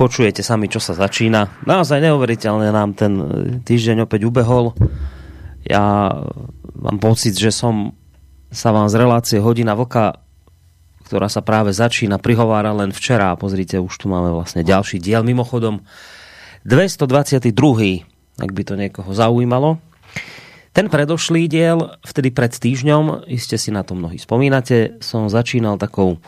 Počujete sami, čo sa začína. Naozaj neuveriteľne nám ten týždeň opäť ubehol. Ja mám pocit, že som sa vám z relácie Hodina Vlka, ktorá sa práve začína, prihovára len včera. Pozrite, už tu máme vlastne ďalší diel. Mimochodom, 222. ak by to niekoho zaujímalo. Ten predošlý diel, vtedy pred týždňom, iste si na to mnohí spomínate, som začínal takou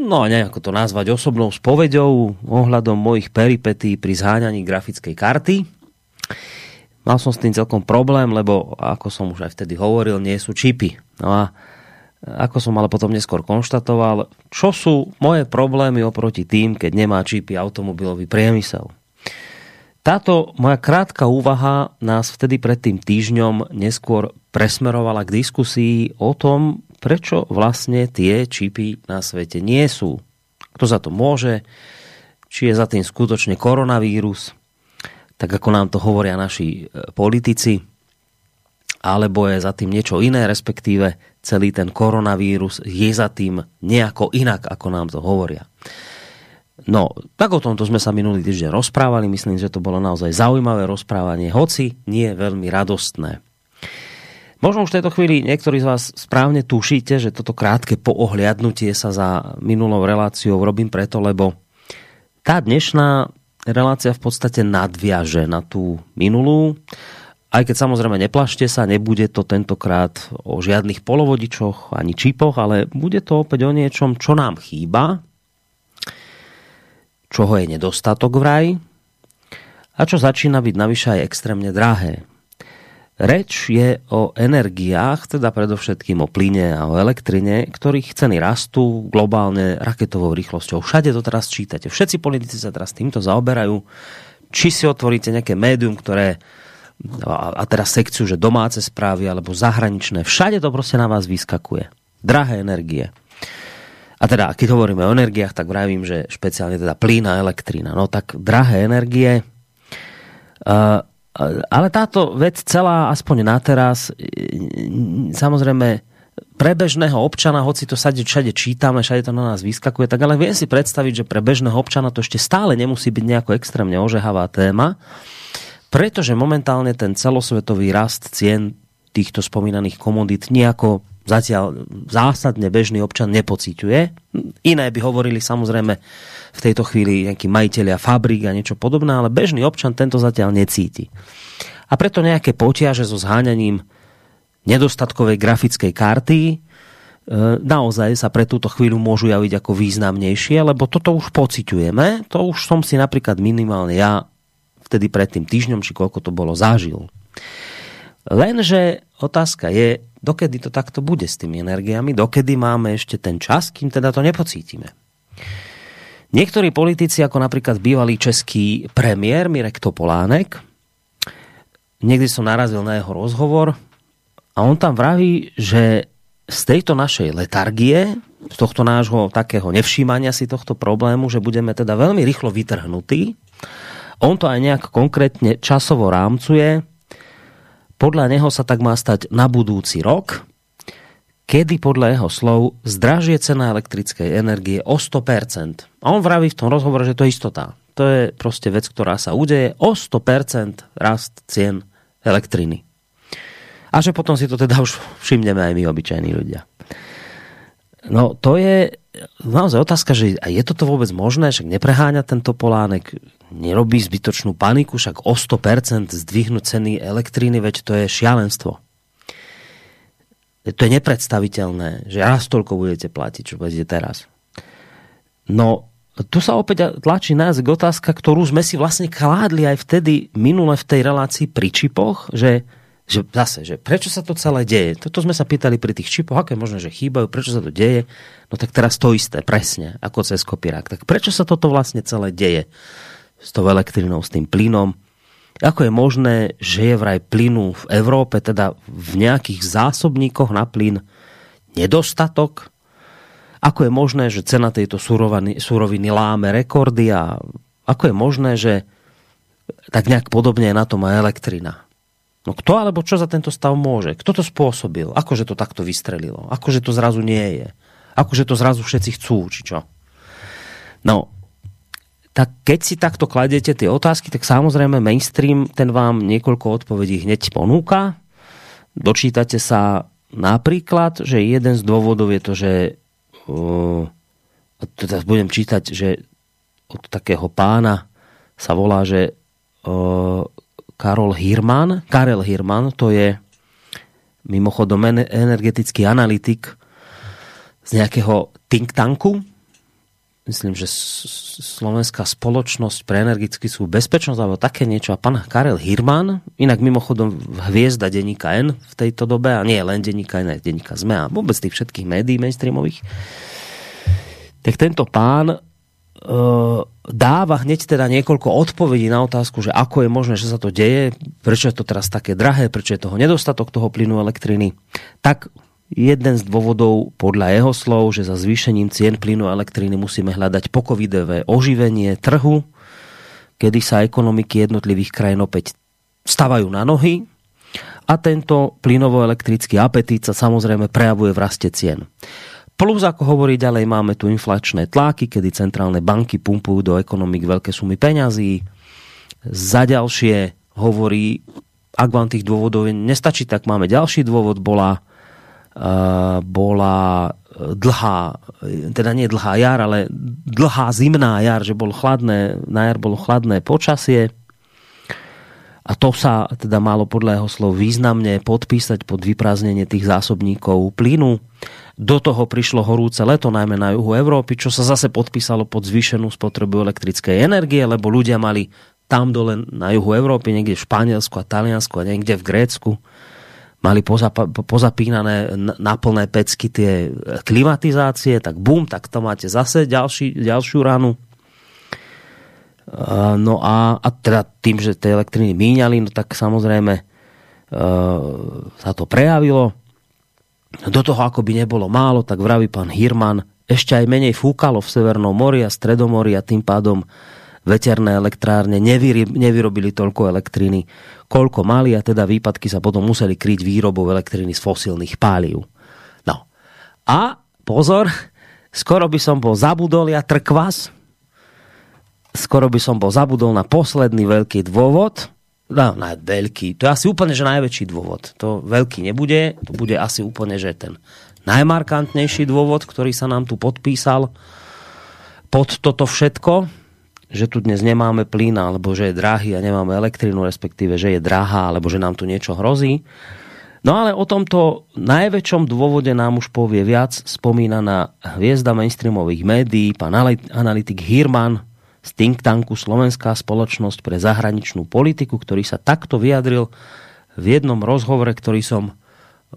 no nejako to nazvať osobnou spoveďou ohľadom mojich peripetí pri zháňaní grafickej karty. Mal som s tým celkom problém, lebo ako som už aj vtedy hovoril, nie sú čipy. No a ako som ale potom neskôr konštatoval, čo sú moje problémy oproti tým, keď nemá čipy automobilový priemysel. Táto moja krátka úvaha nás vtedy pred tým týždňom neskôr presmerovala k diskusii o tom, prečo vlastne tie čipy na svete nie sú. Kto za to môže? Či je za tým skutočne koronavírus, tak ako nám to hovoria naši e, politici, alebo je za tým niečo iné, respektíve celý ten koronavírus je za tým nejako inak, ako nám to hovoria. No, tak o tomto sme sa minulý týždeň rozprávali, myslím, že to bolo naozaj zaujímavé rozprávanie, hoci nie veľmi radostné. Možno už v tejto chvíli niektorí z vás správne tušíte, že toto krátke poohliadnutie sa za minulou reláciou robím preto, lebo tá dnešná relácia v podstate nadviaže na tú minulú. Aj keď samozrejme neplašte sa, nebude to tentokrát o žiadnych polovodičoch ani čipoch, ale bude to opäť o niečom, čo nám chýba, čoho je nedostatok vraj a čo začína byť navyše aj extrémne drahé. Reč je o energiách, teda predovšetkým o plyne a o elektrine, ktorých ceny rastú globálne raketovou rýchlosťou. Všade to teraz čítate. Všetci politici sa teraz týmto zaoberajú. Či si otvoríte nejaké médium, ktoré a teraz sekciu, že domáce správy alebo zahraničné, všade to proste na vás vyskakuje. Drahé energie. A teda, keď hovoríme o energiách, tak vravím, že špeciálne teda plyn a elektrina. No tak drahé energie, uh, ale táto vec celá, aspoň na teraz, samozrejme, pre bežného občana, hoci to všade, všade čítame, všade to na nás vyskakuje, tak ale viem si predstaviť, že pre bežného občana to ešte stále nemusí byť nejako extrémne ožehavá téma, pretože momentálne ten celosvetový rast cien týchto spomínaných komodít nejako zatiaľ zásadne bežný občan nepociťuje. Iné by hovorili samozrejme v tejto chvíli nejakí majiteľia fabrík a niečo podobné, ale bežný občan tento zatiaľ necíti. A preto nejaké potiaže so zháňaním nedostatkovej grafickej karty e, naozaj sa pre túto chvíľu môžu javiť ako významnejšie, lebo toto už pociťujeme, to už som si napríklad minimálne ja vtedy pred tým týždňom, či koľko to bolo, zažil. Lenže otázka je, dokedy to takto bude s tými energiami, dokedy máme ešte ten čas, kým teda to nepocítime. Niektorí politici, ako napríklad bývalý český premiér Mirek Topolánek, niekdy som narazil na jeho rozhovor a on tam vraví, že z tejto našej letargie, z tohto nášho takého nevšímania si tohto problému, že budeme teda veľmi rýchlo vytrhnutí, on to aj nejak konkrétne časovo rámcuje, podľa neho sa tak má stať na budúci rok, kedy podľa jeho slov zdražie cena elektrickej energie o 100%. A on vraví v tom rozhovore, že to je istota. To je proste vec, ktorá sa udeje. O 100% rast cien elektriny. A že potom si to teda už všimneme aj my, obyčajní ľudia. No to je naozaj otázka, že je toto vôbec možné, však nepreháňa tento Polánek, nerobí zbytočnú paniku, však o 100% zdvihnúť ceny elektriny, veď to je šialenstvo. To je nepredstaviteľné, že raz toľko budete platiť, čo budete teraz. No, tu sa opäť tlačí nás k otázka, ktorú sme si vlastne kládli aj vtedy minule v tej relácii pri čipoch, že že zase, že prečo sa to celé deje? Toto sme sa pýtali pri tých čipoch, ako je možné, že chýbajú, prečo sa to deje? No tak teraz to isté, presne, ako cez kopírák. Tak prečo sa toto vlastne celé deje? S tou elektrinou, s tým plynom? Ako je možné, že je vraj plynu v Európe, teda v nejakých zásobníkoch na plyn, nedostatok? Ako je možné, že cena tejto suroviny, suroviny láme rekordy a ako je možné, že tak nejak podobne je na tom aj elektrina? No kto alebo čo za tento stav môže? Kto to spôsobil? Akože to takto vystrelilo? Akože to zrazu nie je? Akože to zrazu všetci chcú, či čo? No, tak keď si takto kladete tie otázky, tak samozrejme mainstream ten vám niekoľko odpovedí hneď ponúka. Dočítate sa napríklad, že jeden z dôvodov je to, že uh, teda budem čítať, že od takého pána sa volá, že uh, Karol Hirman, Karel Hirman, to je mimochodom energetický analytik z nejakého think tanku, myslím, že Slovenská spoločnosť pre energetickú sú bezpečnosť alebo také niečo. A pán Karel Hirman, inak mimochodom hviezda denníka N v tejto dobe, a nie len denníka N, aj denníka ZME a vôbec tých všetkých médií mainstreamových, tak tento pán uh, dáva hneď teda niekoľko odpovedí na otázku, že ako je možné, že sa to deje, prečo je to teraz také drahé, prečo je toho nedostatok toho plynu elektriny. Tak Jeden z dôvodov podľa jeho slov, že za zvýšením cien plynu a elektriny musíme hľadať pokovidové oživenie trhu, kedy sa ekonomiky jednotlivých krajín opäť stavajú na nohy a tento plynovo-elektrický apetít sa samozrejme prejavuje v raste cien. Plus, ako hovorí ďalej, máme tu inflačné tlaky, kedy centrálne banky pumpujú do ekonomik veľké sumy peňazí. Za ďalšie hovorí, ak vám tých dôvodov nestačí, tak máme ďalší dôvod, bola bola dlhá, teda nie dlhá jar, ale dlhá zimná jar, že bol chladné, na jar bolo chladné počasie a to sa teda malo podľa jeho slov významne podpísať pod vyprázdnenie tých zásobníkov plynu. Do toho prišlo horúce leto, najmä na juhu Európy, čo sa zase podpísalo pod zvýšenú spotrebu elektrickej energie, lebo ľudia mali tam dole na juhu Európy, niekde v Španielsku a Taliansku a niekde v Grécku, mali pozap- pozapínané na plné pecky tie klimatizácie, tak bum, tak to máte zase ďalší, ďalšiu ranu. No a, a teda tým, že tie elektriny míňali, no tak samozrejme uh, sa to prejavilo. Do toho, ako by nebolo málo, tak vraví pán Hirman, ešte aj menej fúkalo v Severnom mori a Stredomori a tým pádom veterné elektrárne nevyrobili toľko elektriny, koľko mali a teda výpadky sa potom museli kryť výrobou elektriny z fosílnych páliv. No. A pozor, skoro by som bol zabudol ja trkvas, skoro by som bol zabudol na posledný veľký dôvod, no, na veľký, to je asi úplne, že najväčší dôvod. To veľký nebude, to bude asi úplne, že ten najmarkantnejší dôvod, ktorý sa nám tu podpísal pod toto všetko, že tu dnes nemáme plyn, alebo že je drahý a nemáme elektrínu, respektíve, že je drahá, alebo že nám tu niečo hrozí. No ale o tomto najväčšom dôvode nám už povie viac spomínaná hviezda mainstreamových médií, pán analytik Hirman z think tanku Slovenská spoločnosť pre zahraničnú politiku, ktorý sa takto vyjadril v jednom rozhovore, ktorý som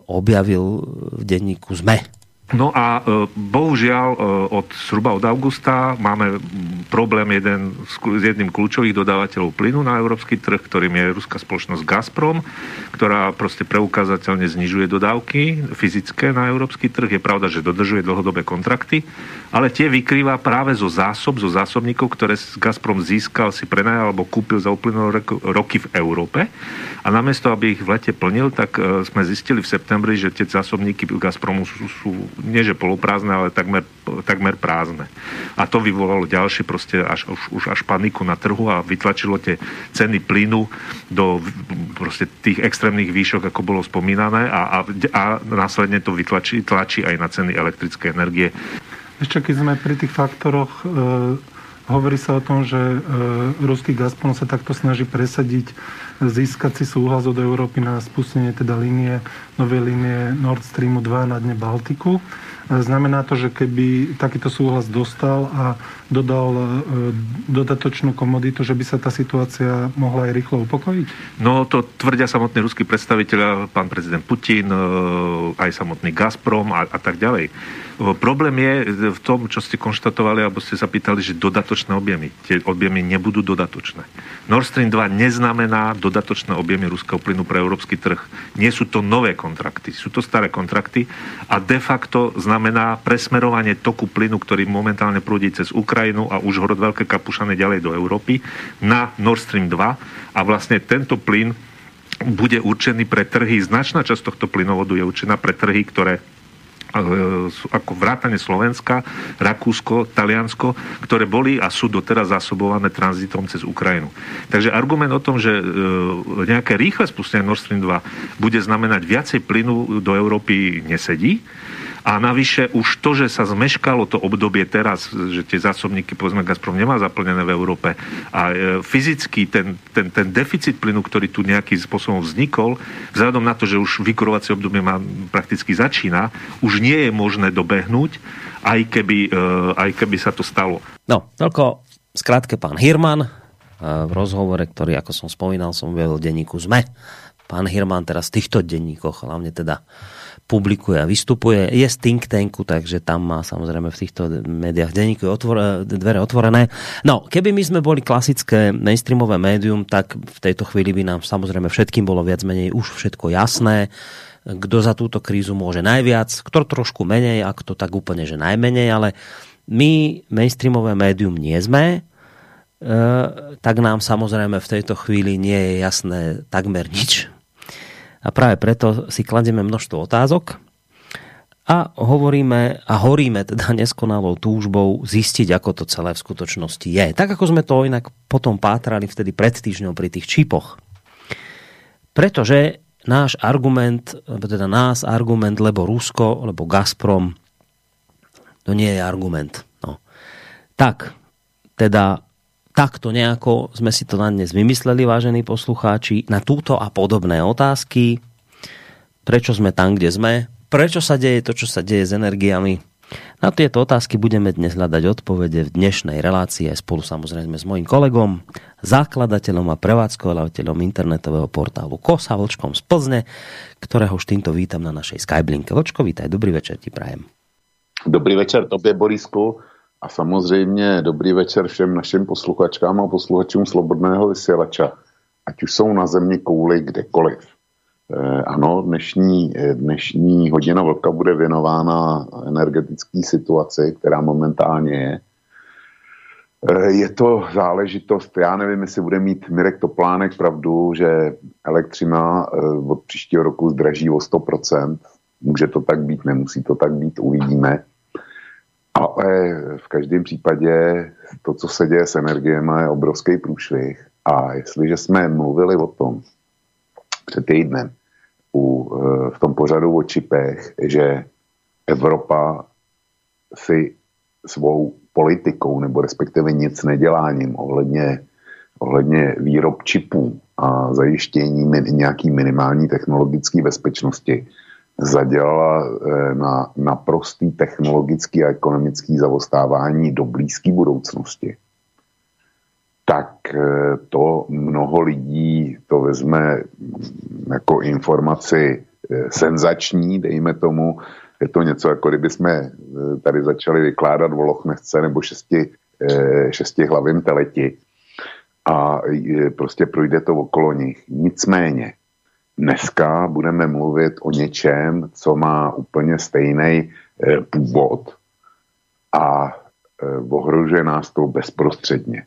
objavil v denníku ZME. No a e, bohužiaľ e, od zhruba od augusta máme problém jeden s jedným kľúčových dodávateľov plynu na európsky trh, ktorým je ruská spoločnosť Gazprom, ktorá proste preukázateľne znižuje dodávky fyzické na európsky trh. Je pravda, že dodržuje dlhodobé kontrakty, ale tie vykrýva práve zo zásob, zo zásobníkov, ktoré Gazprom získal, si prenajal alebo kúpil za uplynulé roky v Európe. A namiesto, aby ich v lete plnil, tak e, sme zistili v septembri, že tie zásobníky Gazpromu sú, sú nie že poloprázdne, ale takmer, takmer prázdne. A to vyvolalo ďalší proste až, už, už až paniku na trhu a vytlačilo tie ceny plynu do proste tých extrémnych výšok, ako bolo spomínané a, a, a následne to vytlačí tlačí aj na ceny elektrickej energie. Ešte keď sme pri tých faktoroch, e, hovorí sa o tom, že e, ruský Gazprom sa takto snaží presadiť získať si súhlas od Európy na spustenie teda línie, nové línie Nord Streamu 2 na dne Baltiku. Znamená to, že keby takýto súhlas dostal a dodal e, dodatočnú komoditu, že by sa tá situácia mohla aj rýchlo upokojiť? No to tvrdia samotní ruskí predstaviteľa, pán prezident Putin, e, aj samotný Gazprom a, a tak ďalej. Problém je v tom, čo ste konštatovali, alebo ste zapýtali, že dodatočné objemy. Tie objemy nebudú dodatočné. Nord Stream 2 neznamená dodatočné objemy ruského plynu pre európsky trh. Nie sú to nové kontrakty, sú to staré kontrakty a de facto znamená presmerovanie toku plynu, ktorý momentálne prúdi cez Ukrajinu a už horod Veľké Kapušany ďalej do Európy na Nord Stream 2 a vlastne tento plyn bude určený pre trhy, značná časť tohto plynovodu je určená pre trhy, ktoré ako vrátane Slovenska, Rakúsko, Taliansko, ktoré boli a sú doteraz zásobované tranzitom cez Ukrajinu. Takže argument o tom, že e, nejaké rýchle spustenie Nord Stream 2 bude znamenať viacej plynu do Európy nesedí. A navyše už to, že sa zmeškalo to obdobie teraz, že tie zásobníky, povedzme, Gazprom nemá zaplnené v Európe a e, fyzicky ten, ten, ten deficit plynu, ktorý tu nejakým spôsobom vznikol, vzhľadom na to, že už vykurovacie obdobie má prakticky začína, už nie je možné dobehnúť, aj keby, e, aj keby sa to stalo. No, toľko skrátke pán Hirman e, v rozhovore, ktorý, ako som spomínal, som v denníku ZME. Pán Hirman teraz v týchto denníkoch, hlavne teda publikuje a vystupuje. Je z think tanku, takže tam má samozrejme v týchto médiách denníky otvor, dvere otvorené. No, keby my sme boli klasické mainstreamové médium, tak v tejto chvíli by nám samozrejme všetkým bolo viac menej už všetko jasné kto za túto krízu môže najviac, kto trošku menej a kto tak úplne, že najmenej, ale my mainstreamové médium nie sme, e, tak nám samozrejme v tejto chvíli nie je jasné takmer nič a práve preto si kladieme množstvo otázok a hovoríme a horíme teda neskonalou túžbou zistiť, ako to celé v skutočnosti je. Tak ako sme to inak potom pátrali vtedy pred týždňom pri tých čipoch. Pretože náš argument, teda nás argument, lebo Rusko, lebo Gazprom, to nie je argument. No. Tak, teda takto nejako sme si to na dnes vymysleli, vážení poslucháči, na túto a podobné otázky. Prečo sme tam, kde sme? Prečo sa deje to, čo sa deje s energiami? Na tieto otázky budeme dnes hľadať odpovede v dnešnej relácii aj spolu samozrejme s mojím kolegom, zakladateľom a prevádzkovateľom internetového portálu Kosa Vlčkom z Plzne, ktorého už týmto vítam na našej Skyblinke. Vlčko, vítaj, dobrý večer ti prajem. Dobrý večer tobě, Borisku. A samozřejmě dobrý večer všem našim posluchačkám a posluchačům Slobodného vysílača. Ať už jsou na země kouli kdekoliv. E, ano, dnešní, eh, dnešní hodina vlka bude věnována energetické situaci, která momentálně je. E, je to záležitost, já nevím, jestli bude mít Mirek Toplánek pravdu, že elektřina od příštího roku zdraží o 100%. Může to tak být, nemusí to tak být, uvidíme. Ale v každém případě to, co se děje s energiemi, je obrovský průšvih. A jestliže jsme mluvili o tom před týdnem u, eh, v tom pořadu o čipech, že Evropa si svou politikou nebo respektive nic neděláním ohledně, ohledně výrob čipů a zajištění min, nějaký minimální technologické bezpečnosti zadělala eh, na naprostý technologický a ekonomický zavostávání do blízké budoucnosti, tak eh, to mnoho lidí to vezme jako informaci eh, senzační, dejme tomu, je to něco, jako kdyby jsme tady začali vykládat o Lochnesce nebo šesti, šesti hlavým teleti a prostě projde to okolo nich. Nicméně, Dneska budeme mluvit o něčem, co má úplně stejný eh, původ a eh, ohrožuje nás to bezprostředně.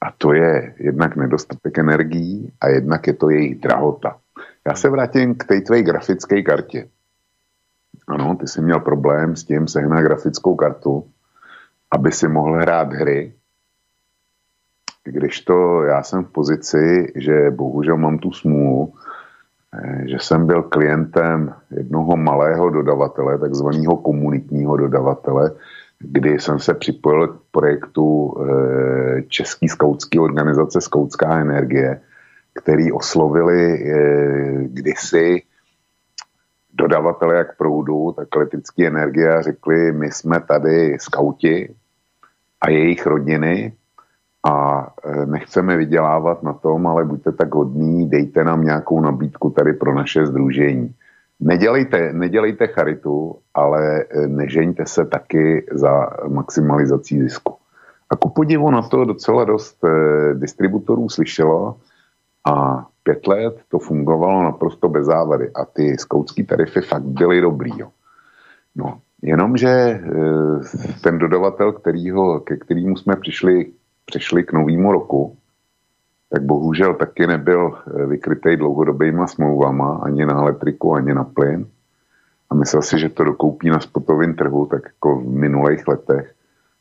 A to je jednak nedostatek energií a jednak je to jejich drahota. Já se vrátím k té tvé grafické kartě. Ano, ty jsi měl problém s tím sehnat grafickou kartu, aby si mohl hrát hry, když to já jsem v pozici, že bohužel mám tu smůlu, že jsem byl klientem jednoho malého dodavatele, takzvaného komunitního dodavatele, kdy jsem se připojil k projektu eh, Český skautský organizace Skautská energie, který oslovili eh, kdysi dodavatele jak proudu, tak elektrické energie a řekli, my jsme tady skauti a jejich rodiny a e, nechceme vydělávat na tom, ale buďte tak hodní, dejte nám nějakou nabídku tady pro naše združení. Nedělejte, nedělejte charitu, ale nežeňte se taky za maximalizací zisku. A ku podivu na to docela dost distributorů slyšelo a pět let to fungovalo naprosto bez závady a ty skautské tarify fakt byly dobrý. Jo. No, jenomže e, ten dodavatel, kterýho, ke kterému jsme přišli, přišli k novému roku, tak bohužel taky nebyl e, vykrytý dlouhodobýma smlouvama ani na elektriku, ani na plyn. A myslel si, že to dokoupí na spotovém trhu, tak jako v minulých letech.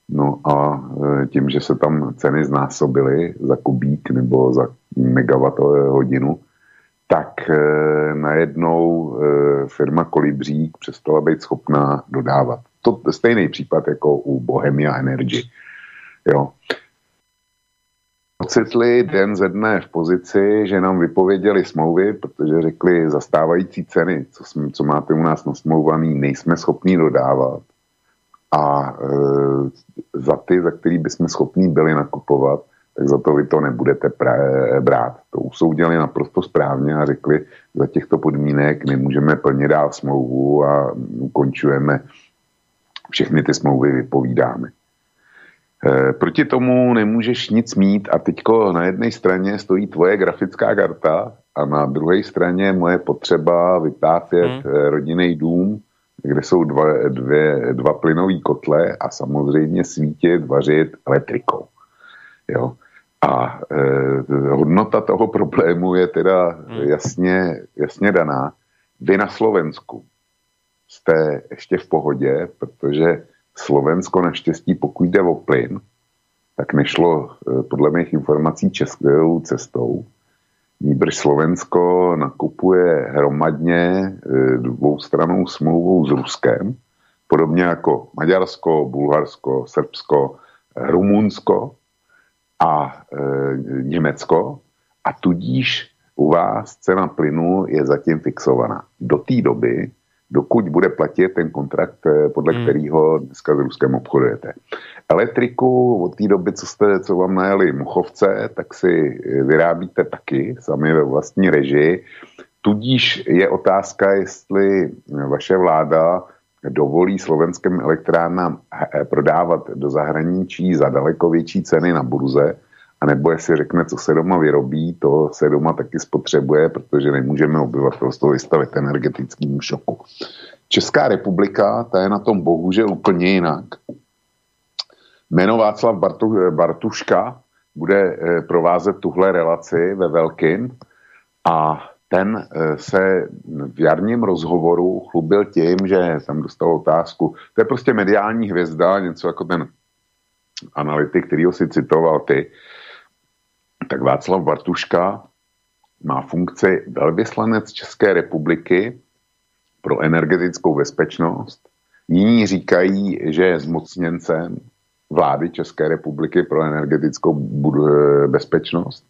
No a e, tím, že se tam ceny znásobily za kubík nebo za megawatt hodinu, tak e, najednou firma Kolibřík přestala být schopná dodávat. To stejný případ jako u Bohemia Energy. Jo. Ocitli den ze dne v pozici, že nám vypověděli smlouvy, protože řekli zastávající ceny, co, jsme, co máte u nás nasmlouvaný, nejsme schopní dodávat. A e, za ty, za který bychom schopní byli nakupovat, tak za to vy to nebudete brát. To usoudili naprosto správně a řekli, za těchto podmínek nemůžeme plně dál smlouvu a ukončujeme všechny ty smlouvy vypovídáme. E, proti tomu nemůžeš nic mít a teďko na jedné straně stojí tvoje grafická karta a na druhé straně moje potřeba vytápět hmm. rodinný dům, kde jsou dva, dvě, dva plynové kotle a samozřejmě svítit, vařit elektrikou. Jo. A e, hodnota toho problému je teda hmm. jasně, jasně daná. Vy na Slovensku jste ještě v pohodě, protože Slovensko naštěstí, pokud jde o plyn, tak nešlo e, podle mých informací českou cestou. Nýbrž Slovensko nakupuje hromadně e, dvoustranou smlouvou s Ruskem, podobně jako Maďarsko, Bulharsko, Srbsko, Rumunsko, a e, Německo a tudíž u vás cena plynu je zatím fixovaná. Do té doby, dokud bude platit ten kontrakt, e, podle hmm. kterého dneska s Ruskem obchodujete. Elektriku od té doby, co, jste, co vám najeli Muchovce, tak si vyrábíte taky, sami ve vlastní režii. Tudíž je otázka, jestli vaše vláda dovolí slovenským elektrárnám eh, prodávat do zahraničí za daleko větší ceny na burze, anebo jestli řekne, co se doma vyrobí, to se doma taky spotřebuje, protože nemůžeme obyvatelstvo vystavit energetickému šoku. Česká republika, ta je na tom bohužel úplně jinak. Jméno Václav Bartu, Bartuška bude eh, provázet tuhle relaci ve Velkým a ten eh, se v jarním rozhovoru chlubil tím, že tam dostal otázku, to je prostě mediální hvězda, něco jako ten analytik, který ho si citoval ty, tak Václav Bartuška má funkci velvyslanec České republiky pro energetickou bezpečnost. Jiní říkají, že je zmocněncem vlády České republiky pro energetickou bezpečnost.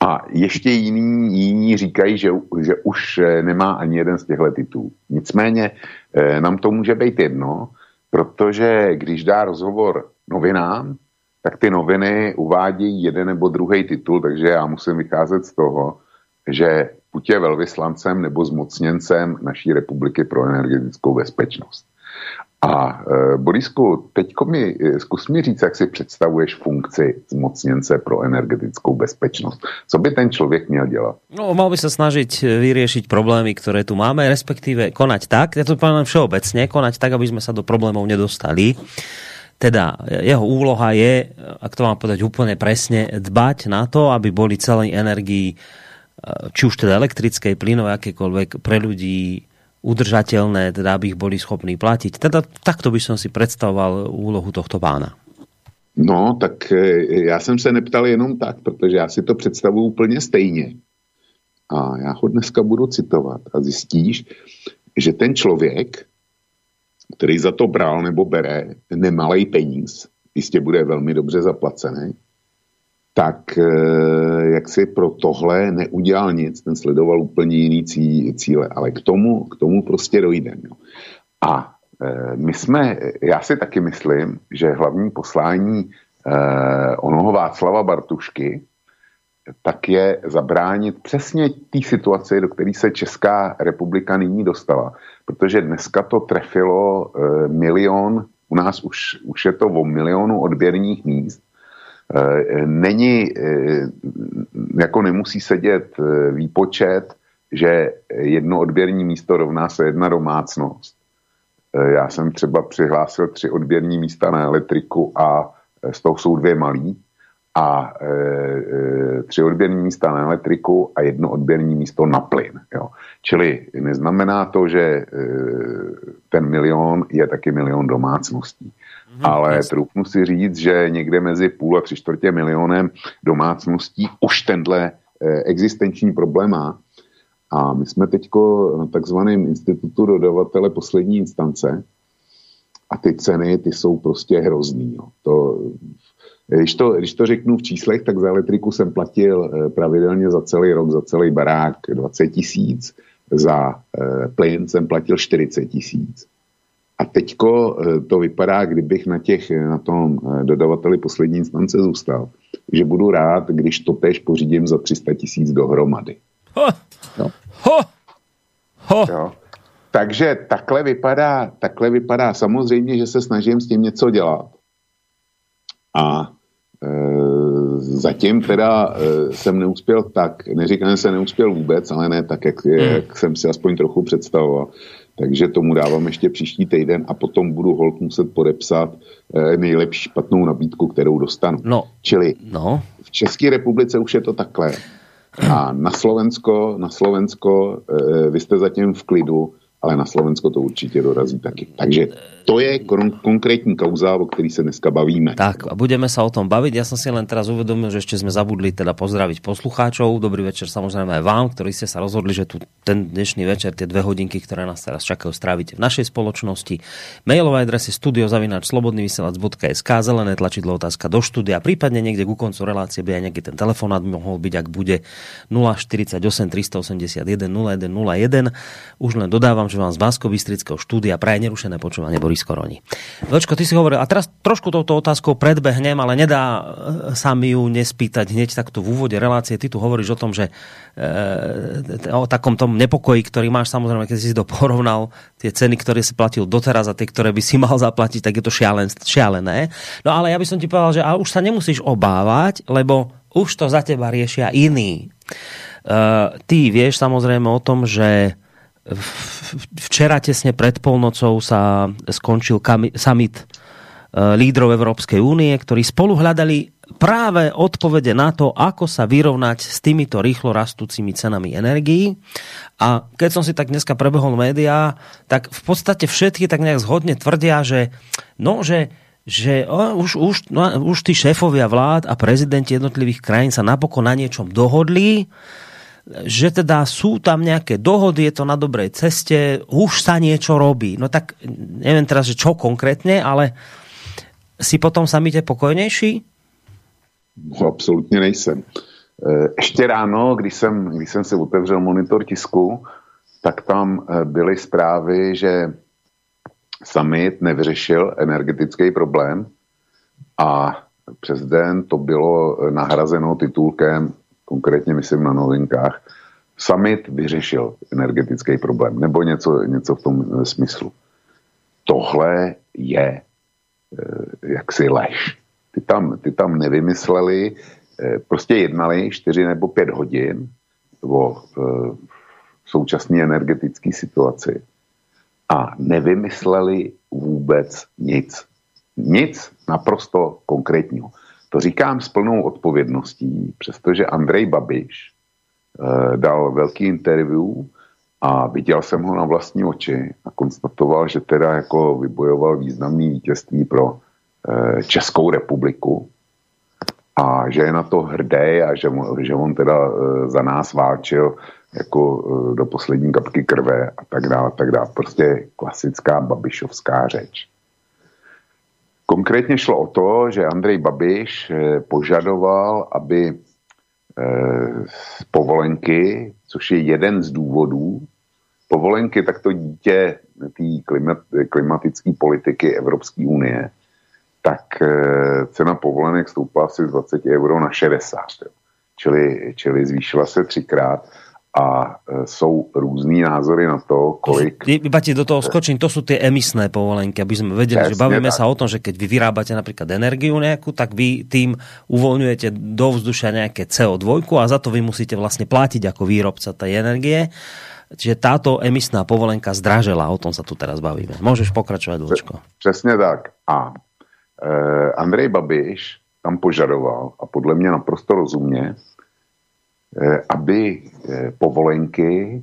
A ještě jiní, jiní říkají, že, že už eh, nemá ani jeden z těchto titulů. Nicméně eh, nám to může být jedno, protože když dá rozhovor novinám, tak ty noviny uvádějí jeden nebo druhý titul, takže já musím vycházet z toho, že buď je velvyslancem nebo zmocněncem naší republiky pro energetickou bezpečnost. A e, Borisku, teďko mi, e, zkus mi říct, jak si představuješ funkci zmocněnce pro energetickou bezpečnost. Co by ten člověk měl dělat? No, mal by se snažit vyřešit problémy, které tu máme, respektive konať tak, já to poviem všeobecně, konať tak, aby jsme se do problémov nedostali. Teda jeho úloha je, ak to mám povedať úplne presne, dbať na to, aby boli celé energii, e, či už teda elektrickej, plynovej, akékoľvek, pre ľudí udržateľné, teda aby ich boli schopní platiť. Teda takto by som si predstavoval úlohu tohto pána. No, tak e, já jsem se neptal jenom tak, protože já si to představuji úplně stejně. A já ho dneska budu citovat a zjistíš, že ten člověk, který za to bral nebo bere nemalej peníz, jistě bude velmi dobře zaplacený, tak eh, jak si pro tohle neudělal nic, ten sledoval úplně jiný cíle, ale k tomu, k tomu prostě dojde. Jo. A eh, my jsme, já si taky myslím, že hlavní poslání eh, onoho Václava Bartušky tak je zabránit přesně té situaci, do které se Česká republika nyní dostala. Protože dneska to trefilo e, milion, u nás už, už je to o milionu odběrných míst. E, není, e, jako nemusí sedět výpočet, že jedno odběrní místo rovná se jedna domácnost. Já jsem třeba přihlásil tři odběrní místa na elektriku a z toho jsou dvě malí a e, e, tři odběrní místa na elektriku a jedno odběrní místo na plyn. Jo. Čili neznamená to, že e, ten milion je taky milion domácností. Mm-hmm, Ale troufnu si říct, že někde mezi půl a tři čtvrtě milionem domácností už tenhle e, existenční problém má. A my jsme teďko na takzvaném institutu dodavatele poslední instance a ty ceny, ty jsou prostě hrozný. Jo. To když to, když to řeknu v číslech, tak za elektriku jsem platil eh, pravidelně za celý rok, za celý barák 20 tisíc, za eh, plyn jsem platil 40 tisíc. A teďko eh, to vypadá, kdybych na, těch, na tom dodavateli poslední instance zůstal, že budu rád, když to tež pořídím za 300 tisíc dohromady. Ho, no. ho, ho. Jo. Takže takhle vypadá, takhle vypadá. Samozřejmě, že se snažím s tím něco dělat. A zatím teda e, jsem neuspěl tak, neříkám, že jsem neuspěl vůbec, ale ne tak, jak, hmm. jak jsem si aspoň trochu představoval. Takže tomu dávám ještě příští týden a potom budu hold muset podepsat e, nejlepší špatnou nabídku, kterou dostanu. No. Čili no. v České republice už je to takhle. A na Slovensko, na Slovensko, vy jste zatím v klidu, ale na Slovensko to určitě dorazí taky. Takže to je kon- konkrétní kauza, o který se dneska bavíme. Tak a budeme sa o tom baviť. Ja som si len teraz uvedomil, že ešte sme zabudli teda pozdraviť poslucháčov. Dobrý večer samozrejme aj vám, ktorí ste sa rozhodli, že tu ten dnešný večer, tie dve hodinky, ktoré nás teraz čakajú, strávite v našej spoločnosti. Mailová adresy studiozavináč.slobodnyvysielac.sk zelené tlačidlo otázka do štúdia, prípadne niekde ku koncu relácie by aj nejaký ten telefonát mohol byť, ak bude 048 381 0101. Už len dodávam, že vám z bansko štúdia praje nerušené počúvanie Boris Koroni. Vlčko, ty si hovoril, a teraz trošku touto otázkou predbehnem, ale nedá e, sa mi ju nespýtať hneď takto v úvode relácie. Ty tu hovoríš o tom, že e, o takom tom nepokoji, ktorý máš samozrejme, keď si to porovnal, tie ceny, ktoré si platil doteraz a tie, ktoré by si mal zaplatiť, tak je to šialen, šialené. No ale ja by som ti povedal, že už sa nemusíš obávať, lebo už to za teba riešia iní. Uh, ty vieš samozrejme o tom, že Včera tesne pred polnocou sa skončil summit e, lídrov Európskej únie, ktorí spolu hľadali práve odpovede na to, ako sa vyrovnať s týmito rýchlo rastúcimi cenami energií. A keď som si tak dneska prebehol médiá, tak v podstate všetky tak nejak zhodne tvrdia, že no, že že o, už, už, no, už tí šéfovia vlád a prezidenti jednotlivých krajín sa napokon na niečom dohodli, že teda sú tam nejaké dohody, je to na dobrej ceste, už sa niečo robí. No tak neviem teraz, že čo konkrétne, ale si potom samite pokojnější? No, absolutně nejsem. E, ještě ráno, když jsem, když jsem si otevřel monitor tisku, tak tam e, byly zprávy, že summit nevyřešil energetický problém a přes den to bylo nahrazeno titulkem konkrétně myslím na novinkách, summit vyřešil energetický problém, nebo něco, něco v tom eh, smyslu. Tohle je eh, jaksi lež. Ty tam, ty tam nevymysleli, eh, prostě jednali čtyři nebo pět hodin o současné energetické situaci a nevymysleli vůbec nic. Nic naprosto konkrétního. To říkám s plnou odpovědností, přestože Andrej Babiš eh, dal velký interview a viděl jsem ho na vlastní oči a konstatoval, že teda jako vybojoval významný vítězství pro eh, Českou republiku a že je na to hrdý a že, že on teda eh, za nás válčil jako do poslední kapky krve a tak dále, tak dále. Prostě klasická babišovská řeč. Konkrétně šlo o to, že Andrej Babiš eh, požadoval, aby eh, povolenky, což je jeden z důvodů, povolenky takto dítě té klimat, klimatické politiky Evropské unie, tak eh, cena povolenek stoupla asi z 20 euro na 60. čili, čili zvýšila se třikrát a e, jsou různý názory na to, kolik... Iba ti do toho skočím, to sú tie emisné povolenky, aby sme vedeli, Jasne, že bavíme sa o tom, že keď vy vyrábate napríklad energiu nejakú, tak vy tým uvoľňujete do vzdušia nejaké CO2 a za to vy musíte vlastne platiť ako výrobca tej energie. Čiže táto emisná povolenka zdražela, o tom sa tu teraz bavíme. Môžeš pokračovať, Vlčko. Přesně tak. A e, Andrej Babiš tam požadoval, a podle mě naprosto rozumně, aby eh, povolenky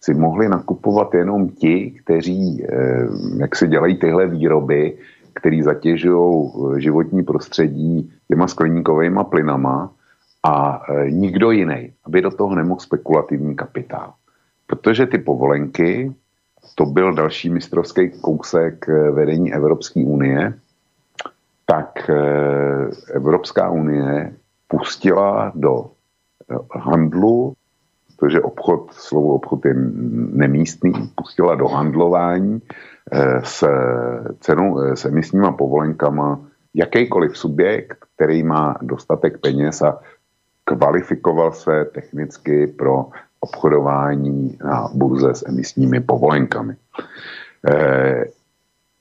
si mohli nakupovat jenom ti, kteří eh, jak si dělají tyhle výroby, který zatěžují životní prostředí těma skleníkovými plynama a nikdo jiný, aby do toho nemohl spekulativní kapitál. Protože ty povolenky, to byl další mistrovský kousek vedení Evropské unie, tak Evropská unie pustila do handlu, protože obchod, slovo obchod je nemístný, pustila do handlování eh, s cenou, eh, s emisníma povolenkama jakýkoliv subjekt, který má dostatek peněz a kvalifikoval se technicky pro obchodování na burze s emisními povolenkami. Eh,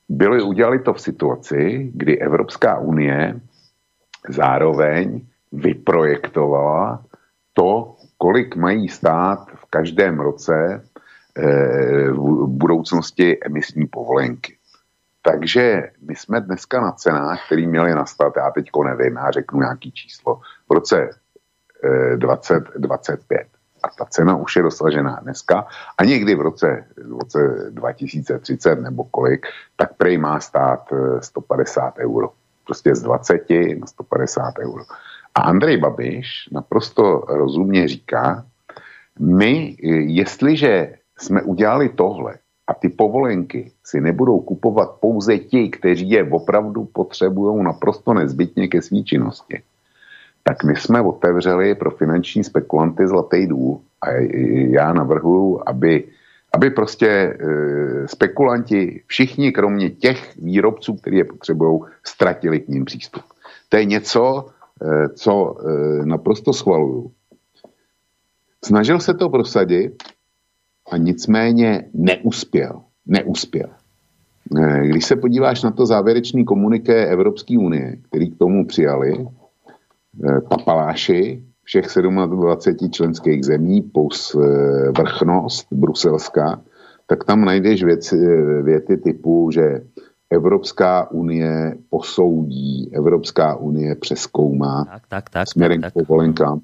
byli, udělali to v situaci, kdy Evropská unie zároveň vyprojektovala to, kolik mají stát v každém roce eh, v budoucnosti emisní povolenky. Takže my jsme dneska na cenách, které měly nastat, já teď nevím, já řeknu nějaký číslo, v roce 2025. Eh, a ta cena už je dosažená dneska a někdy v roce, v roce 2030 nebo kolik, tak prej má stát 150 eh, euro. Prostě z 20 na 150 euro. A Andrej Babiš naprosto rozumně říká, my, jestliže jsme udělali tohle a ty povolenky si nebudou kupovat pouze ti, kteří je opravdu potřebují naprosto nezbytně ke své činnosti, tak my jsme otevřeli pro finanční spekulanty zlatý důl a já navrhuji, aby, aby prostě e, spekulanti, všichni kromě těch výrobců, kteří je potřebují, ztratili k ním přístup. To je něco, Eh, co eh, naprosto schvaluju. Snažil se to prosadit a nicméně neuspěl. Neuspěl. Eh, když se podíváš na to závěrečný komuniké Evropské unie, který k tomu přijali, papaláši všech 27 členských zemí plus vrchnost bruselská, tak tam najdeš věci, věty typu, že Evropská unie posoudí, Evropská unie přeskoumá tak, tak, tak, směrem tak, tak. k povolenkám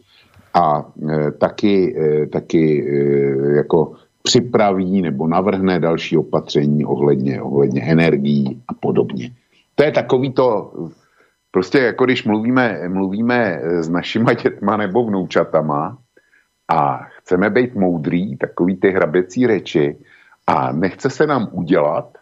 a e, taky, e, taky e, jako připraví nebo navrhne další opatření ohledně, ohledně energií a podobně. To je takový to, prostě jako když mluvíme, mluvíme s našima dětma nebo vnoučatama a chceme být moudrý, takový ty hraběcí řeči a nechce se nám udělat,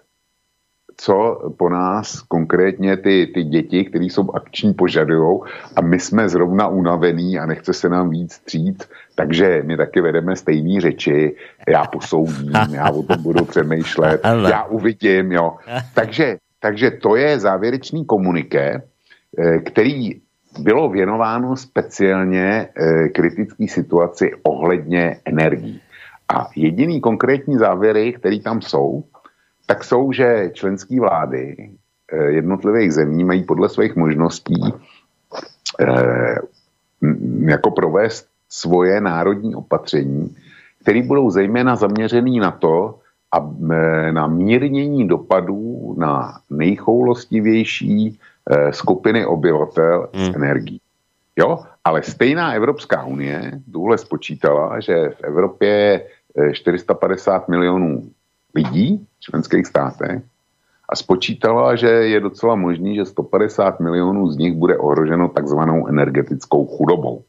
co po nás konkrétně ty, ty děti, které jsou akční, požadují a my jsme zrovna unavení a nechce se nám víc střít, takže my taky vedeme stejné řeči, já posoudím, já o tom budu přemýšlet, já uvidím, jo. Takže, takže to je závěrečný komuniké, eh, který bylo věnováno speciálně eh, kritické situaci ohledně energií. A jediný konkrétní závěry, které tam jsou, tak jsou, že členské vlády eh, jednotlivých zemí mají podle svých možností eh, jako provést svoje národní opatření, které budou zejména zaměřený na to, a eh, na mírnění dopadů na nejchoulostivější skupiny obyvatel hmm. s energií. Jo, ale stejná Evropská unie důle spočítala, že v Evropě je 450 milionů lidí v členských státech a spočítala, že je docela možný, že 150 milionů z nich bude ohroženo takzvanou energetickou chudobou.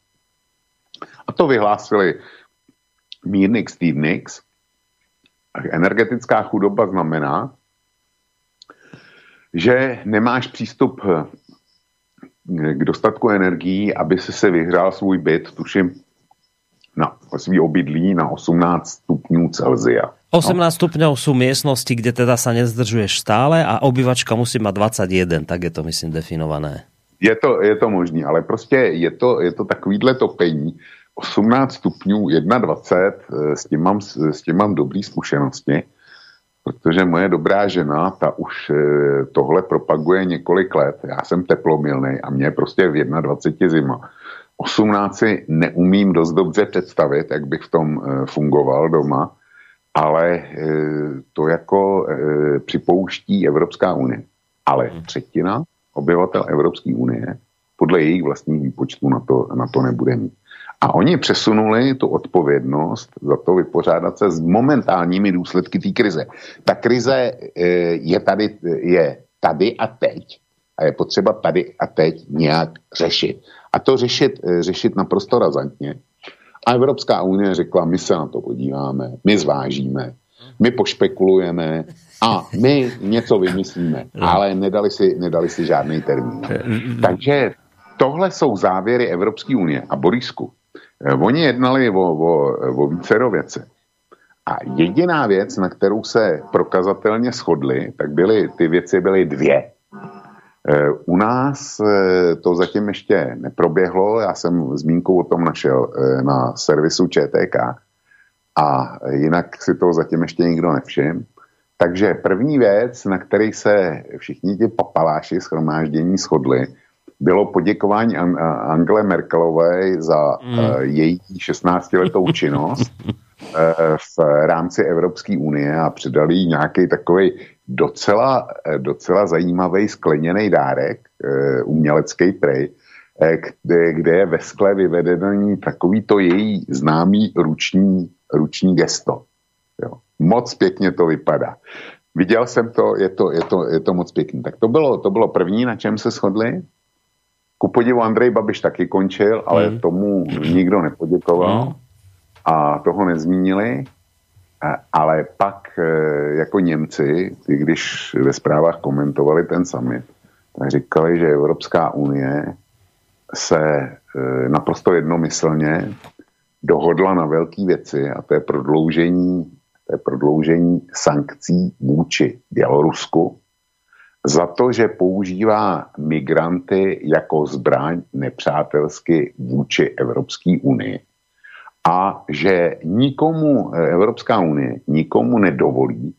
A to vyhlásili Mírnix Stevnix. Energetická chudoba znamená, že nemáš přístup k dostatku energií, aby si se vyhrál svůj byt, tuším, na svý obydlí na 18 stupňů Celzia. 18 no. stupňov sú miestnosti, kde teda sa nezdržuješ stále a obyvačka musí mať 21, tak je to myslím definované. Je to, je to možný, ale prostě je to, je to takovýhle topení. 18 stupňů, 21, s tím mám, s tím mám dobrý zkušenosti, protože moje dobrá žena, ta už eh, tohle propaguje několik let. Já jsem teplomilný a mě prostě v 21 zima. 18 si neumím dost dobře představit, jak bych v tom eh, fungoval doma, ale eh, to jako připouští Evropská unie. Ale hmm. třetina obyvatel Evropské unie podle jejich vlastních výpočtů na to, na to nebude mít. A oni přesunuli tu odpovědnost za to vypořádat se s momentálními důsledky té krize. Ta krize e, je tady, je tady a teď. A je potřeba tady a teď nějak řešit. A to řešit, e, řešit naprosto razantně. A Evropská unie řekla, my se na to podíváme, my zvážíme, my pošpekulujeme a my něco vymyslíme, ale nedali si, nedali si žádný termín. Takže tohle jsou závěry Evropské unie. A Borisku, eh, oni jednali o, o, o vícero věce. A jediná věc, na kterou se prokazatelně shodli, tak byly, ty věci byly dvě. Eh, u nás eh, to zatím ještě neproběhlo, já jsem zmínku o tom našel na servisu ČTK a jinak si to zatím ještě nikdo nevšiml. Takže první věc, na který se všichni ti papaláši schromáždění shodli, bylo poděkování Angele Merkelové za mm. její 16-letou činnost v rámci Evropské unie a předali jí nějaký takový docela, docela zajímavý skleněný dárek, uh, umělecký prej, kde, kde je ve skle vyvedený takový to její známý ruční, ruční gesto. Jo. Moc pěkně to vypadá. Viděl jsem to, je to, je to, je to moc pěkný. Tak to bylo, to bylo první, na čem se shodli. Ku podivu Andrej Babiš taky končil, ale mm. tomu nikdo nepoděkoval mm. a toho nezmínili. Ale pak e, jako Němci, když ve zprávách komentovali ten summit, tak říkali, že Evropská unie se e, naprosto jednomyslně dohodla na velké věci a to je prodloužení, to je prodloužení sankcí vůči Bělorusku, za to, že používá migranty jako zbraň nepřátelsky vůči Evropské unii a že nikomu eh, Evropská unie nikomu nedovolí,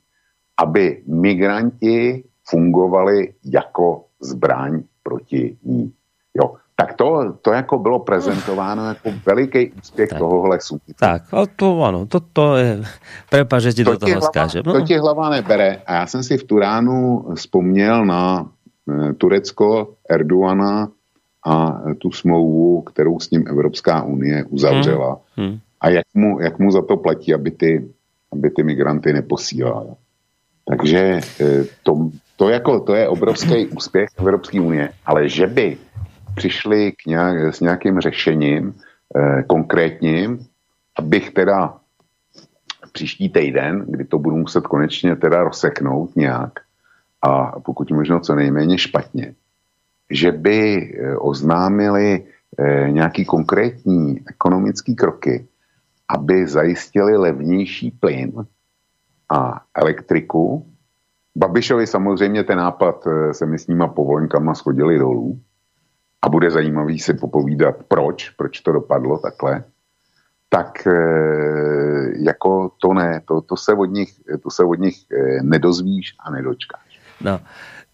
aby migranti fungovali jako zbraň proti ní. Jo tak to, to jako bylo prezentováno jako veliký úspěch tak. tohohle sumitu. Tak, a to ano, to, to je, prepa, že ti to do toho hlava. No. To ti hlava nebere a já jsem si v Turánu vzpomněl na e, Turecko, Erdoana a tu smlouvu, kterou s ním Evropská unie uzavřela. Hmm. Hmm. A jak mu, jak mu za to platí, aby ty, aby ty migranty neposílali. Takže e, to, to, jako, to je obrovský úspěch Evropské unie, ale že by přišli k nějak, s nějakým řešením eh, konkrétním, abych teda příští týden, kdy to budu muset konečně teda rozseknout nějak a pokud možno co nejméně špatně, že by eh, oznámili eh, nějaký konkrétní ekonomický kroky, aby zajistili levnější plyn a elektriku. Babišovi samozřejmě ten nápad eh, se mi s nima povolenkama schodili dolů, a bude zajímavý si popovídat, proč, proč to dopadlo takhle, tak jako to ne, to, to, se od nich, to se od nich nedozvíš a nedočkáš. No,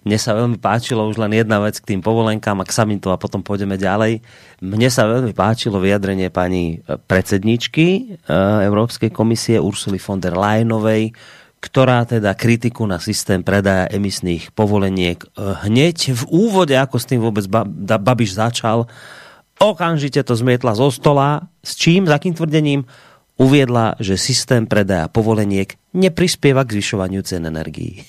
mne sa veľmi páčilo už len jedna vec k tým povolenkám a k samitu a potom pôjdeme ďalej. Mne sa veľmi páčilo vyjadrenie pani predsedničky Európskej komisie Ursuly von der Leyenovej, ktorá teda kritiku na systém predaja emisných povoleniek eh, hneď v úvode, ako s tým vôbec Babiš začal, okamžite to zmietla zo stola. S čím, s akým tvrdením? Uviedla, že systém predaja povoleniek neprispieva k zvyšovaniu cen energií.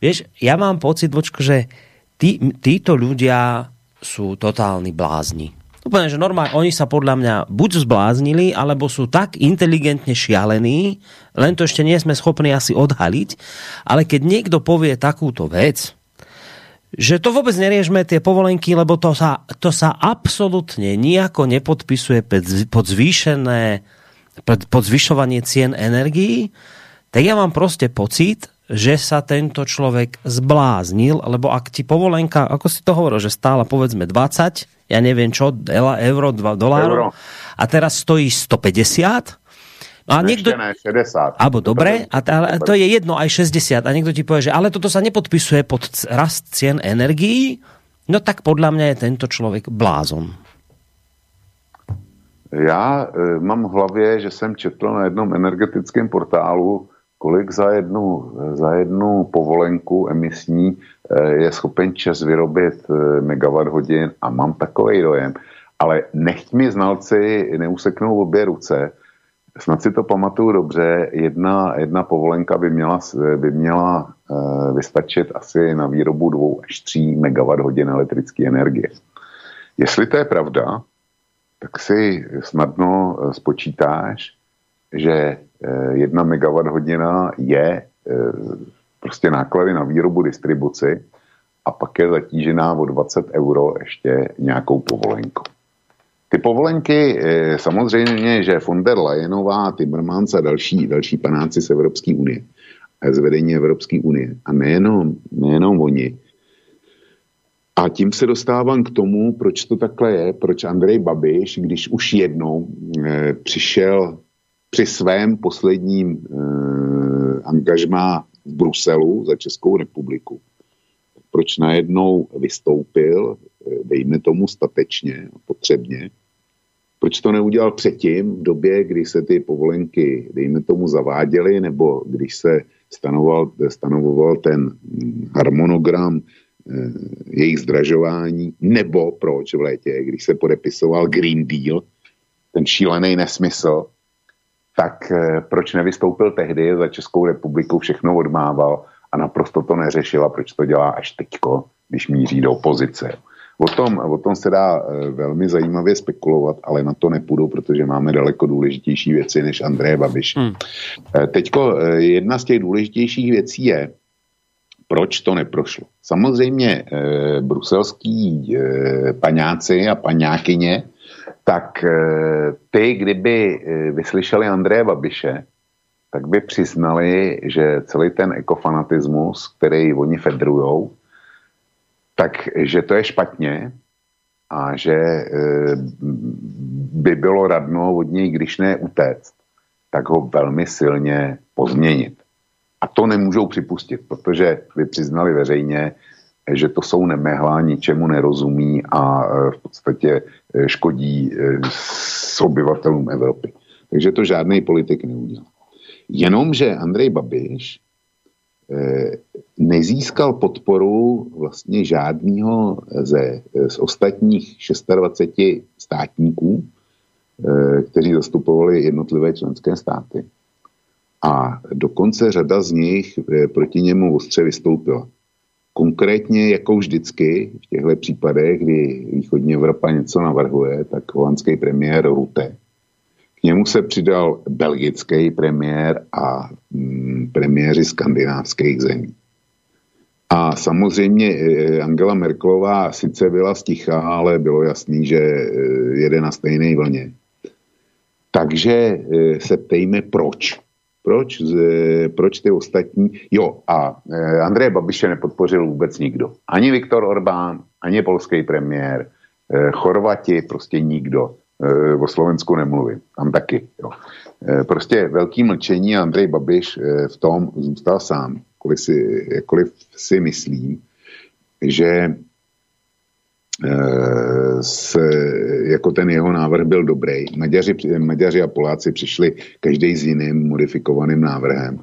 Vieš, ja mám pocit, vočko, že tí, títo ľudia sú totálni blázni Úplne, že normálne, oni sa podľa mňa buď zbláznili, alebo sú tak inteligentne šialení, len to ešte nie sme schopní asi odhaliť, ale keď niekto povie takúto vec, že to vôbec neriešme tie povolenky, lebo to sa, to sa absolútne nijako nepodpisuje pod zvýšené, pod zvyšovanie cien energií, tak ja mám proste pocit, že sa tento človek zbláznil, lebo ak ti povolenka, ako si to hovoril, že stála povedzme 20, ja neviem čo, euro, 2 dolárov, a teraz stojí 150, No a niekto... Ne, 60. Abo dobre, a to je jedno aj 60. A niekto ti povie, že ale toto sa nepodpisuje pod rast cien energií, no tak podľa mňa je tento člověk blázon. Já e, mám v hlavě, že jsem četl na jednom energetickém portálu, kolik za jednu, za jednu povolenku emisní e, je schopen čas vyrobit e, megawatt hodin a mám takový dojem. Ale nechť mi znalci neuseknou obě ruce, snad si to pamatuju dobře, jedna, jedna povolenka by měla, by měla uh, vystačit asi na výrobu 2 až 3 MWh elektrické energie. Jestli to je pravda, tak si snadno eh, spočítáš, že uh, jedna MWh je uh, prostě náklady na výrobu distribuci a pak je zatížená o 20 euro ještě nějakou povolenkou. Ty povolenky, eh, samozřejmě, že von der Leyenová, Timmermans a další, další panáci z Evropské unie, z vedení Evropské unie, a nejenom, nejenom oni, a tím se dostávám k tomu, proč to takhle je, proč Andrej Babiš, když už jednou e, přišel při svém posledním e, angažmá v Bruselu za Českou republiku, proč najednou vystoupil, dejme tomu statečně, potřebně, proč to neudělal předtím, v době, kdy se ty povolenky, dejme tomu, zaváděly, nebo když se stanoval, stanovoval ten harmonogram eh, jejich zdražování, nebo proč v létě, když se podepisoval Green Deal, ten šílený nesmysl, tak eh, proč nevystoupil tehdy za Českou republiku, všechno odmával a naprosto to neřešila, proč to dělá až teďko, když míří do opozice. O tom, o tom se dá eh, velmi zajímavě spekulovat, ale na to nepůjdu, protože máme daleko důležitější věci než Andreje Babiš. Hmm. Eh, teďko eh, jedna z těch důležitějších věcí je, proč to neprošlo. Samozřejmě eh, bruselský eh, paňáci a paňákyně, tak eh, ty, kdyby vyslyšeli Andreje Babiše, tak by přiznali, že celý ten ekofanatismus, který oni federujou, takže to je špatně a že e, by bylo radno od něj, když ne utéct, tak ho velmi silně pozměnit. A to nemůžou připustit, protože by přiznali veřejně, že to jsou nemehla, ničemu nerozumí a e, v podstatě e, škodí s obyvatelům Evropy. Takže to žádný politik neudělal. Jenomže Andrej Babiš nezískal podporu vlastně žádného ze, z ostatních 26 státníků, kteří zastupovali jednotlivé členské státy. A dokonce řada z nich eh, proti němu ostře vystoupila. Konkrétně, jako vždycky v těchto případech, kdy východní Evropa něco navrhuje, tak holandský premiér Rutte k němu se přidal belgický premiér a mm, premiéři skandinávských zemí. A samozřejmě e, Angela Merklová sice byla stichá, ale bylo jasný, že e, jede na stejné vlně. Takže se ptejme, proč. Proč, proč ty ostatní? Jo, a Andreje Babiše nepodpořil vůbec nikdo. Ani Viktor Orbán, ani polský premiér, Chorvati, prostě nikdo. E, o Slovensku nemluvím, tam taky. Jo. E, prostě velký mlčení Andrej Babiš e, v tom zůstal sám, jakkoliv si, jakkoliv si myslím, že se, jako ten jeho návrh byl dobrý. Maďaři, Maďaři a Poláci přišli každý s jiným modifikovaným návrhem.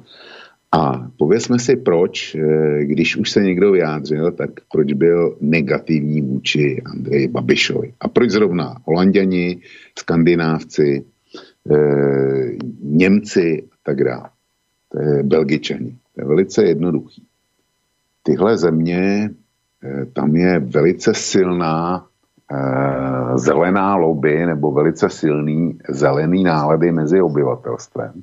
A pověsme si, proč, eh, když už se někdo vyjádřil, tak proč byl negativní vůči Andreji Babišovi. A proč zrovna Holanděni, Skandinávci, eh, Němci a tak dále. To je Belgičani. To je velice jednoduchý. Tyhle země, eh, tam je velice silná zelená lobby nebo velice silný zelený nálady mezi obyvatelstvem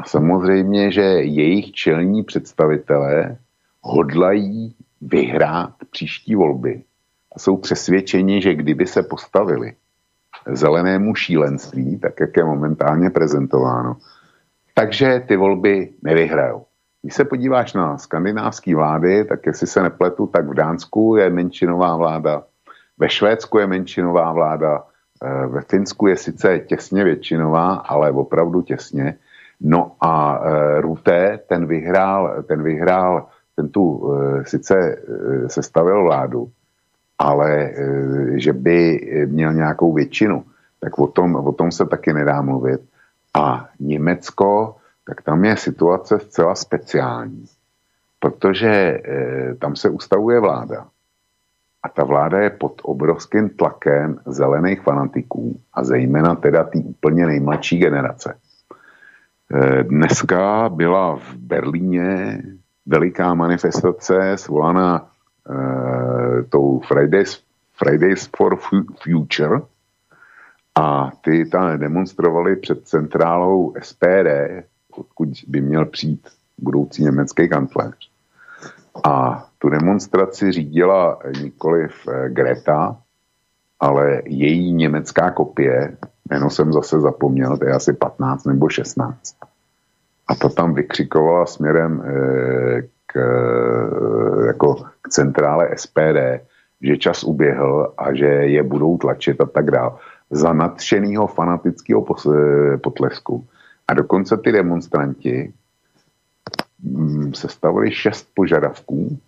a samozřejmě, že jejich čelní představitelé hodlají vyhrát příští volby a jsou přesvědčeni, že kdyby se postavili zelenému šílenství, tak jak je momentálně prezentováno, takže ty volby nevyhrajou. Když se podíváš na skandinávské vlády, tak jestli se nepletu, tak v Dánsku je menšinová vláda, ve Švédsku je menšinová vláda, eh, ve Finsku je sice těsně většinová, ale opravdu těsně. No a e, Ruté, ten vyhrál, ten vyhrál, ten tu e, sice sestavil vládu, ale že by měl nějakou většinu, tak o tom, o tom se taky nedá mluvit. A Německo, tak tam je situace zcela speciální, protože e, tam se ustavuje vláda. A ta vláda je pod obrovským tlakem zelených fanatiků a zejména teda té úplně nejmladší generace. E, dneska byla v Berlíně veliká manifestace svolaná e, tou Fridays, Fridays for Future, a ty tam demonstrovali před centrálou SPD, odkud by měl přijít budoucí německý kancléř. A tu demonstraci řídila nikoliv eh, Greta, ale její německá kopie, jméno jsem zase zapomněl, to je asi 15 nebo 16. A to tam vykřikovala směrem e, k, e, jako k centrále SPD, že čas uběhl a že je budou tlačit a tak dále za nadšeného fanatického potlesku. A dokonce ty demonstranti mm, sestavili šest požadavků,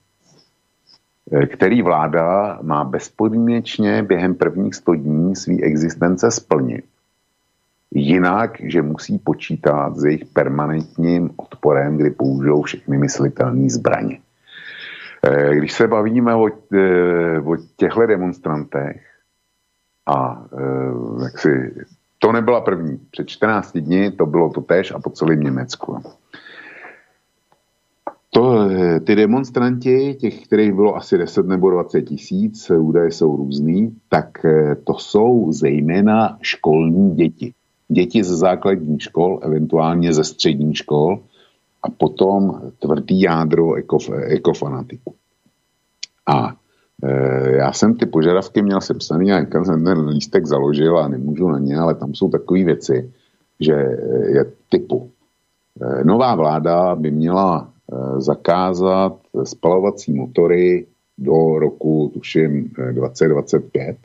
eh, který vláda má bezpodmínečně během prvních 100 dní svý existence splnit. Jinak, že musí počítat s jejich permanentním odporem, kdy použijou všechny myslitelné zbraně. Eh, když se bavíme o, eh, o těchto demonstrantech, a jak si, to nebyla první. Před 14 dní to bylo to tež a po celém Německu. To, e, ty demonstranti, těch, kterých bylo asi 10 nebo 20 tisíc, údaje jsou různý, tak e, to jsou zejména školní děti. Děti ze základních škol, eventuálně ze středních škol a potom tvrdý jádro ekof, ekofanatiku. A Eh, já jsem ty požadavky měl sepsaný a někam jsem ten lístek založil a nemůžu na ně, ale tam jsou takové věci, že je typu. Eh, nová vláda by měla eh, zakázat spalovací motory do roku, tuším, 2025.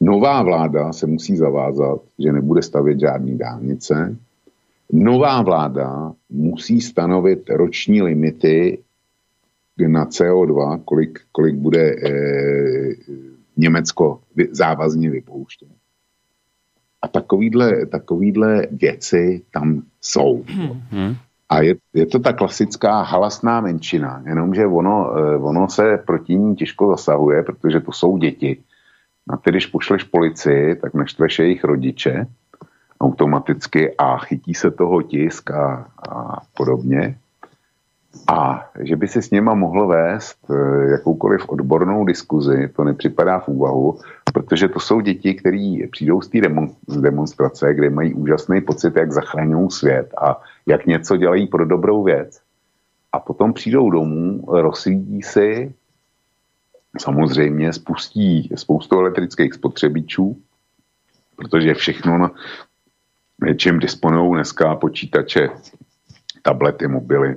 Nová vláda se musí zavázat, že nebude stavět žádný dálnice. Nová vláda musí stanovit roční limity na CO2, kolik, kolik bude e, Německo závazně vypouštět. A takovýhle, takovýhle věci tam jsou. Hmm. A je, je to ta klasická halasná menšina, jenomže ono, eh, ono se proti ní těžko zasahuje, protože to jsou děti. A ty, když pošleš policii, tak naštveš jejich rodiče automaticky a chytí se toho tisk a, a podobně. A že by si s něma mohl vést eh, jakoukoliv odbornou diskuzi, to nepřipadá v úvahu, protože to jsou děti, které přijdou z té demonstrace, kde mají úžasný pocit, jak zachraňují svět a jak něco dělají pro dobrou věc. A potom přijdou domů, rozsvítí si, samozřejmě spustí spoustu elektrických spotřebičů, protože všechno, čem disponují dneska počítače, tablety, mobily,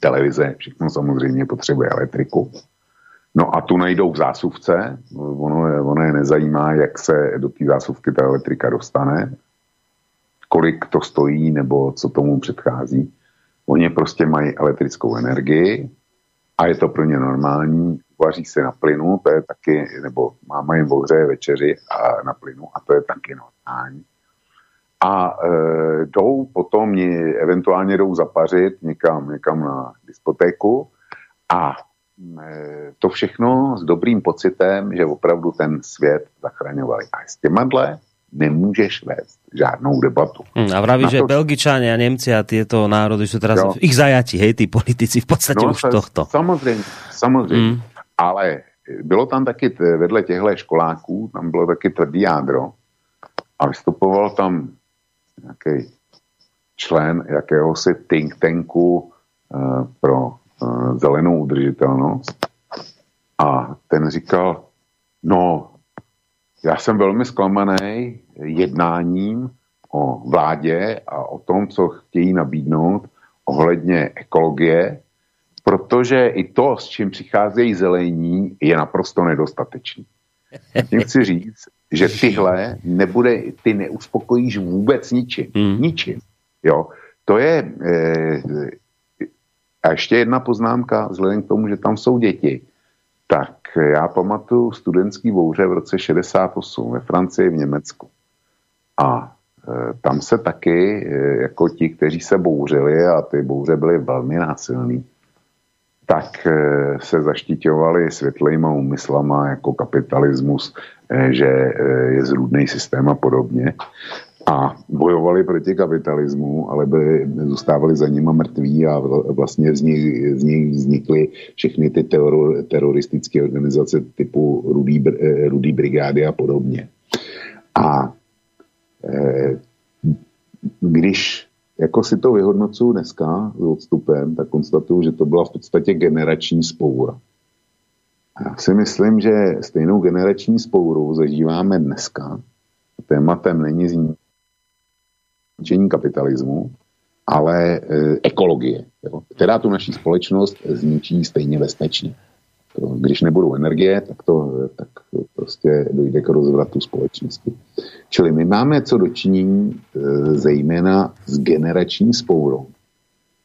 televize, všechno samozřejmě potřebuje elektriku. No a tu najdou v zásuvce, ono je, ono je nezajímá, jak se do té zásuvky ta elektrika dostane, kolik to stojí nebo co tomu předchází. Oni prostě mají elektrickou energii a je to pro ně normální, vaří se na plynu, to je taky, nebo máma jim ohřeje večeři a na plynu a to je taky normální a e, jdou potom, eventuálně jdou zapařit někam, někam na diskotéku a e, to všechno s dobrým pocitem, že opravdu ten svět zachraňovali. A s těma dle nemůžeš vést žádnou debatu. Hmm, a vraví, že to... Belgičani a Němci a tyto národy jsou teraz jo. v ich zajatí, hej, ty politici v podstatě no, už tohto. Samozřejmě, samozřejmě. Hmm. Ale bylo tam taky vedle těchto školáků, tam bylo taky tvrdý jádro a vystupoval tam nějaký člen jakéhosi think tanku uh, pro uh, zelenou udržitelnost. A ten říkal, no, já jsem velmi zklamaný jednáním o vládě a o tom, co chtějí nabídnout ohledně ekologie, protože i to, s čím přicházejí zelení, je naprosto nedostatečný. Tím chci říct, že tyhle nebude, ty neuspokojíš vůbec ničím. Hmm. Ničím. Jo. To je, e, a ještě jedna poznámka, vzhledem k tomu, že tam jsou děti, tak já pamatuju studentský bouře v roce 68 ve Francii, v Německu. A e, tam se taky, e, jako ti, kteří se bouřili, a ty bouře byly velmi násilný, tak e, se zaštiťovali světlejma úmyslama jako kapitalismus, e, že e, je zrůdný systém a podobně a bojovali proti kapitalismu, ale by zůstávali za nima mrtví a vlastně z nich, z nich vznikly všechny ty teror, teroristické organizace typu Rudý, eh, Rudý brigády a podobně. A když jako si to vyhodnocuju dneska s odstupem, tak konstatuju, že to byla v podstatě generační spoura. Já si myslím, že stejnou generační spouru zažíváme dneska. Tématem není zničení kapitalismu, ale e, ekologie, jo, která tu naší společnost zničí stejně bezpečně. To, když nebudou energie, tak to, tak to prostě dojde k rozvratu společnosti. Čili my máme co dočinění e, zejména s generační spourou.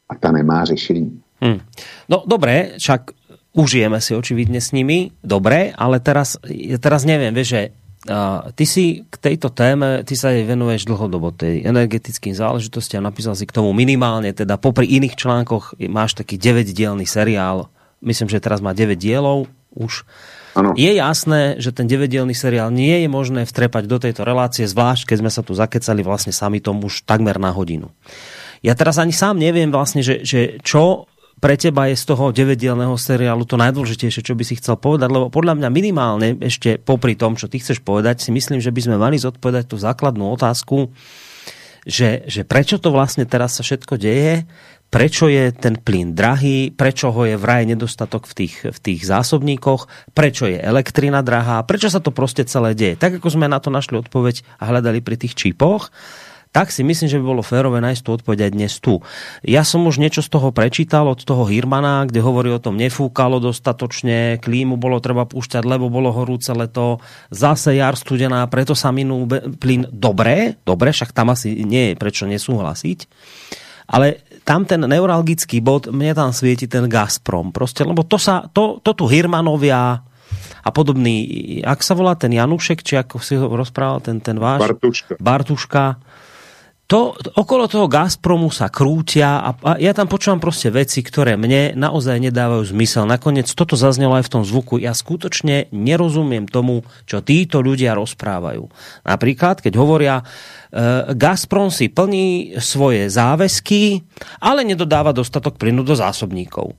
A ta nemá řešení. Hmm. No dobré, však užijeme si očividně s nimi, dobré, ale teraz, teraz nevím, že a ty si k tejto téme, ty sa jej venuješ dlhodobo, tej energetickým záležitostiam, napísal si k tomu minimálne, teda popri iných článkoch máš taký 9-dielný seriál, myslím, že teraz má 9 dielov už. Ano. Je jasné, že ten 9-dielný seriál nie je možné vtrepať do tejto relácie, zvlášť keď sme sa tu zakecali vlastne sami tomu už takmer na hodinu. Ja teraz ani sám neviem vlastne, že, že čo pre teba je z toho 9-dielného seriálu to najdôležitejšie, čo by si chcel povedať, lebo podľa mňa minimálne ešte popri tom, čo ty chceš povedať, si myslím, že by sme mali zodpovedať tú základnú otázku, že, že prečo to vlastne teraz sa všetko deje, prečo je ten plyn drahý, prečo ho je vraj nedostatok v tých, v tých zásobníkoch, prečo je elektrina drahá, prečo sa to prostě celé deje. Tak ako sme na to našli odpoveď a hľadali pri tých čipoch, tak si myslím, že by bolo férové nájsť tú odpoveď aj dnes tu. Ja som už niečo z toho prečítal od toho Hirmana, kde hovorí o tom, nefúkalo dostatočne, klímu bolo treba púšťať, lebo bolo horúce leto, zase jar studená, preto sa minul plyn. Dobre, dobre, však tam asi nie je prečo nesúhlasiť. Ale tam ten neuralgický bod, mne tam svieti ten Gazprom. Proste, lebo to, sa, to, to tu Hirmanovia a podobný, ak sa volá ten Janušek, či ako si ho rozprával, ten, ten váš... Bartuška. Bartuška to, okolo toho Gazpromu sa krútia a, a ja tam počúvam prostě veci, ktoré mne naozaj nedávajú zmysel. Nakoniec toto zaznelo aj v tom zvuku. Ja skutočne nerozumiem tomu, čo títo ľudia rozprávajú. Napríklad, keď hovoria, e, Gazprom si plní svoje záväzky, ale nedodáva dostatok plynu do zásobníkov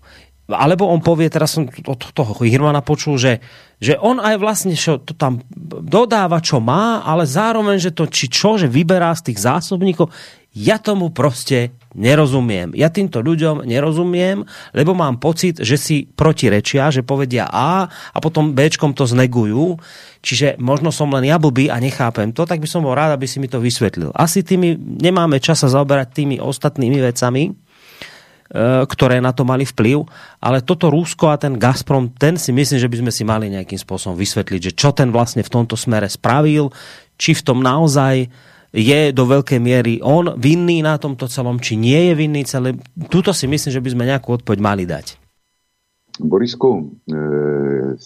alebo on povie, teraz som od toho Hirmana počul, že, že on aj vlastne čo, to tam dodáva, čo má, ale zároveň, že to či čo, že vyberá z tých zásobníkov, ja tomu prostě nerozumiem. Ja týmto ľuďom nerozumiem, lebo mám pocit, že si protirečia, že povedia A a potom Bčkom to znegujú. Čiže možno som len ja blbý a nechápem to, tak by som bol rád, aby si mi to vysvetlil. Asi tými nemáme čas sa zaoberať tými ostatnými vecami, ktoré na to mali vplyv, ale toto Rusko a ten Gazprom, ten si myslím, že by sme si mali nejakým spôsobom vysvetliť, že čo ten vlastne v tomto smere spravil, či v tom naozaj je do veľkej miery on vinný na tomto celom, či nie je vinný celé. Tuto si myslím, že by sme nejakú odpoveď mali dať. Borisku, eh,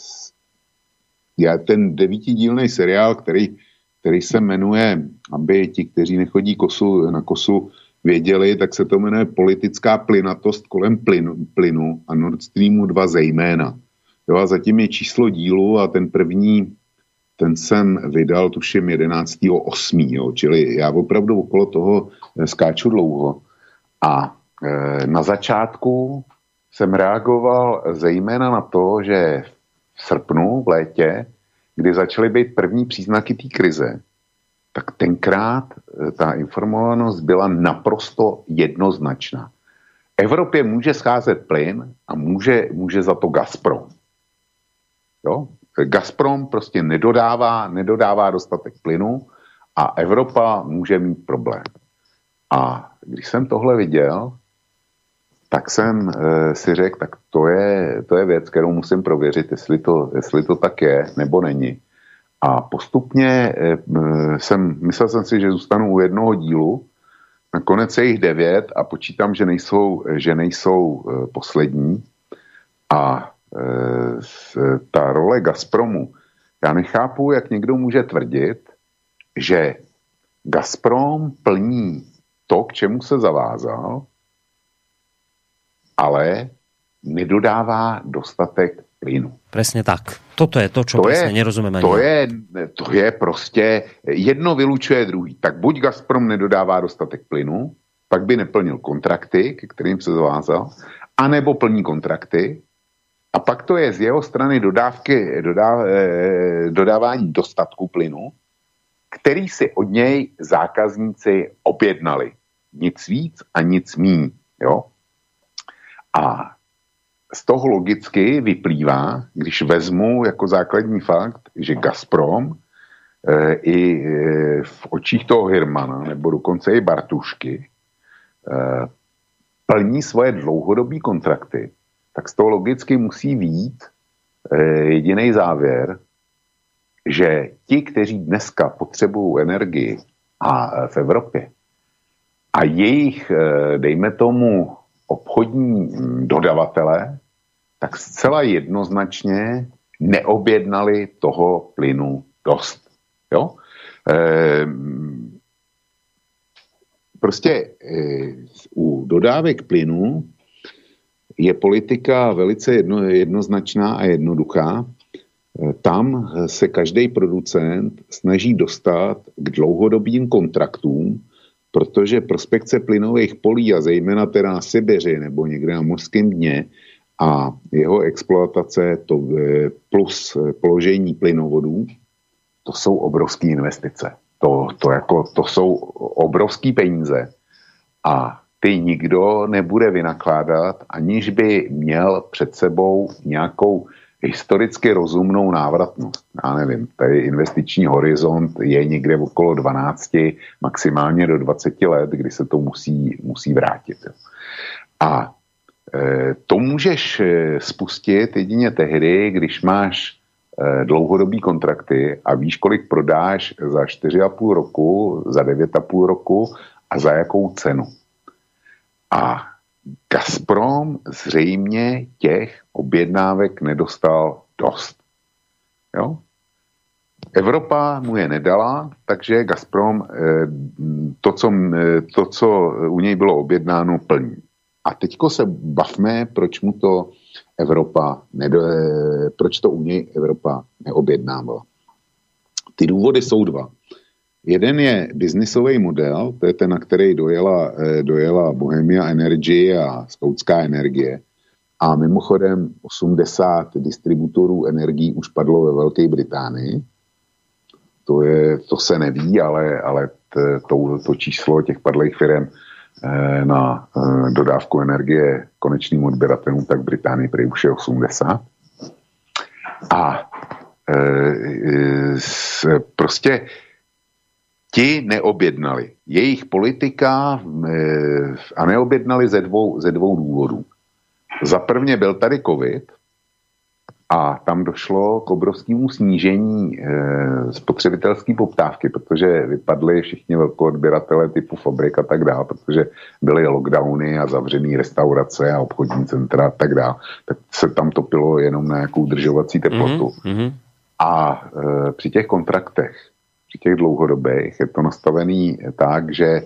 já ten devítidílný seriál, který, který se jmenuje, aby ti, kteří nechodí kosu, na kosu, věděli, tak se to jmenuje politická plynatost kolem plynu, plynu a Nord Streamu 2 zejména. Jo, a zatím je číslo dílu a ten první, ten jsem vydal tuším 11.8. Jo, čili já opravdu okolo toho eh, skáču dlouho. A e, na začátku jsem reagoval zejména na to, že v srpnu, v létě, kdy začaly být první příznaky té krize, tak tenkrát eh, ta informovanost byla naprosto jednoznačná. Evropě může scházet plyn a může, může za to Gazprom. Jo? Gazprom prostě nedodává, nedodává dostatek plynu a Evropa může mít problém. A když jsem tohle viděl, tak jsem e, si řekl, tak to je, to je věc, kterou musím prověřit, jestli to, jestli to tak je, nebo není. A postupně e, jsem, myslel jsem si, že zůstanu u jednoho dílu, nakonec je jich devět a počítám, že nejsou, že nejsou poslední. A ta role Gazpromu, já nechápu, jak někdo může tvrdit, že Gazprom plní to, k čemu se zavázal, ale nedodává dostatek plynu. Přesně tak. Toto je to, čo to je, nerozumíme. To je, to je prostě, jedno vylučuje druhý. Tak buď Gazprom nedodává dostatek plynu, pak by neplnil kontrakty, ke kterým se zavázal, anebo plní kontrakty, a pak to je z jeho strany dodávky, dodá, eh, dodávání dostatku plynu, který si od něj zákazníci objednali. Nic víc a nic míň. Jo? A z toho logicky vyplývá, když vezmu jako základní fakt, že Gazprom e, i e, v očích toho Hirmana, nebo dokonce i Bartušky, e, plní svoje dlouhodobé kontrakty, tak z toho logicky musí být e, jediný závěr, že ti, kteří dneska potřebují energii a v Evropě a jejich, dejme tomu, obchodní dodavatele, tak zcela jednoznačně neobjednali toho plynu dost. Jo? E, prostě e, u dodávek plynu je politika velice jedno, jednoznačná a jednoduchá. E, tam se každý producent snaží dostat k dlouhodobým kontraktům, protože prospekce plynových polí a zejména teda na Sibiři nebo někde na mořském dně a jeho exploatace to, e, plus e, položení plynovodů, to jsou obrovské investice. To, to, jako, to jsou obrovské peníze a ty nikdo nebude vynakládat, aniž by měl před sebou nějakou historicky rozumnou návratnost. Já nevím, tady investiční horizont je někde okolo 12, maximálně do 20 let, kdy se to musí, musí vrátit. A e, to můžeš e, spustit jedině tehdy, když máš e, dlouhodobý kontrakty a víš, kolik prodáš za 4,5 roku, za 9,5 roku a za jakou cenu. A Gazprom zřejmě těch objednávek nedostal dost. Jo? Evropa mu je nedala, takže Gazprom eh, to, co, eh, to, co u něj bylo objednáno, plní. A teďko se bavme, proč mu to Evropa, nedo, eh, proč to u něj Evropa neobjednávala. Ty důvody jsou dva. Jeden je biznisový model, to je ten, na který dojela, eh, dojela Bohemia Energy a Skoutská energie. A mimochodem 80 distributorů energií už padlo ve Velké Británii. To, je, to se neví, ale, ale to, to číslo těch padlých firm eh, na eh, dodávku energie konečným odběratelům, tak v Británii prý už je 80. A prostě ti neobjednali. Jejich politika eh, a neobjednali ze dvou, ze dvou důvodů. Za prvně byl tady covid a tam došlo k obrovskému snížení e, spotřebitelské poptávky, protože vypadly všichni velkoodběratele typu fabrik a tak dále, protože byly lockdowny a zavřené restaurace a obchodní centra a tak dále. Tak se tam topilo jenom na nějakou držovací teplotu. Mm-hmm. A e, při těch kontraktech při těch dlouhodobých je to nastavený tak, že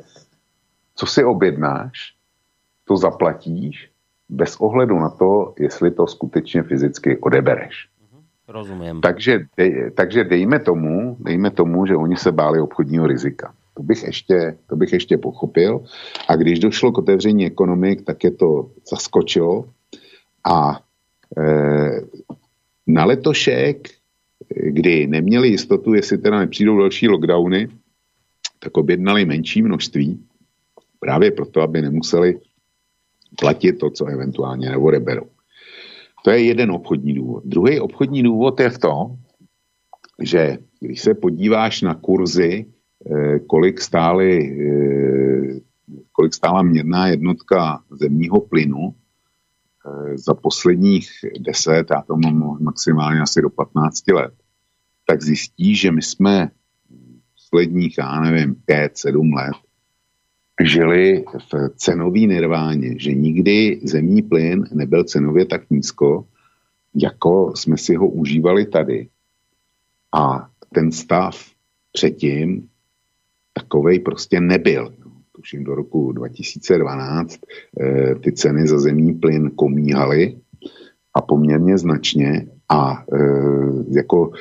co si objednáš, to zaplatíš bez ohledu na to, jestli to skutečně fyzicky odebereš. Mhm, rozumím. Takže, dej, takže dejme tomu, dejme tomu, že oni se báli obchodního rizika. To bych, ještě, to bych ještě pochopil. A když došlo k otevření ekonomik, tak je to zaskočilo. A e, na letošek kdy neměli jistotu, jestli teda nepřijdou další lockdowny, tak objednali menší množství, právě proto, aby nemuseli platit to, co eventuálně neodeberou. To je jeden obchodní důvod. Druhý obchodní důvod je v tom, že když se podíváš na kurzy, eh, kolik stály, eh, kolik stála měrná jednotka zemního plynu za posledních 10, já to mám maximálně asi do 15 let, tak zjistí, že my jsme posledních, já nevím, 5-7 let žili v cenové nirváně, že nikdy zemní plyn nebyl cenově tak nízko, jako jsme si ho užívali tady. A ten stav předtím takovej prostě nebyl. Tuším do roku 2012 eh, ty ceny za zemní plyn komíhaly a poměrně značně a eh, jako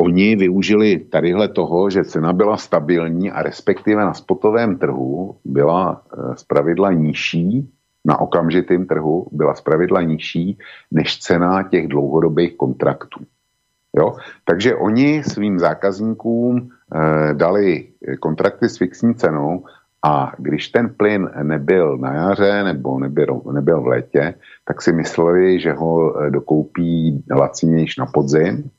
oni využili tadyhle toho, že cena byla stabilní a respektive na spotovém trhu byla eh, zpravidla nižší, na okamžitém trhu byla zpravidla nižší než cena těch dlouhodobých kontraktů. Jo? Takže oni svým zákazníkům eh, dali kontrakty s fixní cenou a když ten plyn nebyl na jaře nebo nebyl, nebyl v létě, tak si mysleli, že ho eh, dokoupí lacinějš na podzim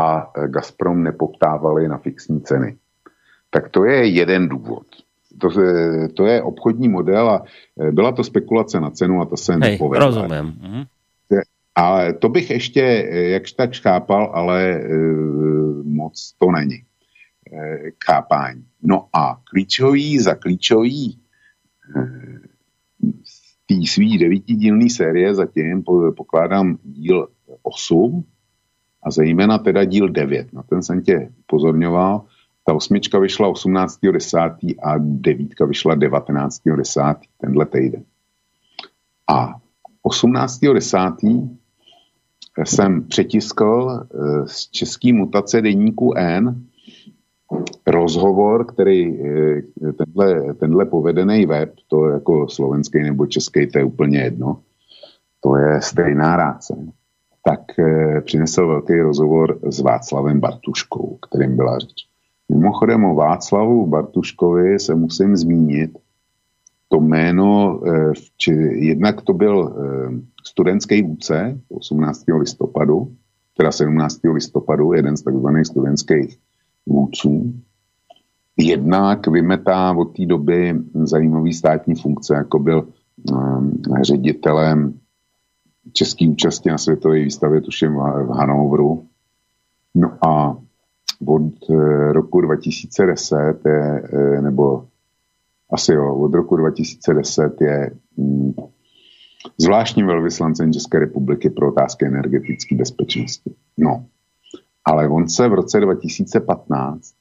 a Gazprom nepoptávali na fixní ceny. Tak to je jeden důvod. To, to je obchodní model a e, byla to spekulace na cenu a to se Hej, nepovedla. rozumím. Mhm. Ale to bych ještě e, jakž tak chápal, ale e, moc to není e, chápání. No a klíčový za klíčový e, té svý devítidílné série zatím pokládám díl 8, a zejména teda díl 9. Na ten jsem tě upozorňoval. Ta osmička vyšla 18.10. a devítka vyšla 19.10. tenhle týden. A 18.10. jsem přetiskl eh, z český mutace deníku N rozhovor, který eh, tenhle, tenhle povedený web, to jako slovenský nebo český, to je úplně jedno, to je stejná ráce tak eh, přinesl velký rozhovor s Václavem Bartuškou, kterým byla řeč. Mimochodem o Václavu Bartuškovi se musím zmínit. To jméno, eh, či, jednak to byl eh, studentský vůdce 18. listopadu, teda 17. listopadu, jeden z takzvaných studentských vůdců. Jednak vymetá od té doby zajímavý státní funkce, jako byl ředitelem český účastí na světové výstavě, tuším v Hanovru. No a od eh, roku 2010 je, eh, nebo asi jo, od roku 2010 je mm, zvláštním velvyslancem České republiky pro otázky energetické bezpečnosti. No, ale on se v roce 2015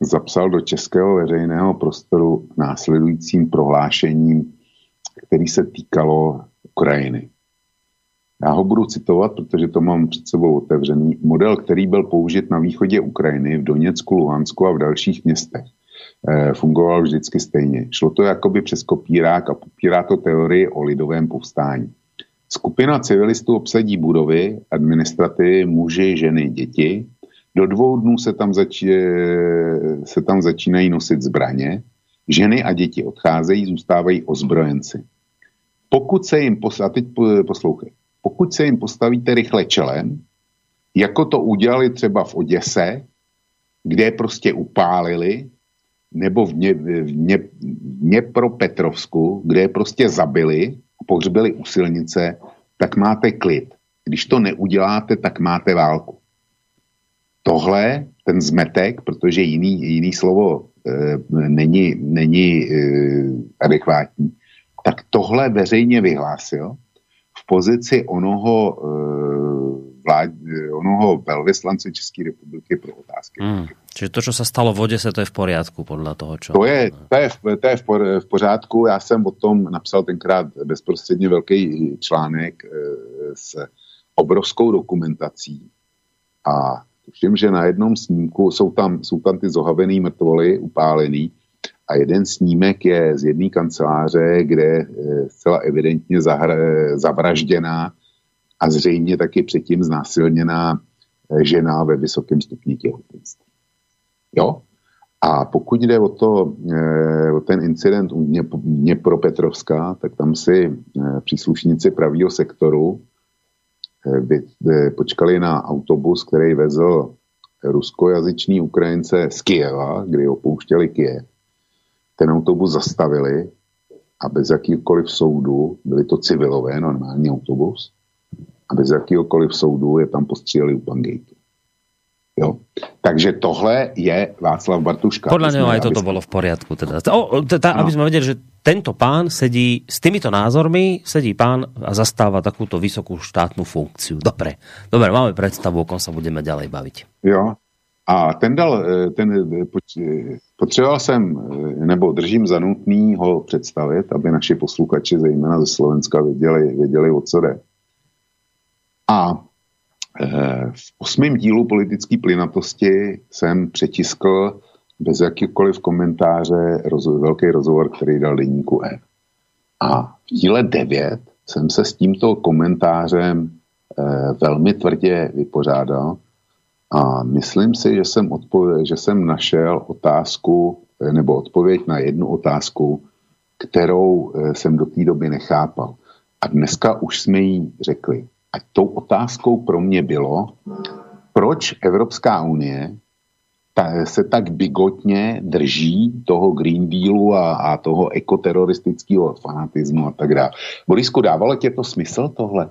zapsal do českého veřejného prostoru následujícím prohlášením, který se týkalo Ukrajiny. Já ho budu citovat, protože to mám před sebou otevřený. Model, který byl použit na východě Ukrajiny, v Doněcku, Luhansku a v dalších městech, eh, fungoval vždycky stejně. Šlo to jakoby přes kopírák a popírá to teorii o lidovém povstání. Skupina civilistů obsadí budovy, administrativy, muži, ženy, děti. Do dvou dnů se tam, zač- se tam začínají nosit zbraně. Ženy a děti odcházejí, zůstávají ozbrojenci. Pokud se jim, pos- a teď poslouchej, pokud se jim postavíte rychle čelem, jako to udělali třeba v Oděse, kde je prostě upálili, nebo v, Ně, v, Ně, Dněpropetrovsku, kde je prostě zabili pohřbili u silnice, tak máte klid. Když to neuděláte, tak máte válku. Tohle, ten zmetek, protože jiný, jiný slovo e, není, není e, adekvátní, tak tohle veřejně vyhlásil v pozici onoho, uh, vlád, onoho velvyslance České republiky pro otázky. Hmm. Čiže to, co se stalo v Odese, to je v poriadku podle toho, čo... To je, to je, v, to je v, por, v pořádku. Já jsem o tom napsal tenkrát bezprostředně velký článek e, s obrovskou dokumentací a všim, že na jednom snímku jsou tam, jsou tam ty zohavený mrtvoly upálený a jeden snímek je z jedné kanceláře, kde je zcela evidentně zavražděná a zřejmě taky předtím znásilněná eh, žena ve vysokém stupni těhotenství. Jo? A pokud jde o, to, eh, o ten incident u Dněpropetrovska, tak tam si eh, příslušníci pravého sektoru počkali na autobus, který vezl ruskojazyční Ukrajince z Kijeva, kdy opouštěli Kijev ten autobus zastavili a bez jakýkoliv soudu, byli to civilové, normální autobus, a bez jakýkoliv soudu je tam postříleli u Pangejtu. Jo. Takže tohle je Václav Bartuška. Podľa neho aj toto bolo v poriadku. Teda. O, teda. Aby sme vedeli, že tento pán sedí s týmito názormi, sedí pán a zastáva takúto vysokú štátnu funkciu. Dobre, Dobre máme predstavu, o kom sa budeme ďalej baviť. Jo. A ten dal, e, ten, e, potřeboval jsem, nebo držím za nutný ho představit, aby naši posluchači, zejména ze Slovenska, věděli, věděli o co jde. A v osmém dílu politické plynatosti jsem přetiskl bez jakýkoliv komentáře rozho- velký rozhovor, který dal deníku E. A v díle 9 jsem se s tímto komentářem eh, velmi tvrdě vypořádal a myslím si, že jsem, odpověd, že jsem našel otázku eh, nebo odpověď na jednu otázku, kterou eh, jsem do té doby nechápal. A dneska už jsme jí řekli. A tou otázkou pro mě bylo, proč Evropská unie ta, se tak bigotně drží toho Green Dealu a, a toho ekoteroristického fanatismu a tak dále. Borisku, dávalo tě to smysl tohle?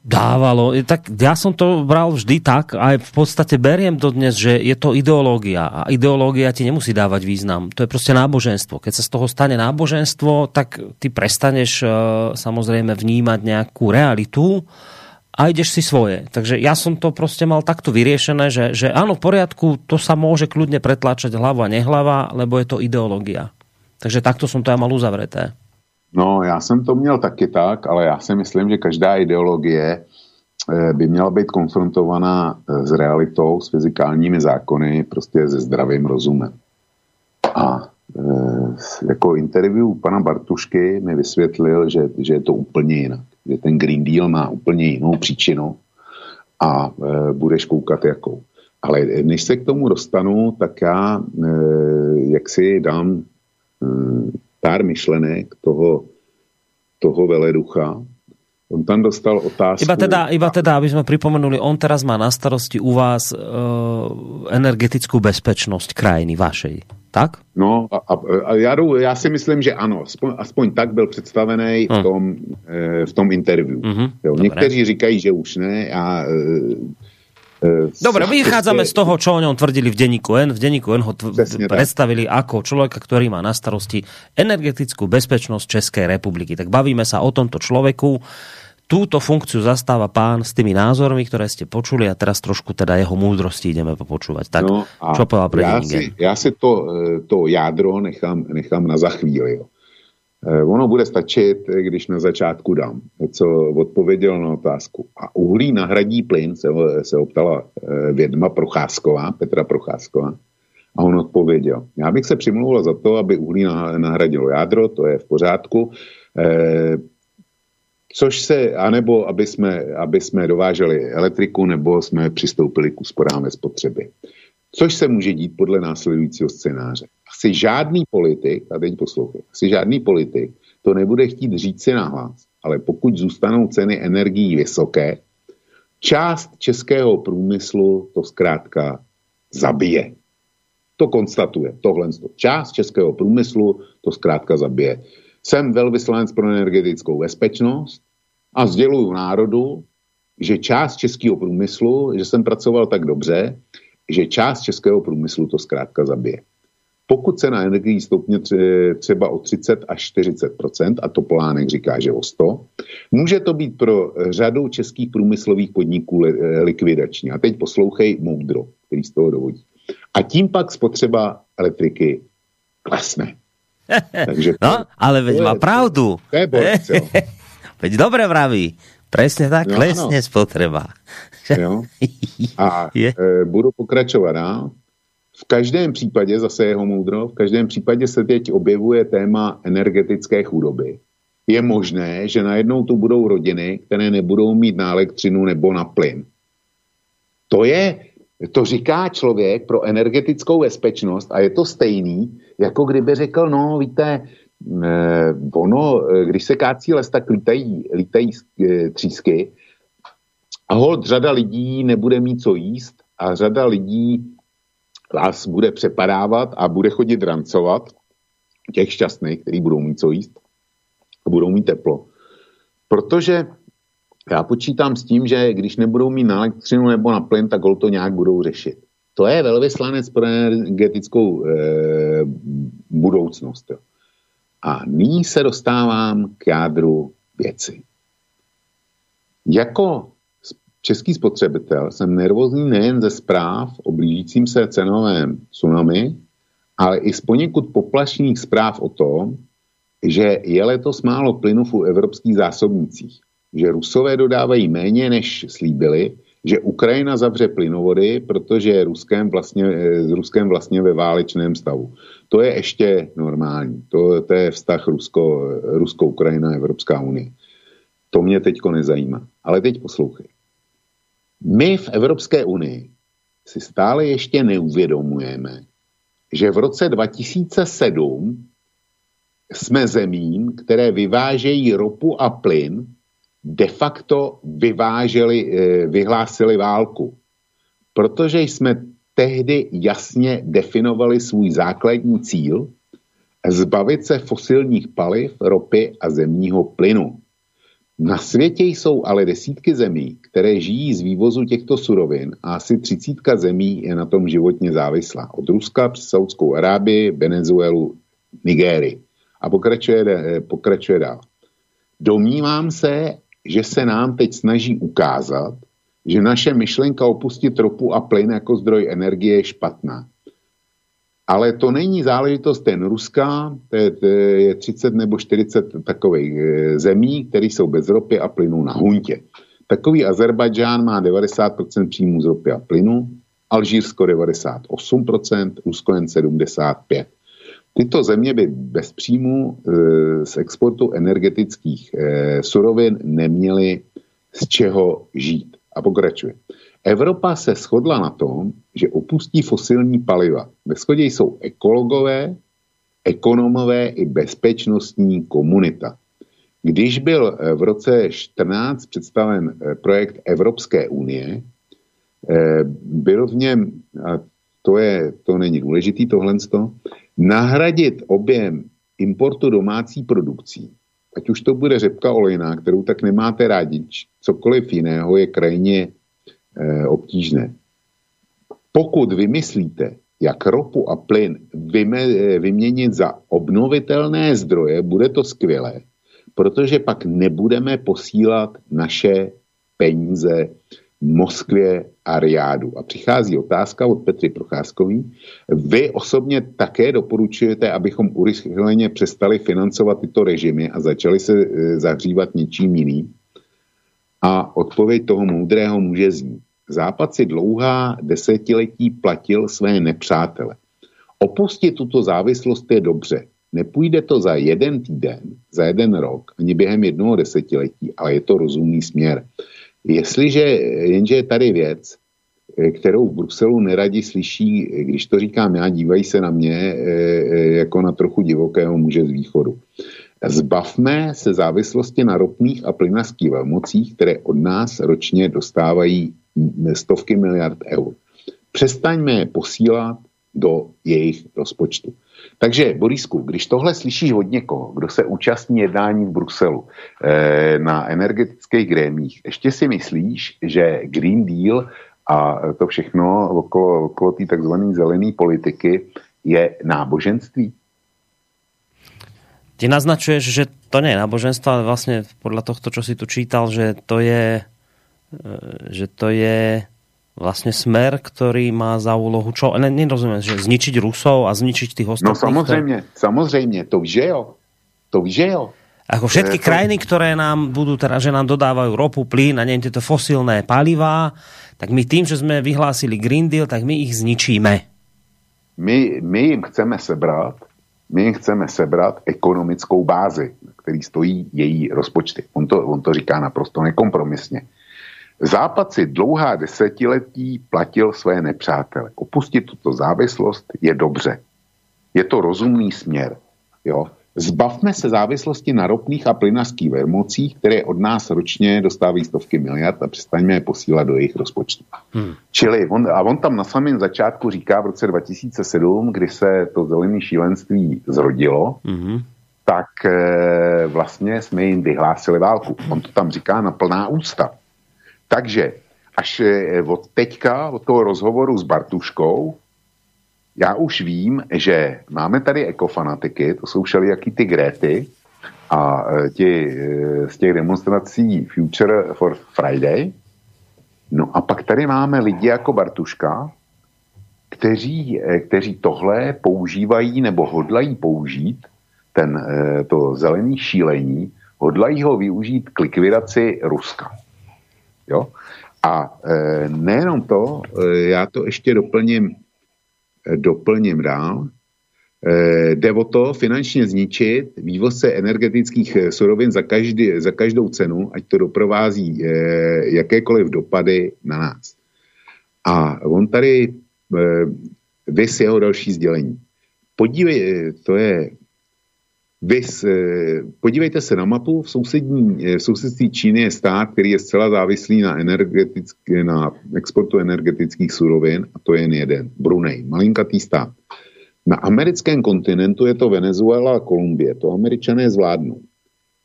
Dávalo. Tak ja som to bral vždy tak, aj v podstate beriem to dnes, že je to ideológia a ideológia ti nemusí dávať význam. To je proste náboženstvo. Keď sa z toho stane náboženstvo, tak ty prestaneš uh, samozrejme vnímať nejakú realitu a ideš si svoje. Takže ja som to proste mal takto vyriešené, že, že áno, v poriadku, to sa môže kľudne pretláčať hlava a nehlava, lebo je to ideológia. Takže takto som to ja mal uzavreté. No, já jsem to měl taky tak, ale já si myslím, že každá ideologie eh, by měla být konfrontovaná eh, s realitou, s fyzikálními zákony, prostě se zdravým rozumem. A e, jako interview pana Bartušky mi vysvětlil, že, že je to úplně jinak. Že ten Green Deal má úplně jinou příčinu a budeš koukat jakou. Ale než se k tomu dostanu, tak já jak si dám pár myšlenek toho, toho veleducha. On tam dostal otázku... Iba teda, iba teda, aby sme pripomenuli, on teraz má na starosti u vás e, energetickú bezpečnosť krajiny vašej, tak? No, a, a, a já, já si myslím, že ano. Aspoň, aspoň tak byl představený v hm. tom, e, v tom interview. Uh-huh, jo, někteří říkají, že už ne. A, E, Dobre, vychádzame z toho, čo o ňom tvrdili v denníku N. V denníku N ho predstavili tak. ako človeka, ktorý má na starosti energetickú bezpečnosť Českej republiky. Tak bavíme sa o tomto človeku. Túto funkciu zastáva pán s tými názormi, ktoré ste počuli a teraz trošku teda jeho múdrosti ideme popočúvať. Tak, no čo povedal pre ja si, ja si to, e, to jádro nechám, nechám na za chvíli. Jo. Eh, ono bude stačit, když na začátku dám, co odpověděl na otázku. A uhlí nahradí plyn, se, se optala eh, vědma Procházková, Petra Procházková. A on odpověděl, já bych se přimlouval za to, aby uhlí nahradilo jádro, to je v pořádku, eh, což se, anebo aby jsme, aby jsme dováželi elektriku, nebo jsme přistoupili k úsporám ve spotřeby. Což se může dít podle následujícího scénáře. Asi žádný politik, a teď poslouchej, asi žádný politik to nebude chtít říct si nahlas, ale pokud zůstanou ceny energií vysoké, část českého průmyslu to zkrátka zabije. To konstatuje, tohle. Část českého průmyslu to zkrátka zabije. Jsem velvyslanec pro energetickou bezpečnost a sděluju národu, že část českého průmyslu, že jsem pracoval tak dobře, že část českého průmyslu to zkrátka zabije. Pokud cena energií stoupne třeba o 30 až 40% a to Polánek říká, že o 100, může to být pro řadu českých průmyslových podniků likvidační. A teď poslouchej moudro, který z toho dovodí. A tím pak spotřeba elektriky klesne. Takže to, no, ale veď má pravdu. To je borec, Veď dobre vraví. Presne tak, no, klesne spotreba. Jo. A je. E, budu pokračovat dál. V každém případě, zase jeho moudro, v každém případě se teď objevuje téma energetické chudoby. Je možné, že najednou tu budou rodiny, které nebudou mít na elektřinu nebo na plyn. To je, to říká člověk pro energetickou bezpečnost a je to stejný, jako kdyby řekl, no víte, eh, ono, eh, když se kácí les, tak lítají, lítají eh, třísky a hold řada lidí nebude mít co jíst a řada lidí vás bude přepadávat a bude chodit rancovat těch šťastných, který budou mít co jíst a budou mít teplo. Protože já počítám s tím, že když nebudou mít na elektřinu nebo na plyn, tak to nějak budou řešit. To je velvyslanec pro energetickou e, budoucnost. Jo. A nyní se dostávám k jádru věci. Jako český spotřebitel jsem nervózní nejen ze zpráv o blížícím se cenovém tsunami, ale i z poněkud poplašných zpráv o tom, že je letos málo plynu v evropských zásobnicích, že Rusové dodávají méně, než slíbili, že Ukrajina zavře plynovody, protože je Ruskem vlastně, s Ruskem vlastně ve válečném stavu. To je ještě normální. To, to je vztah Rusko, Rusko-Ukrajina, Evropská unie. To mě teďko nezajímá. Ale teď poslouchej. My v Evropské unii si stále ještě neuvědomujeme, že v roce 2007 jsme zemím, které vyvážejí ropu a plyn, de facto vyváželi, eh, vyhlásili válku. Protože jsme tehdy jasně definovali svůj základní cíl zbavit se fosilních paliv, ropy a zemního plynu. Na světě jsou ale desítky zemí, které žijí z vývozu těchto surovin a asi třicítka zemí je na tom životně závislá. Od Ruska přes Saudskou Arábii, Venezuelu, Nigérii. A pokračuje, eh, pokračuje dál. Domnívám se, že se nám teď snaží ukázat, že naše myšlenka opustit ropu a plyn jako zdroj energie je špatná. Ale to není záležitost ten Ruska, to je, je 30 nebo 40 takových eh, zemí, které jsou bez ropy a plynu na huntě. Takový Azerbajdžán má 90% příjmů z ropy a plynu, Alžírsko 98%, Rusko jen 75%. Tyto země by bez příjmu e, z exportu energetických e, surovin neměly z čeho žít. A pokračuje. Evropa se shodla na tom, že opustí fosilní paliva. Ve shodě jsou ekologové, ekonomové i bezpečnostní komunita. Když byl e, v roce 14 představen projekt Evropské unie, byl v něm, a to, je, to není důležitý tohle, nahradit objem importu domácí produkcí, ať už to bude řepka olejná, kterou tak nemáte rádi, cokoliv jiného je krajně obtížné. Pokud vymyslíte, jak ropu a plyn eh, vyměnit za obnovitelné zdroje, bude to skvělé, protože pak nebudeme posílat naše peníze Moskvě a Riádu. A přichází otázka od Petry Procházkový. Vy osobně také doporučujete, abychom urychleně přestali financovat tyto režimy a začali se e, zahřívat něčím jiným? A odpověď toho moudrého může znít. Západ si dlouhá desetiletí platil své nepřátele. Opustit tuto závislost je dobře. Nepůjde to za jeden týden, za jeden rok, ani během jednoho desetiletí, ale je to rozumný směr. Jestliže, jenže je tady věc, kterou v Bruselu neradi slyší, když to říkám já, dívají se na mě eh, eh, jako na trochu divokého muže z východu. Zbavme se závislosti na ropných a plynařských velmocích, které od nás ročně dostávají stovky miliard eur. Přestaňme je posílat do jejich rozpočtu. Takže, Borisku, když tohle slyšíš od někoho, kdo se účastní jednání v Bruselu eh, na energetických grémích, ještě si myslíš, že Green Deal a to všechno okolo, okolo té takzvané zelené politiky je náboženství? Ty naznačuješ, že to nie je náboženstvo, ale vlastně podle toho, čo si tu čítal, že to je, že to je vlastně smer, který má za úlohu čo? Ne, nerozumím, že zničiť Rusov a zničiť tých ostatných. No samozřejmě, které... samozřejmě, to víš, že jo. To víš, že jo. Ako všetky to... krajiny, ktoré nám budú, teda, že nám dodávajú ropu, plyn a neviem, tieto fosilné palivá, tak my tým, že sme vyhlásili Green Deal, tak my ich zničíme. My, my jim chceme sebrat, my jim chceme sebrat ekonomickou bázi, který stojí její rozpočty. On to, on to říká naprosto nekompromisně. Západ si dlouhá desetiletí platil své nepřátele. Opustit tuto závislost je dobře. Je to rozumný směr. Jo? Zbavme se závislosti na ropných a plynařských vermocích, které od nás ročně dostávají stovky miliard a přestaňme je posílat do jejich rozpočtu. Hmm. Čili on, a on tam na samém začátku říká v roce 2007, kdy se to zelené šílenství zrodilo, hmm. tak e, vlastně jsme jim vyhlásili válku. On to tam říká na plná ústa. Takže až e, od teďka, od toho rozhovoru s Bartuškou, já už vím, že máme tady ekofanatiky, to jsou všelijaký ty Gréty a e, ti e, z těch demonstrací Future for Friday. No a pak tady máme lidi jako Bartuška, kteří, kteří tohle používají nebo hodlají použít, ten, to zelený šílení, hodlají ho využít k likvidaci Ruska. Jo? A nejenom to, já to ještě doplním Eh, doplním dál. Eh, jde o to finančně zničit vývozce energetických eh, surovin za, každý, za každou cenu, ať to doprovází jakékoliv dopady na nás. A on tady vys jeho další sdělení. Podívej, to je Vys, podívejte se na mapu, v, sousední, v sousedství Číny je stát, který je zcela závislý na, na exportu energetických surovin a to je jen jeden, Brunei, malinkatý stát. Na americkém kontinentu je to Venezuela a Kolumbie, to američané zvládnou.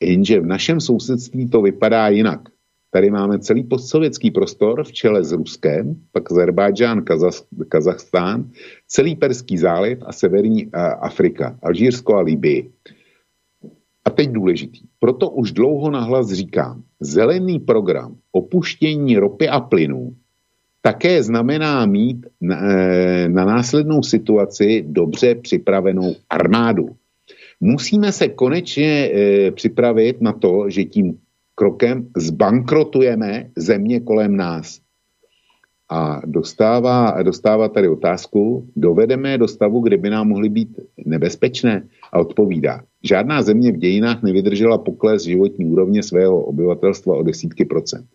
Jenže v našem sousedství to vypadá jinak. Tady máme celý postsovětský prostor v čele s Ruskem, pak Azerbajdžán, Kazachstán, celý Perský záliv a severní Afrika, Alžírsko a Libii. A teď důležitý. Proto už dlouho nahlas říkám, zelený program opuštění ropy a plynu také znamená mít na, eh, na následnou situaci dobře připravenou armádu. Musíme se konečně e, připravit na to, že tím krokem zbankrotujeme země kolem nás. A dostává, dostává tady otázku, dovedeme do stavu, kde by nám mohly být nebezpečné? A odpovídá, žádná země v dějinách nevydržela pokles životní úrovně svého obyvatelstva o desítky procent.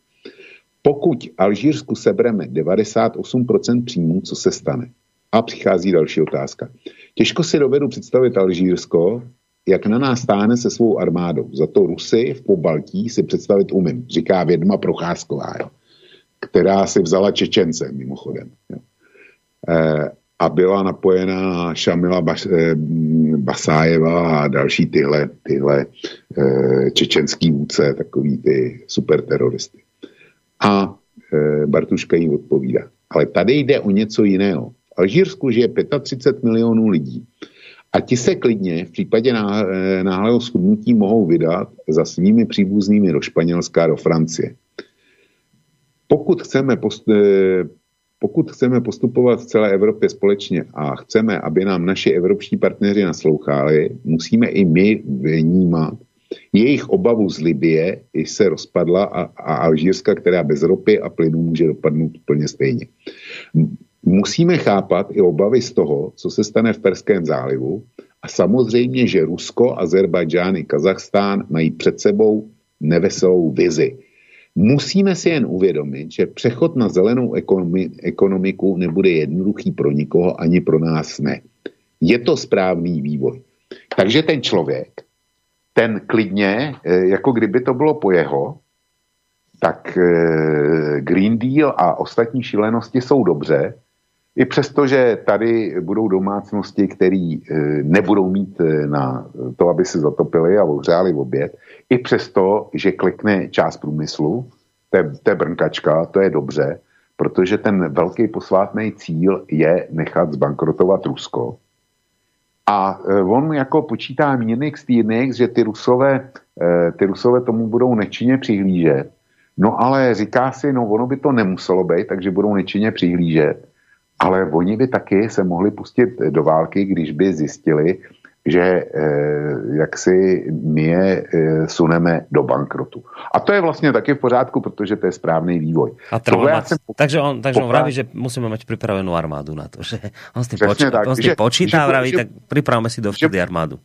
Pokud Alžírsku sebereme 98% příjmů, co se stane? A přichází další otázka. Těžko si dovedu představit Alžírsko, jak na nás stáhne se svou armádou. Za to Rusy v Pobaltí si představit umím, říká vědma Procházková. Jo která si vzala Čečence, mimochodem. Jo. E, a byla napojena na Šamila Bas, e, Basájeva a další tyhle, tyhle e, čečenský vůdce, takový ty superteroristy. A e, Bartuška jí odpovídá. Ale tady jde o něco jiného. V Alžírsku žije 35 milionů lidí. A ti se klidně v případě náhlého schudnutí mohou vydat za svými příbuznými do Španělska a do Francie. Pokud chceme, post, eh, pokud chceme postupovat v celé Evropě společně a chceme, aby nám naši evropští partneři naslouchali, musíme i my vnímat jejich obavu z Libie, když se rozpadla a, a Alžírska, která bez ropy a plynu může dopadnout úplně stejně. Musíme chápat i obavy z toho, co se stane v Perském zálivu a samozřejmě, že Rusko, Azerbajdžán i Kazachstán mají před sebou neveselou vizi Musíme si jen uvědomit, že přechod na zelenou ekonomiku nebude jednoduchý pro nikoho, ani pro nás ne. Je to správný vývoj. Takže ten člověk, ten klidně, eh, jako kdyby to bylo po jeho, tak eh, Green Deal a ostatní šílenosti jsou dobře, i přesto, že tady budou domácnosti, které eh, nebudou mít na to, aby se zatopili a ohřáli oběd, i přesto, že klikne část průmyslu, to je brnkačka, to je dobře, protože ten velký posvátný cíl je nechat zbankrotovat Rusko. A e, on jako počítá Minix Týrnix, že ty rusové, e, ty rusové tomu budou nečinně přihlížet. No ale říká si, no ono by to nemuselo být, takže budou nečinně přihlížet. Ale oni by taky se mohli pustit do války, když by zjistili, že eh, jak si my je eh, suneme do bankrotu. A to je vlastně taky v pořádku, protože to je správný vývoj. A mať, jsem, takže on, takže on vraví, že musíme mať pripravenú armádu na to, že on s tým, počí, tak, on s tým že, počítá, že, vraví, že, tak pripravme si dovtedy že, armádu.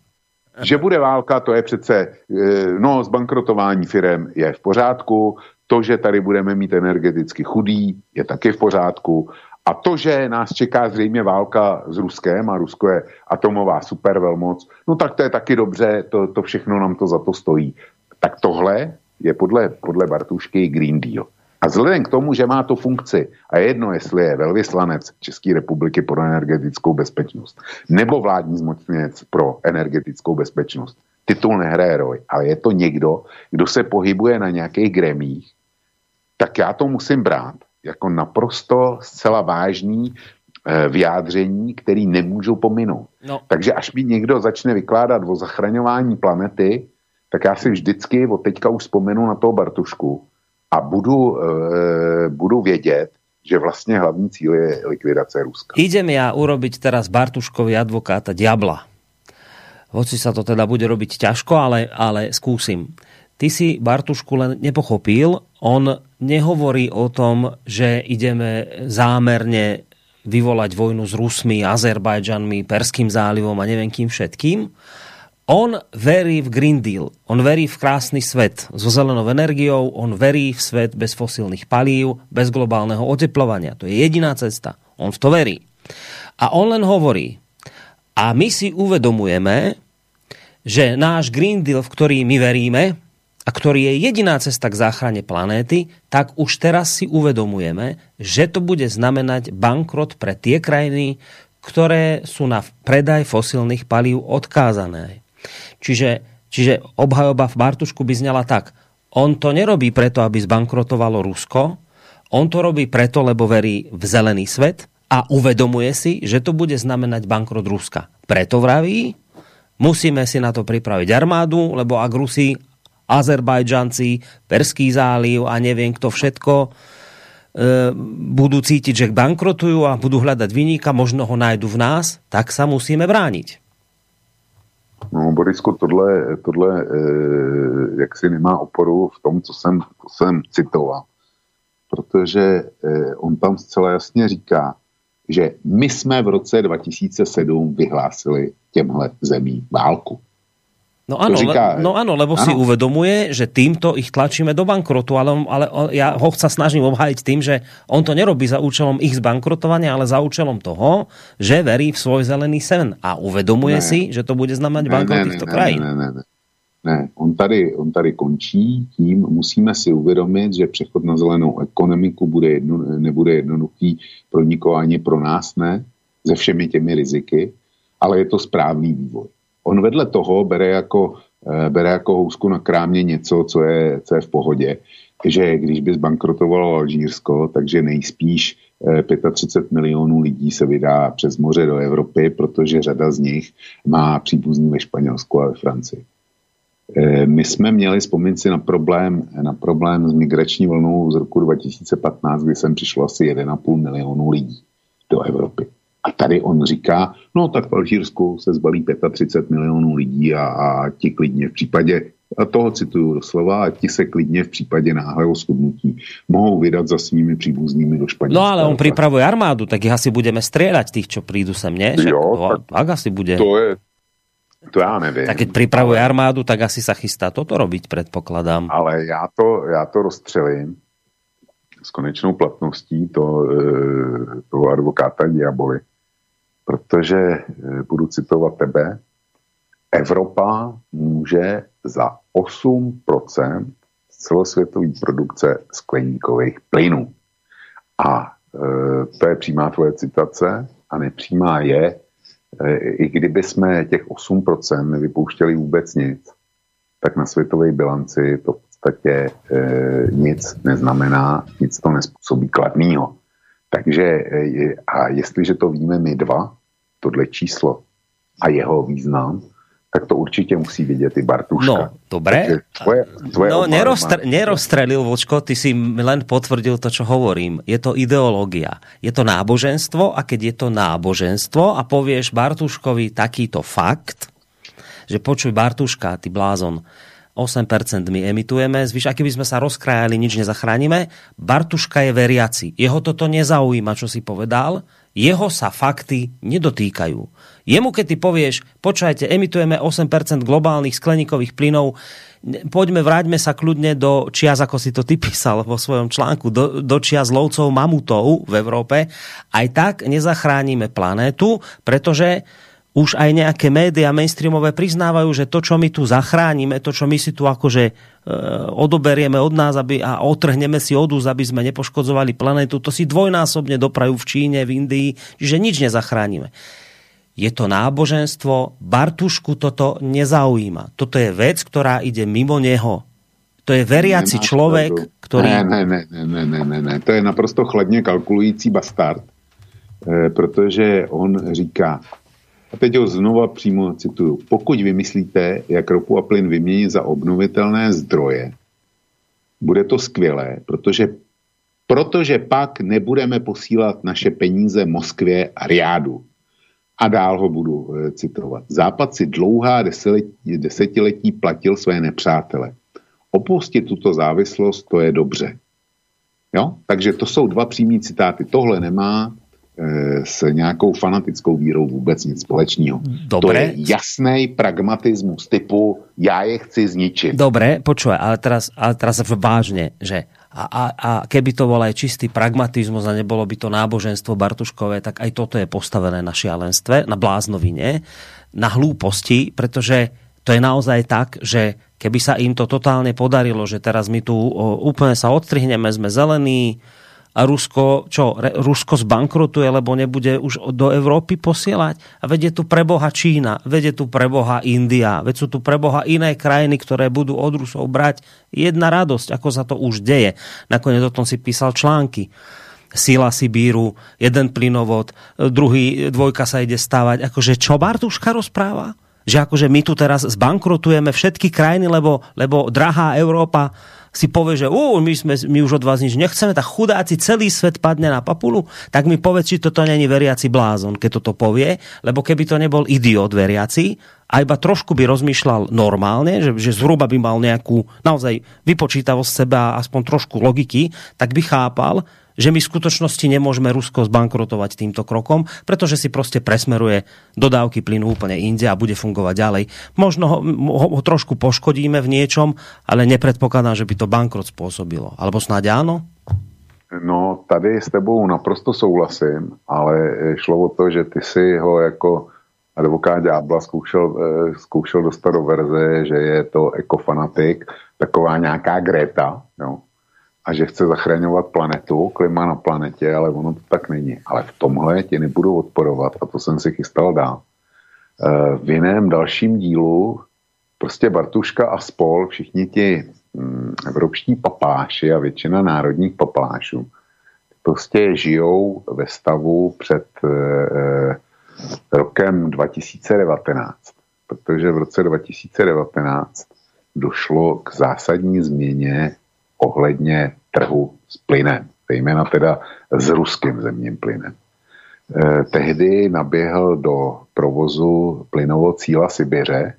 Že bude válka, to je přece, eh, no, zbankrotování firem je v pořádku, to, že tady budeme mít energeticky chudý, je taky v pořádku, A to, že nás čeká zřejmě válka s Ruskem a Rusko je atomová supervelmoc, no tak to je taky dobře, to, to všechno nám to za to stojí. Tak tohle je podle, podle Bartušky Green Deal. A vzhledem k tomu, že má tu funkci, a jedno, jestli je velvyslanec České republiky pro energetickou bezpečnost, nebo vládní zmocněnec pro energetickou bezpečnost, titul nehraje roj, ale je to někdo, kdo se pohybuje na nějakých gremích, tak já to musím brát jako naprosto zcela vážný e, vyjádření, který nemůžu pominout. No. Takže až mi někdo začne vykládat o zachraňování planety, tak já si vždycky od teďka už vzpomenu na toho Bartušku a budu, e, budu vědět, že vlastně hlavní cíl je likvidace Ruska. Idem ja urobiť teraz Bartuškovi advokáta diabla. Hoci sa to teda bude robiť ťažko, ale, ale skúsim. Ty si Bartušku len nepochopil, on nehovorí o tom, že ideme zámerne vyvolať vojnu s Rusmi, Azerbajdžanmi, Perským zálivom a neviem kým všetkým. On verí v Green Deal, on verí v krásny svet so zelenou energiou, on verí v svet bez fosílnych palív, bez globálneho oteplovania. To je jediná cesta. On v to verí. A on len hovorí, a my si uvedomujeme, že náš Green Deal, v ktorý my veríme, a ktorý je jediná cesta k záchrane planéty, tak už teraz si uvedomujeme, že to bude znamenať bankrot pre tie krajiny, ktoré sú na predaj fosilných palív odkázané. Čiže, čiže obhajoba v Bartušku by znala tak. On to nerobí preto, aby zbankrotovalo Rusko, on to robí preto, lebo verí v zelený svet a uvedomuje si, že to bude znamenať bankrot Ruska. Preto vraví, musíme si na to pripraviť armádu, lebo ak Rusi Azerbajdžanci, Perský záliv a neviem kto všetko e, budú cítiť, že bankrotujú a budú hľadať vyníka, možno ho nájdu v nás, tak sa musíme brániť. No, Borisko, tohle, tohle e, jak si nemá oporu v tom, co jsem, co jsem citoval. Protože e, on tam zcela jasně říká, že my jsme v roce 2007 vyhlásili těmhle zemí válku. No áno, říká, le, no áno, lebo áno. si uvedomuje, že týmto ich tlačíme do bankrotu, ale, ale ja ho sa snažím obhájiť tým, že on to nerobí za účelom ich zbankrotovania, ale za účelom toho, že verí v svoj zelený sen a uvedomuje ne. si, že to bude znamenať bankrot ne, krajín. Ne, ne, ne. Ne, on tady, on tady končí tím, musíme si uvědomit, že přechod na zelenou ekonomiku bude jedno, nebude jednoduchý pro nikoho ani pro nás ne, se všemi těmi riziky, ale je to správný vývoj. On vedle toho bere jako, eh, bere jako housku na krámě něco, co je, co je v pohodě. Že když by zbankrotovalo Alžírsko, takže nejspíš 35 eh, milionů lidí se vydá přes moře do Evropy, protože řada z nich má příbuzný ve Španělsku a ve Francii. Eh, my jsme měli, vzpomínat si na problém, na problém s migrační vlnou z roku 2015, kdy sem přišlo asi 1,5 milionu lidí do Evropy. A tady on říká, no tak v Alžírsku se zbalí 35 milionů lidí a, a ti klidně v případě, a toho cituju doslova, a ti se klidně v případě náhleho schudnutí mohou vydat za svými příbuznými do Španělska. No ale on připravuje armádu, tak ich asi budeme střílet těch, čo prídu sem, ne? Jo, to, tak, tak asi bude. To je, to já nevím. Tak keď připravuje ale... armádu, tak asi sa chystá toto robiť, predpokladám. Ale já to, já to rozstřelím s konečnou platností to, e, toho advokáta Diaboli protože eh, budu citovat tebe, Evropa může za 8% celosvětové produkce skleníkových plynů. A e, to je přímá tvoje citace a nepřímá je, e, i kdyby jsme těch 8% nevypouštěli vůbec nic, tak na světové bilanci to v podstatě e, nic neznamená, nic to nespůsobí kladného. Takže eh, a jestliže to víme my dva, tohle číslo a jeho význam, tak to určitě musí vidět i Bartuška. No, dobré. Tvoje, tvoje no, nerostr- nerostrelil, Vočko, ty si len potvrdil to, čo hovorím. Je to ideológia. Je to náboženstvo a keď je to náboženstvo a povieš Bartuškovi takýto fakt, že počuj Bartuška, ty blázon, 8% my emitujeme, zvyš, aký by sme sa rozkrajali, nič nezachránime. Bartuška je veriaci. Jeho toto nezaujíma, čo si povedal. jeho sa fakty nedotýkajú. Jemu, keď ty povieš, počujete, emitujeme 8% globálnych skleníkových plynov, poďme, vráťme sa kľudne do čias, ako si to ty písal vo svojom článku, do, do čias lovcov mamutov v Európe, aj tak nezachránime planétu, pretože už aj nejaké médiá mainstreamové priznávajú, že to, čo my tu zachránime, to, čo my si tu akože e, odoberieme od nás aby, a otrhneme si od úz, aby sme nepoškodzovali planetu, to si dvojnásobne doprajú v Číne, v Indii, že nič nezachránime je to náboženstvo, Bartušku toto nezaujíma. Toto je vec, ktorá ide mimo neho. To je veriaci Nemáš člověk, který... Ne, ne, ne, ne, ne, ne, ne, ne, to je naprosto chladně kalkulující bastard, eh, protože on říká, a teď ho znova přímo cituju, pokud vymyslíte, jak ropu a plyn vyměnit za obnovitelné zdroje, bude to skvělé, protože, protože pak nebudeme posílat naše peníze Moskvě a Riádu a dál ho budu e, citovat. Západ si dlouhá desetiletí, desetiletí platil své nepřátele. Opustit tuto závislost, to je dobře. Jo? Takže to jsou dva přímý citáty. Tohle nemá s nějakou fanatickou vírou vůbec nic společného. To je jasný pragmatismus typu já je chci zničit. Dobré, počuj, ale teraz, ale teraz vážně, že a, a, a keby to bol aj čistý pragmatizmus a nebolo by to náboženstvo Bartuškové, tak aj toto je postavené na šialenstve, na bláznovine, na hlúposti, pretože to je naozaj tak, že keby sa im to totálne podarilo, že teraz my tu úplne sa odstrihneme, sme zelení, a Rusko, čo, Rusko zbankrotuje, lebo nebude už do Európy posielať. A vedie tu preboha Čína, vedie tu preboha India, veď sú tu preboha iné krajiny, ktoré budú od Rusov brať. Jedna radosť, ako sa to už deje. Nakoniec o tom si písal články. Sila Sibíru, jeden plynovod, druhý, dvojka sa ide stávať. Akože čo Bartuška rozpráva? Že akože my tu teraz zbankrotujeme všetky krajiny, lebo, lebo drahá Európa si povie, že uh, my, sme, my už od vás nič nechceme, tak chudáci celý svet padne na papulu, tak mi povedz, či toto není veriaci blázon, keď toto povie, lebo keby to nebol idiot veriaci, a iba trošku by rozmýšľal normálne, že, že zhruba by mal nejakú naozaj vypočítavosť seba, aspoň trošku logiky, tak by chápal, že my v skutočnosti nemôžeme Rusko zbankrotovať týmto krokom, pretože si prostě presmeruje dodávky plynu úplne inde a bude fungovať ďalej. Možno ho, ho, ho trošku poškodíme v niečom, ale nepredpokladám, že by to bankrot spôsobilo. Alebo snáď áno? No, tady s tebou naprosto souhlasím, ale šlo o to, že ty si ho jako advokát Ďábla zkoušel, eh, zkoušel dostat do verze, že je to ekofanatik, taková nějaká Greta, jo, a že chce zachraňovat planetu, klima na planetě, ale ono to tak není. Ale v tomhle tě nebudu odporovat a to jsem si chystal dál. E, v jiném dalším dílu prostě Bartuška a spol, všichni ti mm, evropští papáši a většina národních papášů prostě žijou ve stavu před e, e rokem 2019. Protože v roce 2019 došlo k zásadní změně ohledně trhu s plynem, zejména teda s ruským zemním plynem. Eh, tehdy naběhl do provozu plynovod Cíla Sibiře,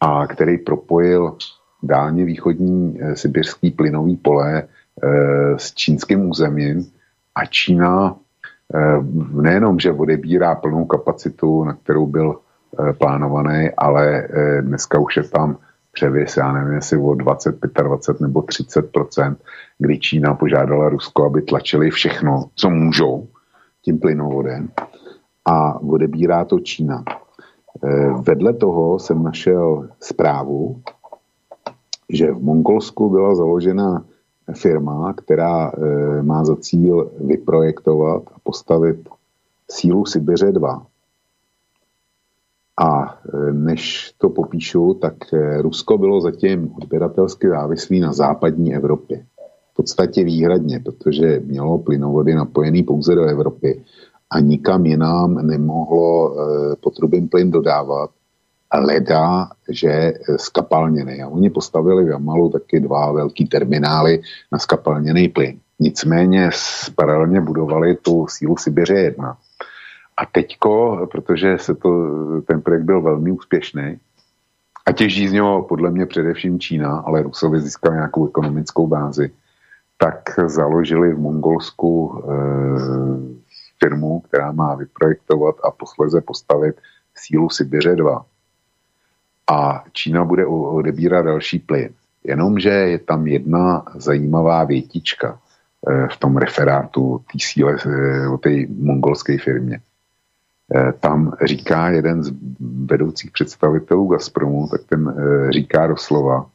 a který propojil dálně východní e, sibirský plynový pole e, s čínským územím a Čína e, nejenom, že odebírá plnou kapacitu, na kterou byl e, plánovaný, ale e, dneska už je tam převis, já nevím, jestli o 20, 25 nebo 30% kdy Čína požádala Rusko, aby tlačili všechno, co můžou tím plynovodem a odebírá to Čína. E, vedle toho jsem našel zprávu, že v Mongolsku byla založena firma, která e, má za cíl vyprojektovat a postavit sílu Sibiře 2. A e, než to popíšu, tak e, Rusko bylo zatím odběratelsky závislý na západní Evropě. V podstatě výhradně, protože mělo plynovody napojený pouze do Evropy a nikam jinam nemohlo e, potrubím plyn dodávat, leda, že skapalněný. A oni postavili v Jamalu taky dva velký terminály na skapalněný plyn. Nicméně paralelně budovali tu sílu Sibiře 1 a teďko, protože se to, ten projekt byl velmi úspěšný, a těží z něho podle mě především Čína, ale Rusové získali nějakou ekonomickou bázi, tak založili v Mongolsku e, firmu, která má vyprojektovat a posleze postavit sílu Sibiře 2. A Čína bude odebírat další plyn. Jenomže je tam jedna zajímavá větička eh, v tom referátu té síle eh, o té mongolské firmě. Eh, tam říká jeden z vedoucích představitelů Gazpromu, tak ten říká doslova,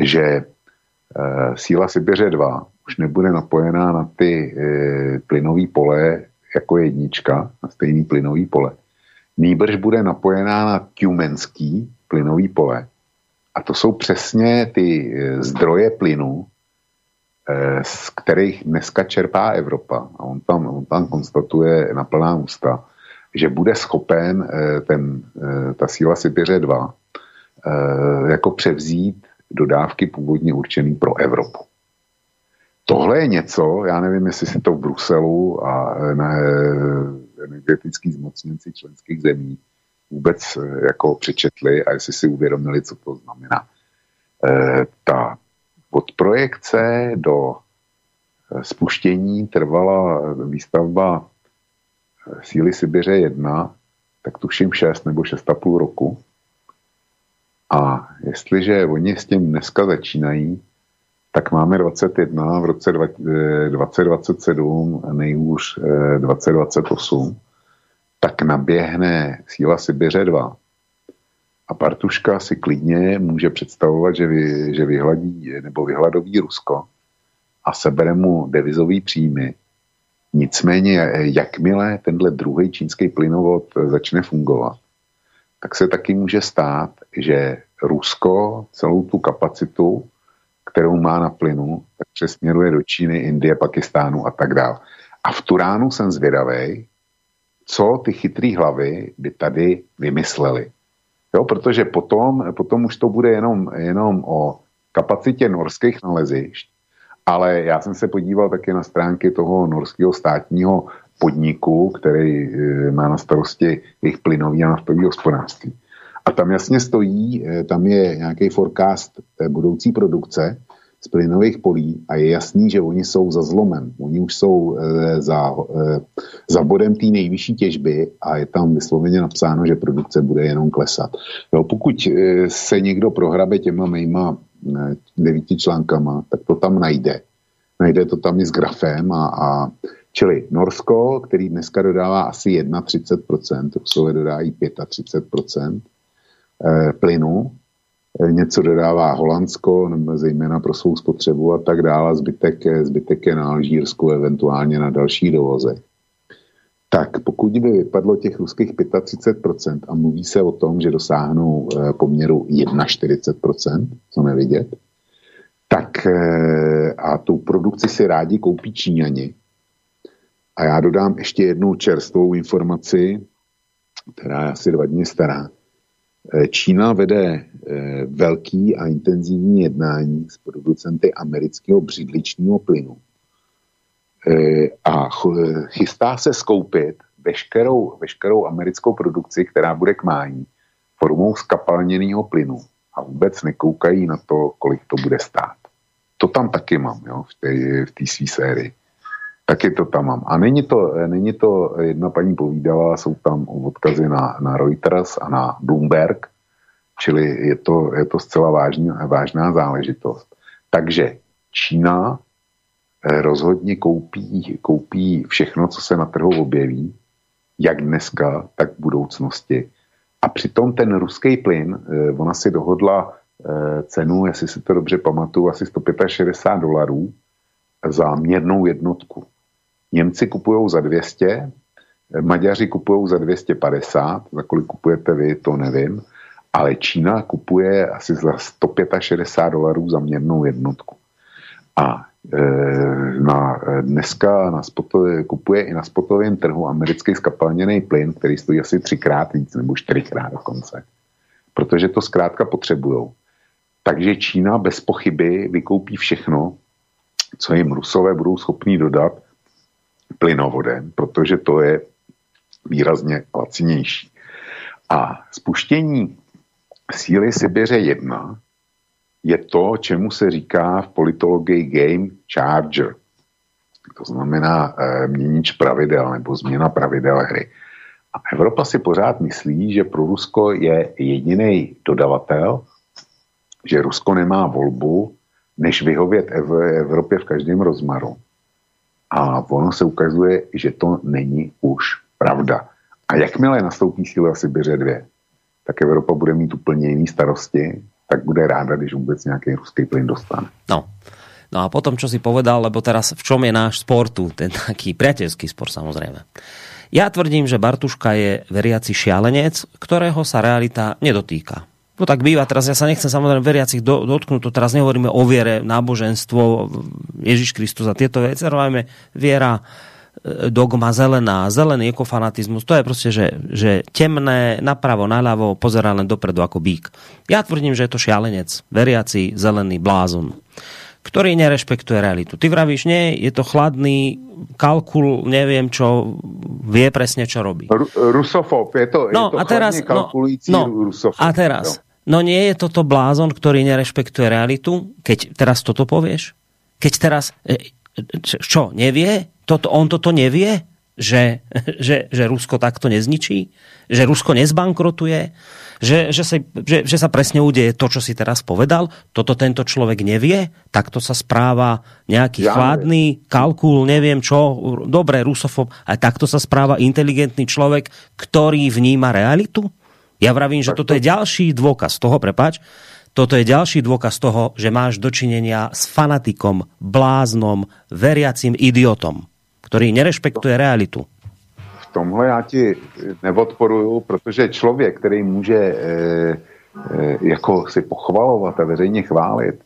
že síla Sibiře 2 už nebude napojená na ty plynové pole jako jednička, na stejný plynový pole. Nýbrž bude napojená na Tjumenský plynový pole, a to jsou přesně ty eh, zdroje plynu, eh, z kterých dneska čerpá Evropa. A on tam, on tam konstatuje na plná ústa, že bude schopen eh, ten, ta síla Sibiře 2 jako převzít dodávky původně určený pro Evropu. Tohle je něco, já nevím, jestli si to v Bruselu a na energetický zmocněnci členských zemí vůbec eh, jako přečetli a jestli si uvědomili, co to znamená. Ta od projekce do eh, spuštění trvala výstavba síly Sibiře 1, tak tuším 6 nebo 6,5 roku. A jestliže oni s tím dneska začínají, tak máme 21, v roce 2027 nejhůř 2028 tak naběhne síla Sibiře 2. A Partuška si klidně může představovat, že, vy, že vyhladí nebo vyhladoví Rusko a sebere mu devizový příjmy. Nicméně, jakmile tenhle druhý čínský plynovod začne fungovat, tak se taky může stát, že Rusko celou tu kapacitu, kterou má na plynu, tak přesměruje do Číny, Indie, Pakistánu a tak dále. A v Turánu jsem zvědavý, co ty chytrý hlavy by tady vymysleli. Jo, protože potom, potom už to bude jenom, jenom o kapacitě norských nalezišť, ale já jsem se podíval také na stránky toho norského státního podniku, který e, má na starosti jejich plynový a naftový hospodářství. A tam jasně stojí, e, tam je nějaký forecast budoucí produkce z plynových polí a je jasný, že oni jsou za zlomem. Oni už jsou e, za, e, za bodem té nejvyšší těžby a je tam vysloveně napsáno, že produkce bude jenom klesat. Jo, pokud e, se někdo prohrabe těma mýma e, devíti článkama, tak to tam najde. Najde to tam i s grafem a, a Čili Norsko, který dneska dodává asi 31%, Rusové dodávají 35% e, plynu, něco dodává Holandsko, zejména pro svou spotřebu a tak dále, zbytek, zbytek je na Alžírsku, eventuálně na další dovoze. Tak pokud by vypadlo těch ruských 35% a mluví se o tom, že dosáhnou eh, poměru 41%, co nevidět, tak eh, a tu produkci si rádi koupí Číňani. A já dodám ještě jednu čerstvou informaci, která je asi dva dny stará. Eh, Čína vede eh, velký a intenzivní jednání s producenty amerického břidličního plynu eh, a chystá se skoupit veškerou, veškerou americkou produkci, která bude k mání, formou skapalněného plynu a vůbec nekoukají na to, kolik to bude stát. To tam taky mám jo, v té v své sérii. Taky to tam mám. A není to, není to jedna paní povídala, jsou tam odkazy na, na Reuters a na Bloomberg, čili je to, je to zcela vážný, vážná záležitost. Takže Čína eh, rozhodně koupí, koupí všechno, co se na trhu objeví, jak dneska, tak v budoucnosti. A přitom ten ruský plyn, eh, ona si dohodla eh, cenu, jestli si to dobře pamatuju, asi 165 dolarů za měrnou jednotku. Němci kupují za 200, Maďaři kupují za 250, za kolik kupujete vy, to nevím, ale Čína kupuje asi za 165 dolarů za měrnou jednotku. A e, na, dneska na spotově, kupuje i na spotovém trhu americký skapalněný plyn, který stojí asi třikrát víc nebo čtyřikrát dokonce. Protože to zkrátka potřebujou. Takže Čína bez pochyby vykoupí všechno, co jim Rusové budou schopní dodat plynovodem, protože to je výrazně lacinější. A spuštění síly Sibiře 1 je to, čemu se říká v politologii game charger. To znamená e, měnič pravidel nebo změna pravidel hry. A Evropa si pořád myslí, že pro Rusko je jediný dodavatel, že Rusko nemá volbu, než vyhovět Evropě v každém rozmaru. A ono se ukazuje, že to není už pravda. A jakmile nastoupí síla Sibiře 2, tak Evropa bude mít úplně jiný starosti, tak bude ráda, když vůbec nějaký ruský plyn dostane. No. No a potom, čo si povedal, lebo teraz v čom je náš spor tu, ten taký priateľský spor samozrejme. Ja tvrdím, že Bartuška je veriaci šialenec, ktorého sa realita nedotýka. No tak býva, teraz ja sa nechcem samozrejme veriacich do, dotknúť, to teraz nehovoríme o viere, náboženstvo, Ježiš Kristus a tieto veci, ale viera, e, dogma zelená, zelený ekofanatizmus, to je proste, že, že temné, napravo, naľavo, pozerá len dopredu ako bík. Ja tvrdím, že je to šialenec, veriaci, zelený blázon, ktorý nerešpektuje realitu. Ty vravíš, nie, je to chladný kalkul, neviem čo, vie presne, čo robí. Rusofob, je to, no, je to a teraz, no, no, rusofob. A teraz, no. No nie je toto blázon, ktorý nerešpektuje realitu, keď teraz toto povieš? Keď teraz, e, čo, nevie? Toto, on toto nevie? Že, že, že Rusko takto nezničí? Že Rusko nezbankrotuje? Že, že, sa, že, že sa presne udeje to, čo si teraz povedal? Toto tento človek nevie? Takto sa správa nejaký ja chladný kalkul, neviem čo, dobré rusofob, a takto sa správa inteligentný človek, ktorý vníma realitu? Ja vravím, že toto je ďalší dôkaz toho, prepač, toto je ďalší dôkaz toho, že máš dočinenia s fanatikom, bláznom, veriacím idiotom, ktorý nerešpektuje realitu. V tomhle já ti neodporuju, protože člověk, který může e, e, jako si pochvalovat a veřejně chválit e,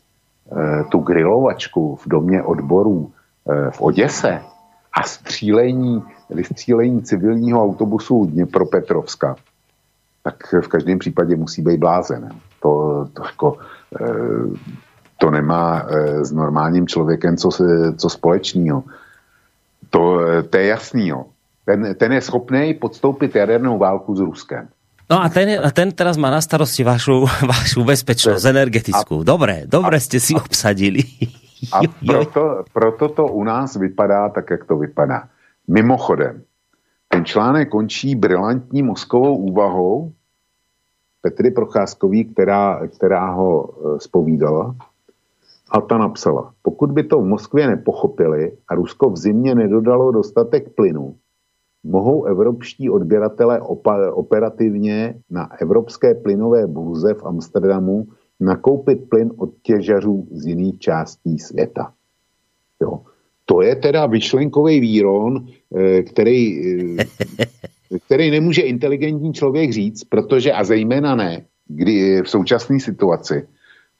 tu grilovačku v domě odborů e, v Oděse a střílení, vystřílení civilního autobusu Dněpropetrovska, tak v každém případě musí být blázen. To, to jako, eh, to nemá eh, s normálním člověkem co, co společného. To, eh, to je jasný. Jo. Ten, ten je schopný podstoupit jadernou válku s Ruskem. No a ten, a ten teraz má na starosti vašu, vašu bezpečnosť energetickou. Dobre, dobre a, ste si obsadili. A proto, proto to u nás vypadá tak, jak to vypadá. Mimochodem, ten článek končí brilantní mozkovou úvahou Petry Procházkový, která, která ho spovídala. E, a ta napsala, pokud by to v Moskvě nepochopili a Rusko v zimě nedodalo dostatek plynu, mohou evropští odběratele opa- operativně na evropské plynové burze v Amsterdamu nakoupit plyn od těžařů z jiných částí světa. Jo to je teda vyšlenkový výron, eh, který, eh, který nemůže inteligentní člověk říct, protože a zejména ne, kdy v současné situaci,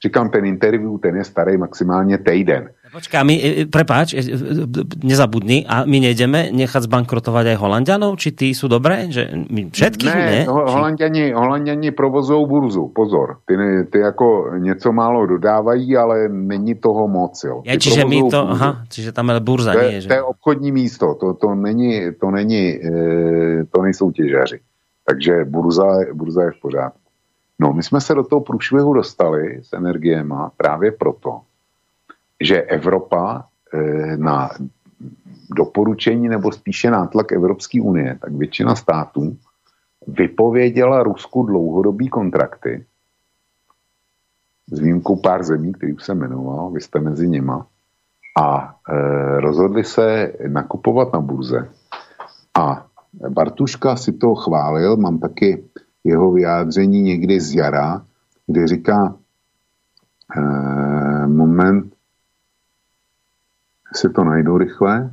říkám, ten interview, ten je starý maximálně týden. Počká, my, e, e, prepáč, e, nezabudni, a my nejdeme nechat zbankrotovať aj Holandianov? Či tí sú dobré? Že my všetkých ne? ne? Holandiani, Holandiani provozují burzu, pozor. Ty, ty jako něco málo dodávají, ale není toho moc. Jo. Ja, čiže my to, burzu. aha, čiže tam je burza, to, nie? Že... To je obchodní místo, to, to není, to není, to nejsou těžaři. Takže burza, burza je v pořádku. No, my jsme se do toho průšvihu dostali s energiema právě proto, že Evropa eh, na doporučení nebo spíše nátlak Evropské unie, tak většina států vypověděla Rusku dlouhodobý kontrakty s výjimkou pár zemí, který už jsem jmenoval, vy jste mezi nima, a e, rozhodli se nakupovat na burze. A Bartuška si to chválil, mám taky jeho vyjádření někdy z jara, kdy říká, e, moment, si to najdu rychle.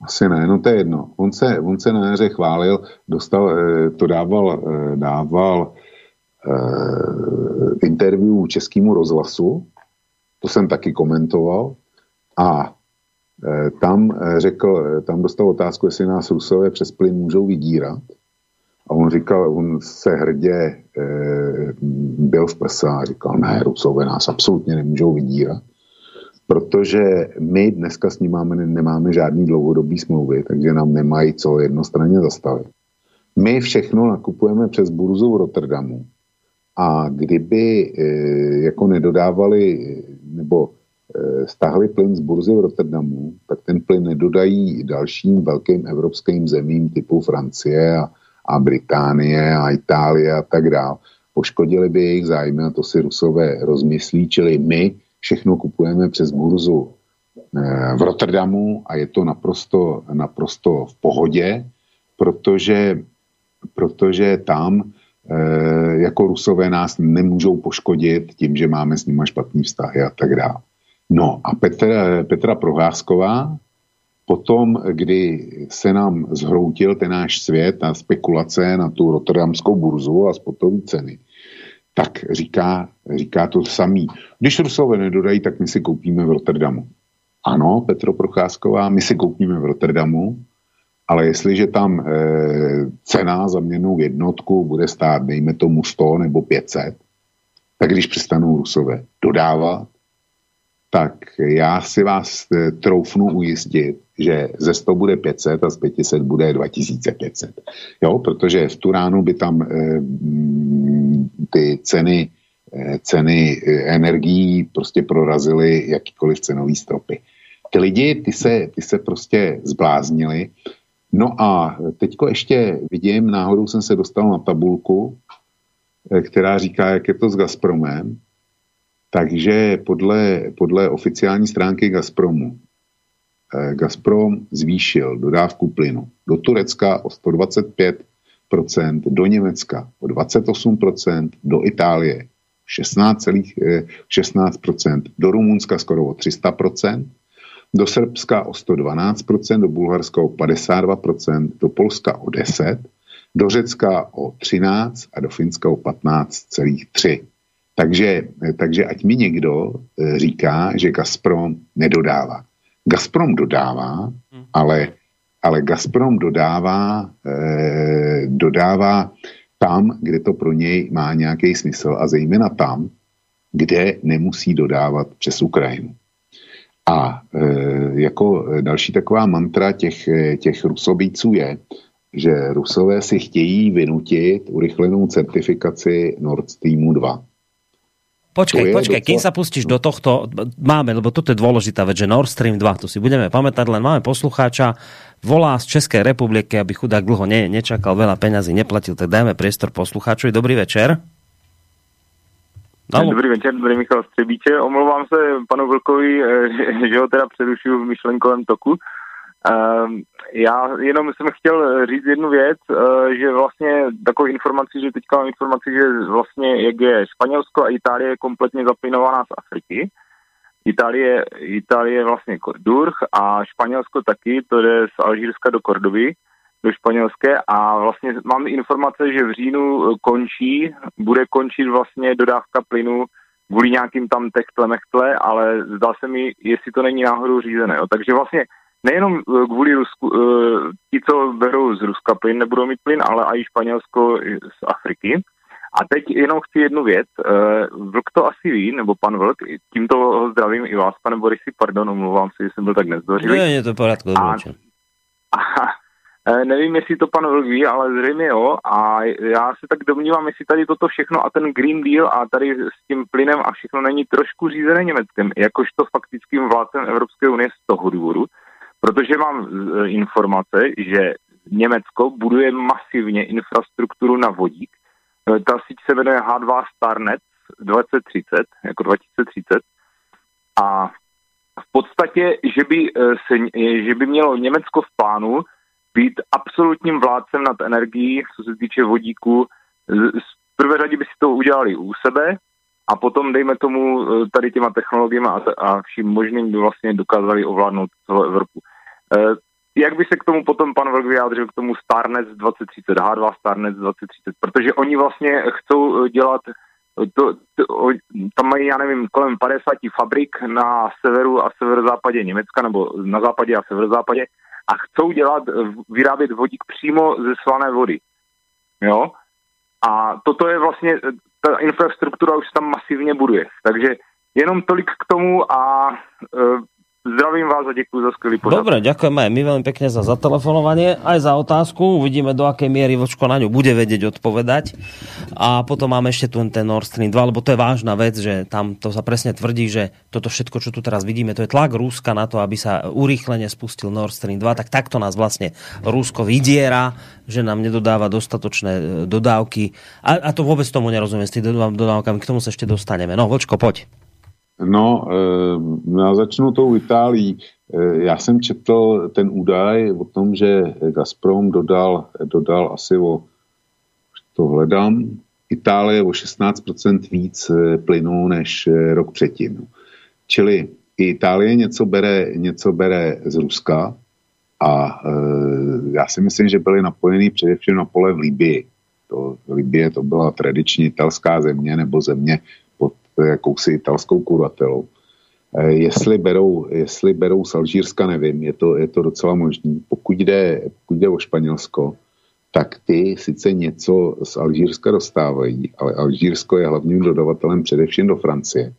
Asi ne, no to je jedno. On se, on se na jaře chválil, dostal, eh, to dával, eh, dával eh, interview českému rozhlasu, to jsem taky komentoval, a tam řekl, tam dostal otázku, jestli nás Rusové přes plyn můžou vydírat. A on říkal, on se hrdě byl v prsa a říkal, ne, Rusové nás absolutně nemůžou vydírat protože my dneska s ním máme, nemáme žádný dlouhodobý smlouvy, takže nám nemají co jednostranně zastavit. My všechno nakupujeme přes burzu v Rotterdamu a kdyby e, jako nedodávali, nebo stáhli plyn z burzy v Rotterdamu, tak ten plyn nedodají dalším velkým evropským zemím typu Francie a, a Británie a Itálie a tak dále. Poškodili by jejich zájmy a to si Rusové rozmyslí, čili my všechno kupujeme přes burzu eh, v Rotterdamu a je to naprosto, naprosto v pohodě, protože, protože tam e, jako Rusové nás nemůžou poškodit tím, že máme s nimi špatný vztahy a tak dále. No a Petra, Petra Prohásková potom, kdy se nám zhroutil ten náš svět a spekulace na tu rotterdamskou burzu a spotové ceny, tak říká, říká to samý. Když Rusové nedodají, tak my si koupíme v Rotterdamu. Ano, Petro Procházková, my si koupíme v Rotterdamu, ale jestliže tam e, cena za měnou jednotku bude stát, dejme tomu 100 nebo 500, tak když přestanou Rusové dodávat, tak já si vás e, troufnu ujistit, že ze 100 bude 500 a z 500 bude 2500. Jo, protože v tu ránu by tam e, ty ceny, e, ceny energií prostě prorazily jakýkoliv cenový stropy. Ty lidi, ty se, ty se prostě zbláznili No a teďko ještě vidím, náhodou jsem se dostal na tabulku, eh, která říká, jak je to s Gazpromem. Takže podle, podle oficiální stránky Gazpromu eh, Gazprom zvýšil dodávku plynu do Turecka o 125%, do Německa o 28%, do Itálie 16,16%, 16%, eh, do Rumunska skoro o 300%, do Srbska o 112%, do Bulharska o 52%, do Polska o 10%, do Řecka o 13% a do Finska o 15,3%. Takže, takže ať mi někdo eh, říká, že Gazprom nedodává. Gazprom dodává, hmm. ale, ale Gazprom dodává, eh, dodává tam, kde to pro něj má nějaký smysl a zejména tam, kde nemusí dodávat přes Ukrajinu. A e, jako další taková mantra těch, těch rusobíců je, že Rusové si chtějí vynutit urychlenou certifikaci Nord Streamu 2. Počkej, počkej, kým sa pustíš do tohto, máme, lebo toto je dôležitá vec, že Nord Stream 2, to si budeme pamätať, len máme poslucháča, volá z Českej republiky, aby chudák dlho ne, nečakal, veľa peňazí neplatil, tak dajme priestor poslucháčovi. Dobrý večer. No. Dobrý večer, dobrý Michal Střebíče. Omlouvám se panu Vlkovi, eh, že ho teda přerušuju v myšlenkovém toku. Ehm, já jenom jsem chtěl říct jednu věc, eh, že vlastně takovou informaci, že teďka mám informaci, že vlastně jak je Španělsko a Itálie kompletně zaplinovaná z Afriky. Itálie, Itálie vlastně Durh a Španělsko taky, to jde z Alžírska do Kordovy do španělské a vlastně mám informace, že v říjnu končí, bude končit vlastně dodávka plynu kvůli nějakým tam techtle mechtle, ale zdá se mi, jestli to není náhodou řízené. Jo. Takže vlastně nejenom eh, kvůli Rusku, eh, ti, co berou z Ruska plyn, nebudou mít plyn, ale i Španělsko z Afriky. A teď jenom chci jednu věc. Eh, Vlk to asi ví, nebo pan Vlk, tímto ho zdravím i vás, pane Borisi, pardon, omlouvám se, že jsem byl tak nezdvořilý. Ne, je to pořádku, a, a, nevím, jestli to pan Vlk ví, ale zřejmě jo. A já se tak domnívám, jestli tady toto všechno a ten Green Deal a tady s tím plynem a všechno není trošku řízené Německem, jakožto faktickým vládcem Evropské unie z toho důvodu, protože mám eh, informace, že Německo buduje masivně infrastrukturu na vodík. Eh, ta síť se jmenuje H2 Starnet 2030, jako 2030. A v podstatě, že by, se, že by mělo Německo v plánu být absolutním vládcem nad energií, co se týče vodíku. V prvé řadě by si to udělali u sebe a potom, dejme tomu, eh, tady těma technologiemi a, a vším možným by vlastně dokázali ovládnout celou Evropu. Eh, jak by se k tomu potom pan Vlk vyjádřil k tomu Starnet 2030, H2 Starnet 2030, protože oni vlastně chcou eh, dělat to, to, tam mají, já nevím, kolem 50 fabrik na severu a severozápadě Německa, nebo na západě a severozápadě a chcou dělat, vyrábět vodík přímo ze slané vody. Jo? A toto je vlastně, ta infrastruktura už tam masivně buduje. Takže jenom tolik k tomu a e, Zdravím vás a děkuji za skvělý pořad. Dobre, ďakujeme my veľmi pekne za zatelefonovanie, aj za otázku. Uvidíme, do akej miery Vočko na ňu bude vedieť odpovedať. A potom máme ešte tu ten Nord Stream 2, lebo to je vážna vec, že tam to sa presne tvrdí, že toto všetko, čo tu teraz vidíme, to je tlak Ruska na to, aby sa urýchlene spustil Nord Stream 2, tak takto nás vlastne Rusko vydiera, že nám nedodáva dostatočné e, dodávky. A, a to vôbec tomu nerozumiem s tými dodávkami, k tomu sa ešte dostaneme. No, Vočko, poď. No, eh, já začnu tou Itálií. Eh, já jsem četl ten údaj o tom, že Gazprom dodal, dodal asi o, to hledám, Itálie o 16% víc eh, plynu než rok předtím. Čili i Itálie něco bere, něco bere z Ruska a e, já si myslím, že byli napojení především na pole v Libii. To, Libie to byla tradiční italská země nebo země jakousi italskou kuratelou. Eh, jestli berou, jestli berou z Alžírska, nevím, je to, je to docela možný. Pokud jde, pokud jde o Španělsko, tak ty sice něco z Alžírska dostávají, ale Alžírsko je hlavním dodavatelem především do Francie.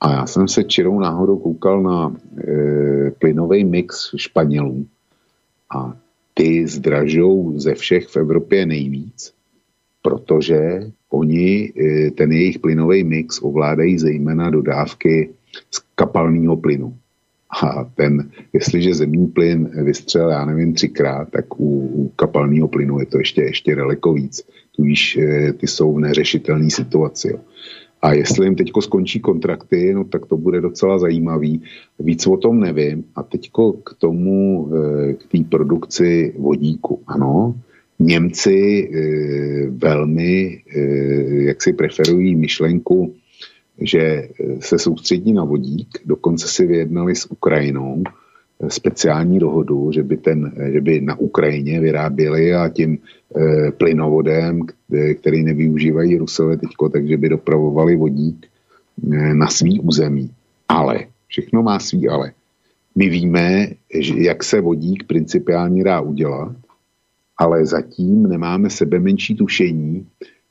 A já jsem se čirou náhodou koukal na e, plynový mix Španělů a ty zdražou ze všech v Evropě nejvíc, protože Oni eh, ten jejich plynový mix ovládají zejména dodávky z kapalného plynu. A ten, jestliže zemní plyn vystřel, já nevím, třikrát, tak u, u kapalného plynu je to ještě, ještě daleko víc. Tudíž e, ty jsou v neřešitelné situaci. Jo. A jestli jim teď skončí kontrakty, no tak to bude docela zajímavý. Víc o tom nevím. A teď k tomu, e, k té produkci vodíku. Ano, Němci eh, velmi eh, jak si preferují myšlenku, že se soustředí na vodík, dokonce si vyjednali s Ukrajinou eh, speciální dohodu, že by, ten, že by na Ukrajině vyráběli a tím plynovodem, který nevyužívají Rusové teďko, takže by dopravovali vodík na svý území. Ale, všechno má svý ale. My víme, že jak se vodík principiálně dá udělat, ale zatím nemáme sebe menší tušení,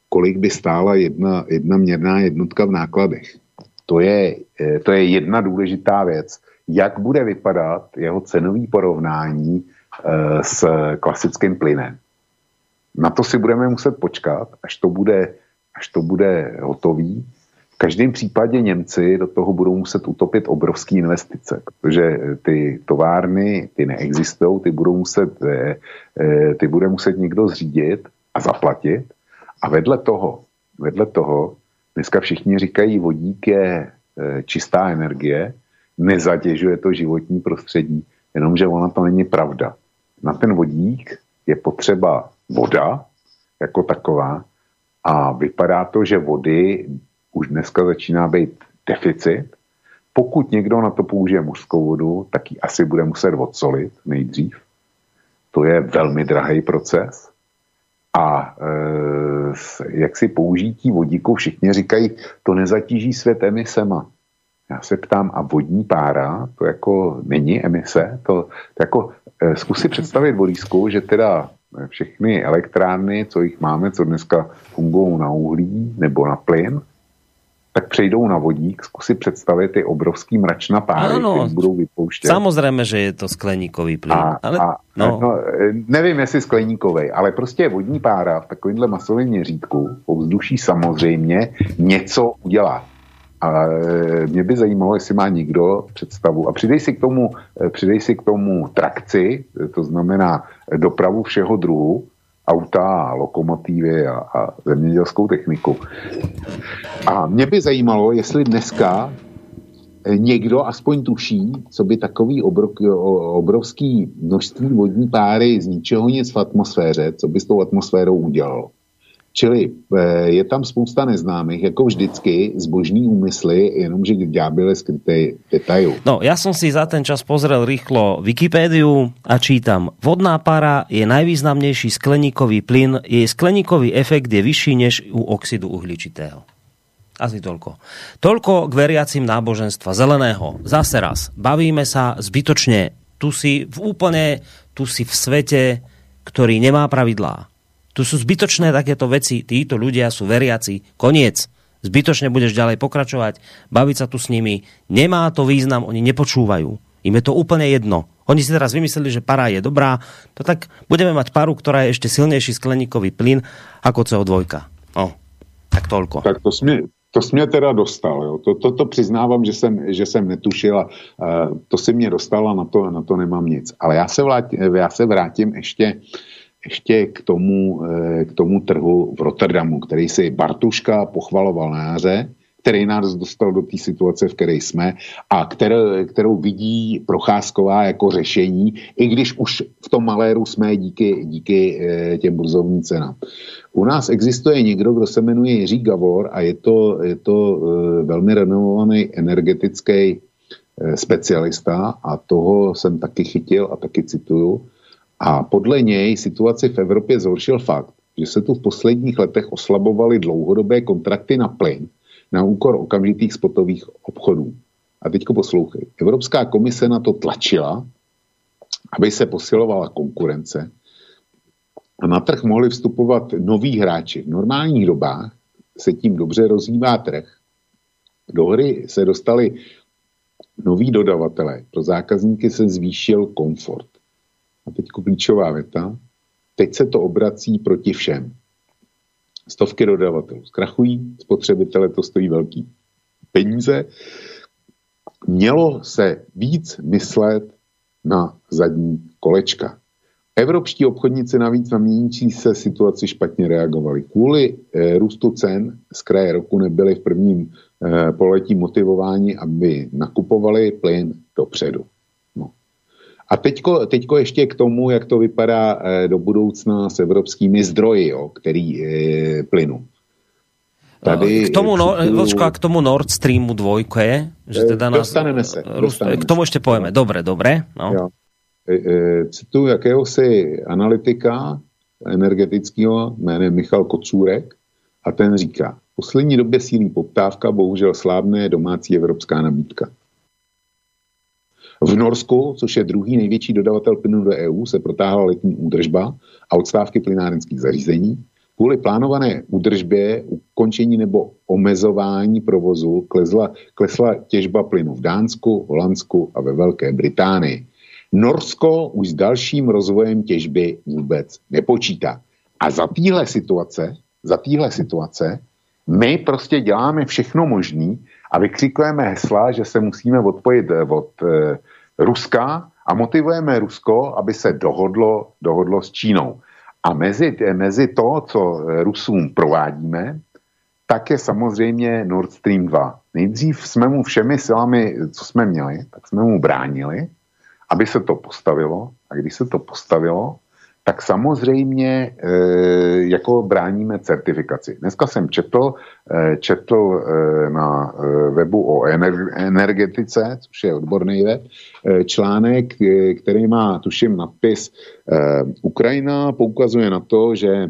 kolik by stála jedna, jedna měrná jednotka v nákladech. To je, eh, to je jedna důležitá věc. Jak bude vypadat jeho cenový porovnání e, s klasickým plynem? Na to si budeme muset počkat, až to bude, až to bude hotový každém případě Němci do toho budou muset utopit obrovské investice, protože ty továrny, ty neexistují, ty budou muset, eh, eh, ty bude muset někdo zřídit a zaplatit. A vedle toho, vedle toho, dneska všichni říkají, vodík je eh, čistá energie, nezatěžuje to životní prostředí, jenomže ona to není pravda. Na ten vodík je potřeba voda jako taková a vypadá to, že vody už dneska začíná být deficit. Pokud někdo na to použije mořskou vodu, tak ji asi bude muset odsolit nejdřív. To je velmi drahý proces. A e, jak si použití vodíku, všichni říkají, to nezatíží svět emisema. Já se ptám, a vodní pára, to jako není emise? To, to jako, e, zkus si představit vodísku, že teda všechny elektrárny, co jich máme, co dneska fungují na uhlí nebo na plyn, tak přejdou na vodík, zkusit představit ty obrovský mračna páry, ano, které budou vypouštět. Samozřejmě, že je to skleníkový plyn. A, ale, a, no. No, nevím, jestli skleníkový, ale prostě vodní pára v takovémhle masovém měřítku ovzduší samozřejmě něco udělá. A e, mě by zajímalo, jestli má někdo představu. A přidej si k tomu, e, přidej si k tomu trakci, to znamená dopravu všeho druhu, auta, lokomotivy a, a zemědělskou techniku. A mě by zajímalo, jestli dneska někdo aspoň tuší, co by takový obrok, obrovský množství vodní páry z ničeho nic v atmosféře, co by s tou atmosférou udělalo. Čili eh, je tam spousta neznámých, jako vždycky, zbožní úmysly, jenomže ďábel je skrytý detail. No, ja som si za ten čas pozrel rýchlo Wikipédiu a čítam. Vodná para je najvýznamnejší skleníkový plyn, jej skleníkový efekt je vyšší než u oxidu uhličitého. Asi toľko. Toľko k veriacim náboženstva zeleného. Zase raz, bavíme sa zbytočne. Tu si v úplne, tu si v svete, ktorý nemá pravidlá tu sú zbytočné takéto veci. Títo ľudia sú veriaci. Koniec. Zbytočne budeš ďalej pokračovať, baviť sa tu s nimi. Nemá to význam, oni nepočúvajú. Im je to úplne jedno. Oni si teraz vymysleli, že para je dobrá, to tak budeme mať paru, ktorá je ešte silnejší skleníkový plyn ako CO2. No, tak toľko. Tak to smě, to jsi mě teda dostal, jo. To, to, to přiznávám, že jsem, že jsem netušil a uh, to si mě dostala, na to, na to nemám nic. Ale já se, vlátím, já se vrátím ještě, ještě k, tomu, uh, k tomu trhu v Rotterdamu, který si Bartuška pochvaloval na jaře, který nás dostal do té situace, v které jsme a kterou, kterou vidí Procházková jako řešení, i když už v tom maléru jsme díky, díky e, těm burzovním cenám. U nás existuje někdo, kdo se jmenuje Jiří Gavor a je to, je to e, velmi renovovaný energetický specialista a toho jsem taky chytil a taky cituju. A podle něj situaci v Evropě zhoršil fakt, že se tu v posledních letech oslabovaly dlouhodobé kontrakty na plyn, na úkor okamžitých spotových obchodů. A teďko poslouchej. Evropská komise na to tlačila, aby se posilovala konkurence a na trh mohli vstupovat noví hráči. V normálních dobách se tím dobře rozhývá trh. Do hry se dostali noví dodavatelé. Pro zákazníky se zvýšil komfort. Teď klíčová věta. Teď se to obrací proti všem. Stovky dodavatelů zkrachují, spotřebitele to stojí velký peníze. Mělo se víc myslet na zadní kolečka. Evropští obchodníci navíc na měnící se situaci špatně reagovali. Kvůli e, růstu cen z kraje roku nebyli v prvním e, poletí motivováni, aby nakupovali plyn dopředu. A teďko, teďko ještě k tomu, jak to vypadá eh, do budoucna s evropskými zdroji, jo, který e, plynu. Tady, k tomu, no, Vlčko, a k tomu Nord Streamu dvojke, že teda nás... Dostaneme se. Dostaneme k tomu ještě pojeme. Dobre, dobre. No. Jo. Cituji jakéhosi analytika energetického jménem Michal Kocůrek a ten říká, v poslední době sílí poptávka, bohužel slábne domácí evropská nabídka. V Norsku, což je druhý největší dodavatel plynu do EU, se protáhla letní údržba a odstávky plynárenských zařízení. Kvůli plánované údržbě, ukončení nebo omezování provozu klesla, klesla těžba plynu v Dánsku, Holandsku a ve Velké Británii. Norsko už s dalším rozvojem těžby vůbec nepočítá. A za téhle situace, za téhle situace my prostě děláme všechno možné a vykřikujeme hesla, že se musíme odpojit od eh, Ruska a motivujeme Rusko, aby se dohodlo, dohodlo s Čínou. A mezi, mezi to, co Rusům provádíme, tak je samozřejmě Nord Stream 2. Nejdřív jsme mu všemi silami, co jsme měli, tak jsme mu bránili, aby se to postavilo. A když se to postavilo, tak samozřejmě e, jako bráníme certifikaci. Dneska jsem četl, e, četl e, na webu o energetice, což je odborný web, článek, který má, tuším, nadpis Ukrajina poukazuje na to, že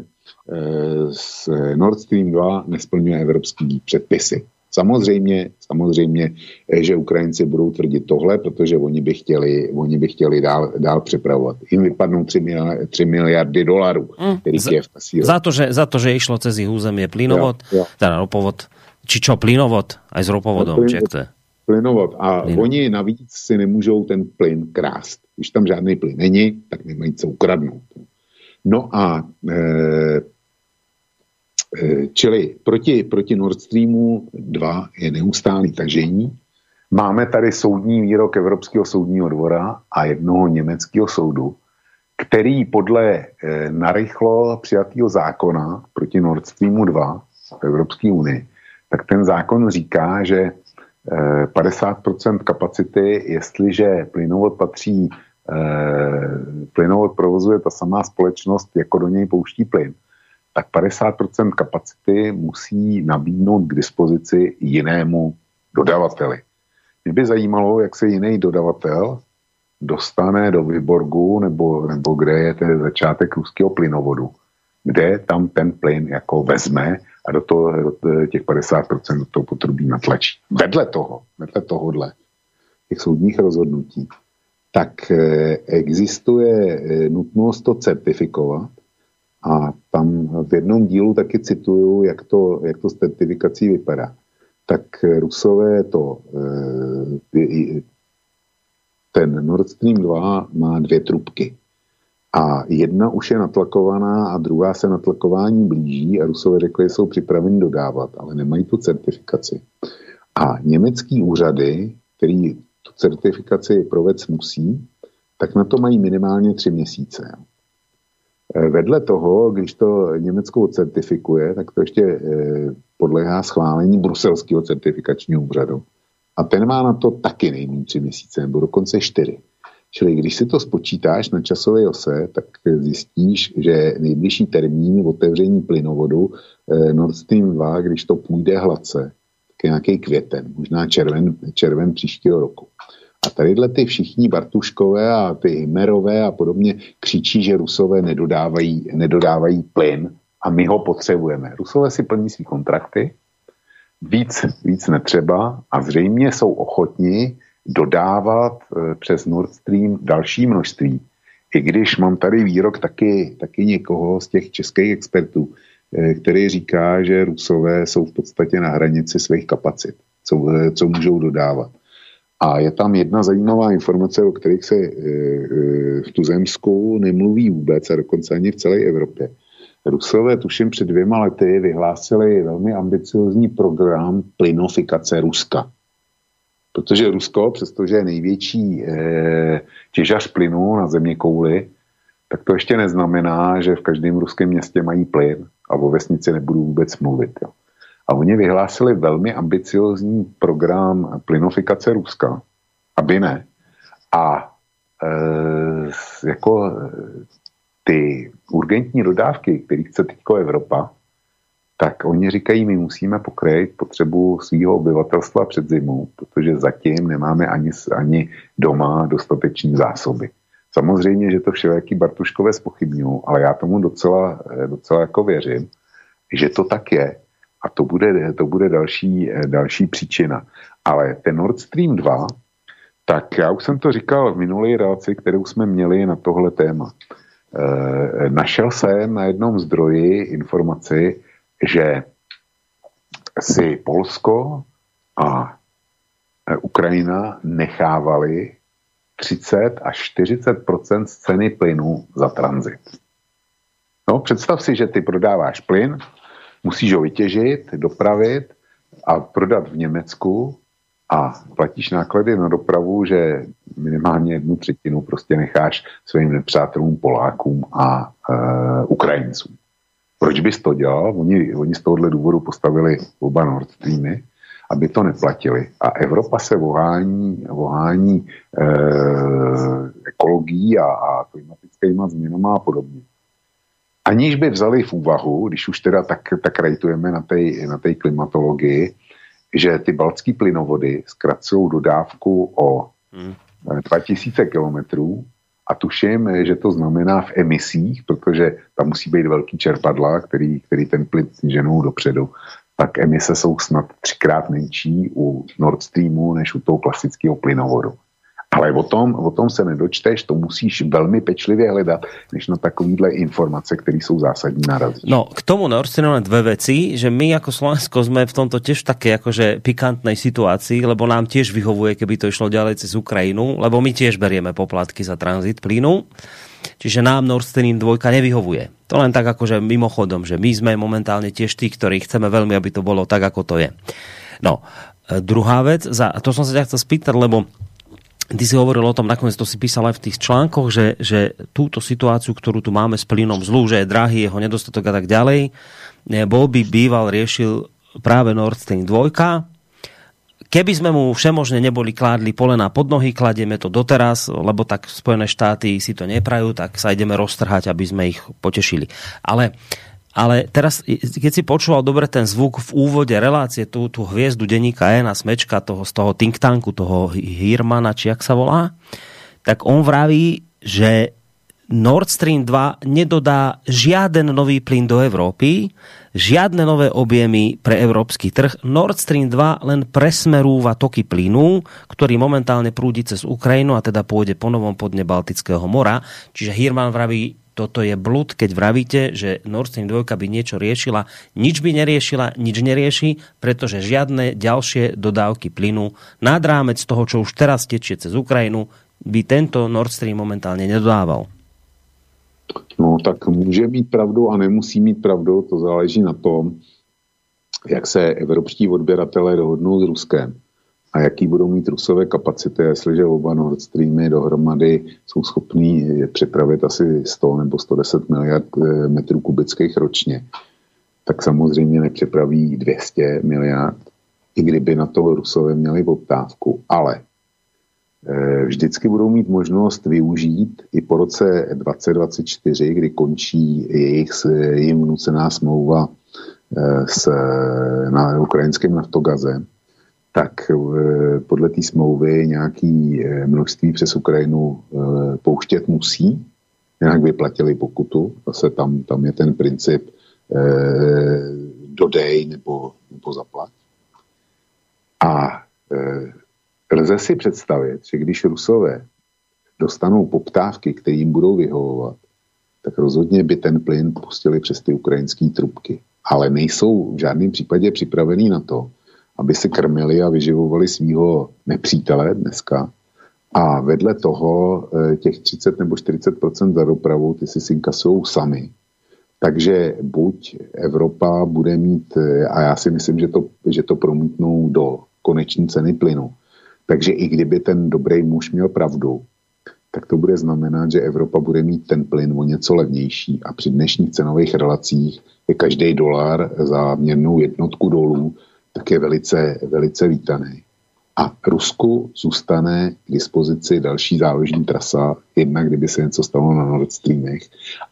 Nord Stream 2 nesplňuje evropské předpisy. Samozřejmě, samozřejmě, eh, že Ukrajinci budou tvrdit tohle, protože oni by chtěli, oni by chtěli dál, dál přepravovat. Jim vypadnou 3 miliardy, 3 miliardy dolarů, mm, který za, Kiev Za to, že, za to, že išlo cez ich územie plynovod, jo, jo. teda ropovod, či čo, plynovod, aj s ropovodom, plyn, či jak to je? Plynovod. A plynovod. oni navíc si nemůžou ten plyn krást. Když tam žádný plyn není, tak nemají co ukradnout. No a e, čili proti, proti Nord Streamu 2 je neustálý tažení. Máme tady soudní výrok Evropského soudního dvora a jednoho německého soudu, který podle e, narychlo přijatého zákona proti Nord Streamu 2 v Evropské unii, tak ten zákon říká, že e, eh, 50% kapacity, jestliže plynovod patří, plynovod provozuje ta samá společnost, jako do něj pouští plyn, tak 50% kapacity musí nabídnout k dispozici jinému dodavateli. Mě by zajímalo, jak se jiný dodavatel dostane do Vyborgu, nebo, nebo kde je ten začátek ruského plynovodu, kde tam ten plyn jako vezme a do, toho, do těch 50% do toho potrubí natlačí. Vedle toho, vedle tohohle, těch soudních rozhodnutí, tak eh, existuje eh, nutnost to certifikovat a tam v jednom dílu taky cituju, jak to, jak to s certifikací vypadá. Tak Rusové to e, ten Nord Stream 2 má dvě trubky. A jedna už je natlakovaná a druhá se natlakování blíží a Rusové řekli, že jsou připraveni dodávat, ale nemají tu certifikaci. A německý úřady, který tu certifikaci provec musí, tak na to mají minimálně tři měsíce. E, vedle toho, když to Německo certifikuje, tak to ještě e, podléhá schválení bruselského certifikačního úřadu. A ten má na to taky nejméně tři měsíce, nebo dokonce čtyři. Čili když si to spočítáš na časové ose, tak zjistíš, že nejbližší termín otevření plynovodu eh, Nord Stream 2, když to půjde hladce, tak je nějaký květen, možná červen, červen příštího roku. A tadyhle ty všichni Bartuškové a ty Himerové a podobně křičí, že Rusové nedodávají, nedodávají plyn a my ho potřebujeme. Rusové si plní své kontrakty, víc, víc netřeba a zřejmě jsou ochotní dodávat eh, přes Nord Stream další množství. I když mám tady výrok taky, taky někoho z těch českých expertů, eh, který říká, že Rusové jsou v podstatě na hranici svých kapacit, co, co můžou dodávat. A je tam jedna zajímavá informace, o kterých se v Tuzemsku nemluví vůbec a dokonce ani v celé Evropě. Rusové, tuším, před dvěma lety vyhlásili velmi ambiciozní program plynofikace Ruska. Protože Rusko, přestože je největší e, těžař plynu na země kouli, tak to ještě neznamená, že v každém ruském městě mají plyn a o vesnici nebudu vůbec mluvit. Jo. A oni vyhlásili velmi ambiciozní program plynofikace Ruska, aby ne. A e, jako ty urgentní dodávky, které chce teď Evropa, tak oni říkají, my musíme pokrýt potřebu svého obyvatelstva před zimou, protože zatím nemáme ani, ani doma dostatečné zásoby. Samozřejmě, že to všelijaký Bartuškové spochybňují, ale já tomu docela, docela jako věřím, že to tak je. A to bude, to bude další, další příčina. Ale ten Nord Stream 2, tak já už jsem to říkal v minulé relaci, kterou jsme měli na tohle téma. E, našel jsem na jednom zdroji informaci, že si Polsko a e, Ukrajina nechávali 30 až 40 z ceny plynu za tranzit. No, představ si, že ty prodáváš plyn, musíš ho vytěžit, dopravit a prodat v Německu a platíš náklady na dopravu, že minimálně jednu třetinu prostě necháš svým nepřátelům Polákům a e, Ukrajincům. Proč bys to dělal? Oni, oni z tohohle důvodu postavili oba Nord Streamy, aby to neplatili. A Evropa se vohání, vohání e, ekologií a, a klimatickými změnami a podobně. Aniž by vzali v úvahu, když už teda tak, tak rajtujeme na té na klimatologii, že ty baltské plynovody zkracují dodávku o hmm. 2000 kilometrů a tuším, že to znamená v emisích, protože tam musí být velký čerpadla, který, který ten plyn ženou dopředu, tak emise jsou snad třikrát menší u Nord Streamu než u toho klasického plynovodu. Ale o tom, o tom se nedočteš, to musíš velmi pečlivě hledat, než na takovýhle informace, které jsou zásadní narazit. No, k tomu Nord Streamu dve veci, že my jako Slovensko jsme v tomto tiež také akože pikantnej situácii, lebo nám tiež vyhovuje, keby to išlo ďalej cez Ukrajinu, lebo my tiež berieme poplatky za tranzit plynu. Čiže nám Nord Stream 2 nevyhovuje. To len tak akože mimochodom, že my sme momentálne tiež tí, ktorí chceme veľmi, aby to bolo tak, ako to je. No, e, druhá vec, za, to som sa ťa chcel spýtať, lebo Ty si hovoril o tom, nakoniec to si písal aj v tých článkoch, že, že túto situáciu, ktorú tu máme s plynom zlú, že je drahý, jeho nedostatok a tak ďalej, bol by býval riešil práve Nord Stream 2. Keby sme mu všemožne neboli kládli polena pod nohy, kladieme to doteraz, lebo tak Spojené štáty si to neprajú, tak sa ideme roztrhať, aby sme ich potešili. Ale ale teraz, keď si počúval dobre ten zvuk v úvode relácie, tú, tú hviezdu denníka N a smečka toho, z toho think tanku, toho Hirmana, či jak sa volá, tak on vraví, že Nord Stream 2 nedodá žiaden nový plyn do Európy, žiadne nové objemy pre európsky trh. Nord Stream 2 len presmerúva toky plynu, ktorý momentálne prúdi cez Ukrajinu a teda pôjde po novom podne Baltického mora. Čiže Hirman vraví, toto je blud, keď vravíte, že Nord Stream 2 by niečo riešila. Nič by neriešila, nič nerieši, pretože žiadne ďalšie dodávky plynu nad rámec toho, čo už teraz tečie cez Ukrajinu, by tento Nord Stream momentálně nedodával. No tak může mít pravdu a nemusí mít pravdu, to záleží na tom, jak se evropští odběratelé dohodnou s Ruskem a jaký budou mít rusové kapacity, jestliže oba Nord Streamy dohromady jsou schopní přepravit asi 100 nebo 110 miliard eh, metrů kubických ročně, tak samozřejmě nepřepraví 200 miliard, i kdyby na to rusové měli poptávku. Ale eh, vždycky budou mít možnost využít i po roce 2024, kdy končí jejich jim nucená smlouva eh, s na ukrajinským naftogazem, tak eh, podle té smlouvy nějaký eh, množství přes Ukrajinu eh, pouštět musí, jinak vyplatili pokutu. Zase tam, tam je ten princip dodej nebo, nebo zaplať. A lze si představit, že když Rusové dostanou poptávky, které jim budou vyhovovat, tak rozhodně by ten plyn pustili přes ty ukrajinské trubky. Ale nejsou v žádném případě připravení na to, aby se krmili a vyživovali svého nepřítele dneska. A vedle toho eh, těch 30 nebo 40 za dopravu ty si synkasují sami. Takže buď Evropa bude mít, eh, a já si myslím, že to, že to promítnou do koneční ceny plynu. Takže i kdyby ten dobrý muž měl pravdu, tak to bude znamenat, že Evropa bude mít ten plyn o něco levnější a při dnešních cenových relacích je každý dolar za měrnou jednotku dolů tak je velice, velice vítaný. A Rusku zůstane k dispozici další záložní trasa, jednak kdyby se něco stalo na Nord Streamech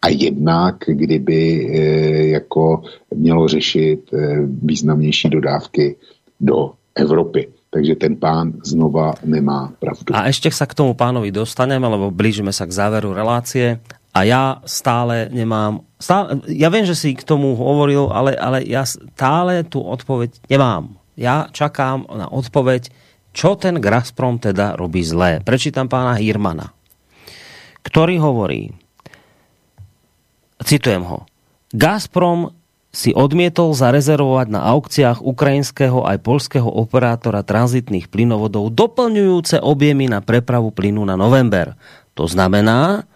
a jednak kdyby e, jako mělo řešit e, významnější dodávky do Evropy. Takže ten pán znova nemá pravdu. A ešte sa k tomu pánovi dostaneme, lebo blížime sa k záveru relácie a já stále nemám, stále, já vím, že si k tomu hovoril, ale, ale já stále tu odpověď nemám. Já čakám na odpověď, čo ten Gazprom teda robí zlé. Prečítam pána Hirmana, ktorý hovorí, citujem ho, Gazprom si odmietol zarezervovať na aukciách ukrajinského aj polského operátora tranzitných plynovodov doplňujúce objemy na prepravu plynu na november. To znamená,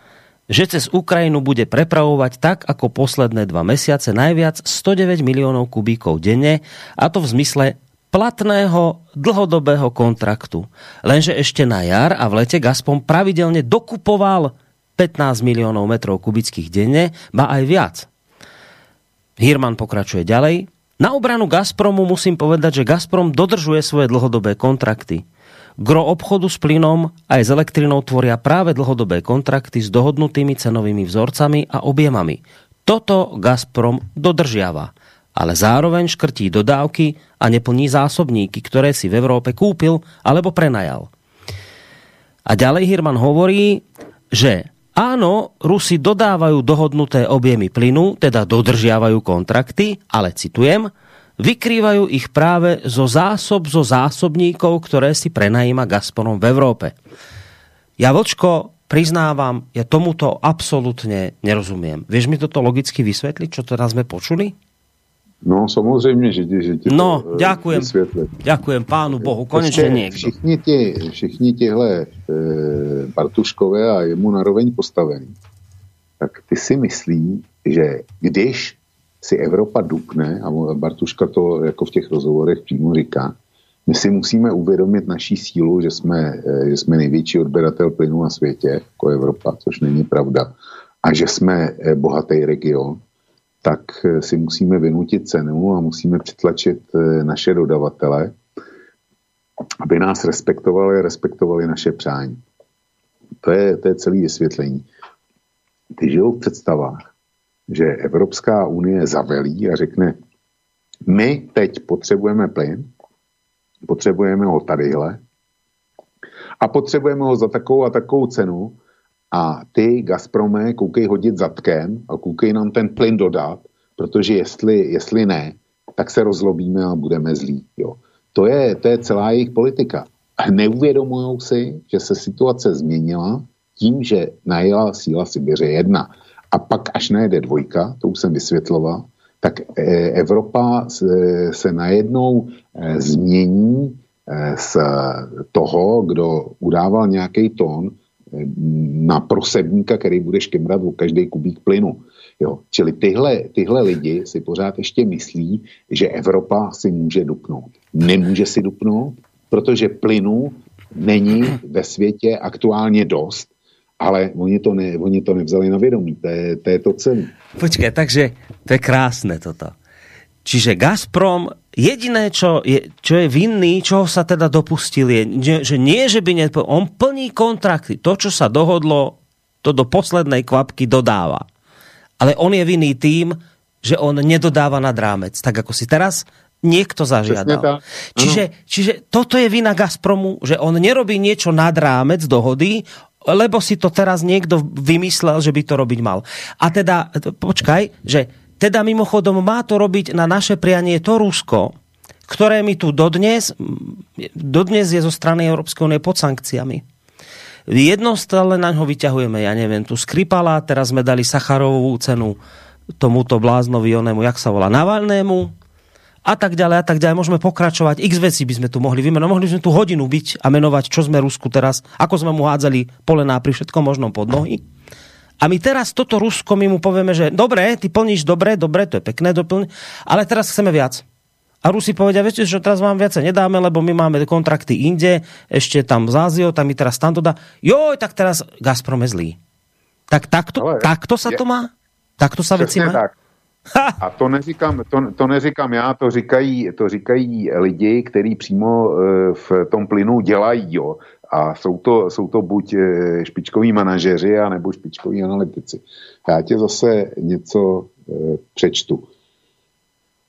že cez Ukrajinu bude prepravovať tak ako posledné dva mesiace najviac 109 miliónov kubíkov denne a to v zmysle platného dlhodobého kontraktu. Lenže ešte na jar a v lete Gazprom pravidelne dokupoval 15 miliónov metrov kubických denne, ba aj viac. Hirman pokračuje ďalej. Na obranu Gazpromu musím povedať, že Gazprom dodržuje svoje dlhodobé kontrakty. Gro obchodu s plynom aj s elektrinou tvoria práve dlhodobé kontrakty s dohodnutými cenovými vzorcami a objemami. Toto Gazprom dodržiava, ale zároveň škrtí dodávky a neplní zásobníky, ktoré si v Európe kúpil alebo prenajal. A ďalej Hirman hovorí, že áno, Rusi dodávajú dohodnuté objemy plynu, teda dodržiavajú kontrakty, ale citujem, vykrývajú ich práve zo zásob, zo zásobníkov, ktoré si prenajíma Gazprom v Európe. Ja, Vlčko, priznávam, ja tomuto absolútne nerozumiem. Vieš mi toto logicky vysvetliť, čo teraz sme počuli? No samozřejmě, že ti, že ti No, to, ďakujem. Vysvětlit. Ďakujem pánu Bohu, konečně někdo. Všichni, ti, všichni tihle e, Bartuškové a jemu naroveň postavení, tak ty si myslí, že když si Evropa dupne, a Bartuška to jako v těch rozhovorech přímo říká, my si musíme uvědomit naší sílu, že jsme, eh, že jsme největší odběratel plynu na světě, jako Evropa, což není pravda, a že jsme eh, bohatý region, tak eh, si musíme vynutit cenu a musíme přitlačit naše dodavatele, aby nás respektovali a respektovali naše přání. To je, to je celé vysvětlení. Ty žijou v představách, že Evropská unie zavelí a řekne, my teď potřebujeme plyn, potřebujeme ho tadyhle a potřebujeme ho za takovou a takovou cenu a ty, Gazprome, koukej hodit zadkem a koukej nám ten plyn dodat, protože jestli, jestli ne, tak se rozlobíme a budeme zlí. Jo. To, je, to je celá jejich politika. Neuvědomují si, že se situace změnila tím, že najela síla Sibiře jedna. A pak, až najede dvojka, to už jsem vysvětloval, tak eh, Evropa se, se najednou eh, změní eh, z toho, kdo udával nějaký tón, na prosebníka, který bude škemrat o každý kubík plynu. Jo. Čili tyhle, tyhle lidi si pořád ještě myslí, že Evropa si může dupnout. Nemůže si dupnout, protože plynu není ve světě aktuálně dost, ale oni to, ne, oni to nevzali na vědomí, to je to, je to celé. Počkej, takže to je krásné toto. Čiže Gazprom jediné, čo je, čo je vinný, čoho sa teda dopustil, je, že nie, že by nepo, on plní kontrakty. To, čo sa dohodlo, to do poslednej kvapky dodáva. Ale on je vinný tým, že on nedodáva nad rámec. Tak ako si teraz niekto zažiadal. Čiže, čiže toto je vina Gazpromu, že on nerobí niečo nad rámec dohody, lebo si to teraz niekto vymyslel, že by to robiť mal. A teda, počkaj, že teda mimochodom má to robiť na naše prianie to Rusko, ktoré mi tu dodnes, dodnes je zo strany Európskej únie pod sankciami. Jedno stále na ňo vyťahujeme, ja neviem, tu Skripala, teraz sme dali Sacharovú cenu tomuto bláznovi onému, jak sa volá, Navalnému, a tak ďalej a tak ďalej. Môžeme pokračovať. X veci by sme tu mohli vymenovať. Mohli by sme tu hodinu byť a menovať, čo sme Rusku teraz, ako sme mu hádzali polená pri všetkom možnom pod nohy. A my teraz toto Rusko, my mu povieme, že dobre, ty plníš dobre, dobre, to je pekné, doplň, ale teraz chceme viac. A Rusi povedia, viete, že teraz vám viacej nedáme, lebo my máme kontrakty inde, ešte tam z Áziou, tam mi teraz tam to dá. Joj, tak teraz Gazprom je zlý. Tak takto, ale, takto sa je, to má? Takto sa veci má? Tak. A to neříkám, to, to neříkám já, to říkají, to říkají lidi, kteří přímo e, v tom plynu dělají, jo. A jsou to, jsou to buď e, špičkoví manažeři, anebo špičkoví analytici. Já tě zase něco e, přečtu.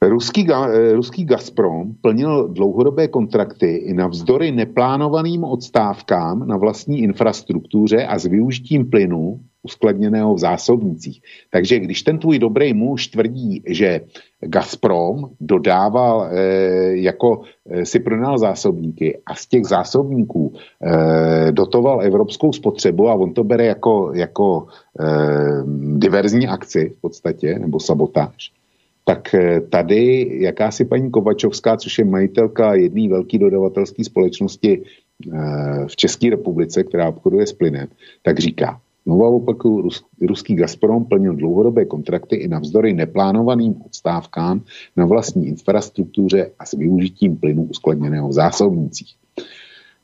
Ruský, ruský Gazprom plnil dlouhodobé kontrakty i navzdory neplánovaným odstávkám na vlastní infrastruktuře a s využitím plynu uskladněného v zásobnicích. Takže když ten tvůj dobrý muž tvrdí, že Gazprom dodával, e, jako e, si pronal zásobníky a z těch zásobníků e, dotoval evropskou spotřebu a on to bere jako, jako e, diverzní akci v podstatě, nebo sabotáž, tak tady jakási paní Kovačovská, což je majitelka jedné velké dodavatelské společnosti v České republice, která obchoduje s plynem, tak říká, Znovu opakuju, ruský Gazprom plnil dlouhodobé kontrakty i navzdory neplánovaným odstávkám na vlastní infrastruktuře a s využitím plynu uskladněného v zásobnicích.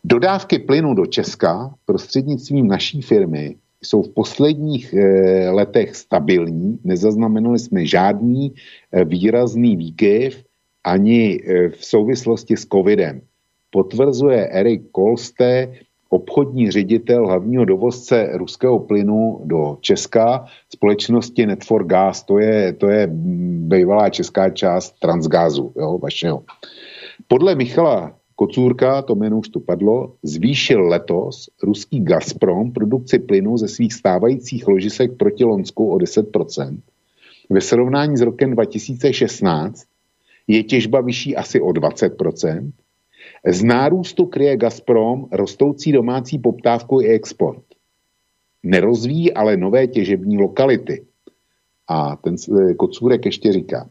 Dodávky plynu do Česka prostřednictvím naší firmy jsou v posledních e, letech stabilní, nezaznamenali jsme žádný e, výrazný výkyv ani e, v souvislosti s covidem. Potvrzuje Erik Kolste, obchodní ředitel hlavního dovozce ruského plynu do Česka, společnosti Netfor Gas, to je, to je bývalá česká část Transgázu, jo, vašeho. Podle Michala Kocůrka, to jméno už tu padlo, zvýšil letos ruský Gazprom produkci plynu ze svých stávajících ložisek proti Lonsku o 10%. Ve srovnání s rokem 2016 je těžba vyšší asi o 20%, z nárůstu kryje Gazprom rostoucí domácí poptávku i export. Nerozvíjí ale nové těžební lokality. A ten eh, Kocůrek ještě říká,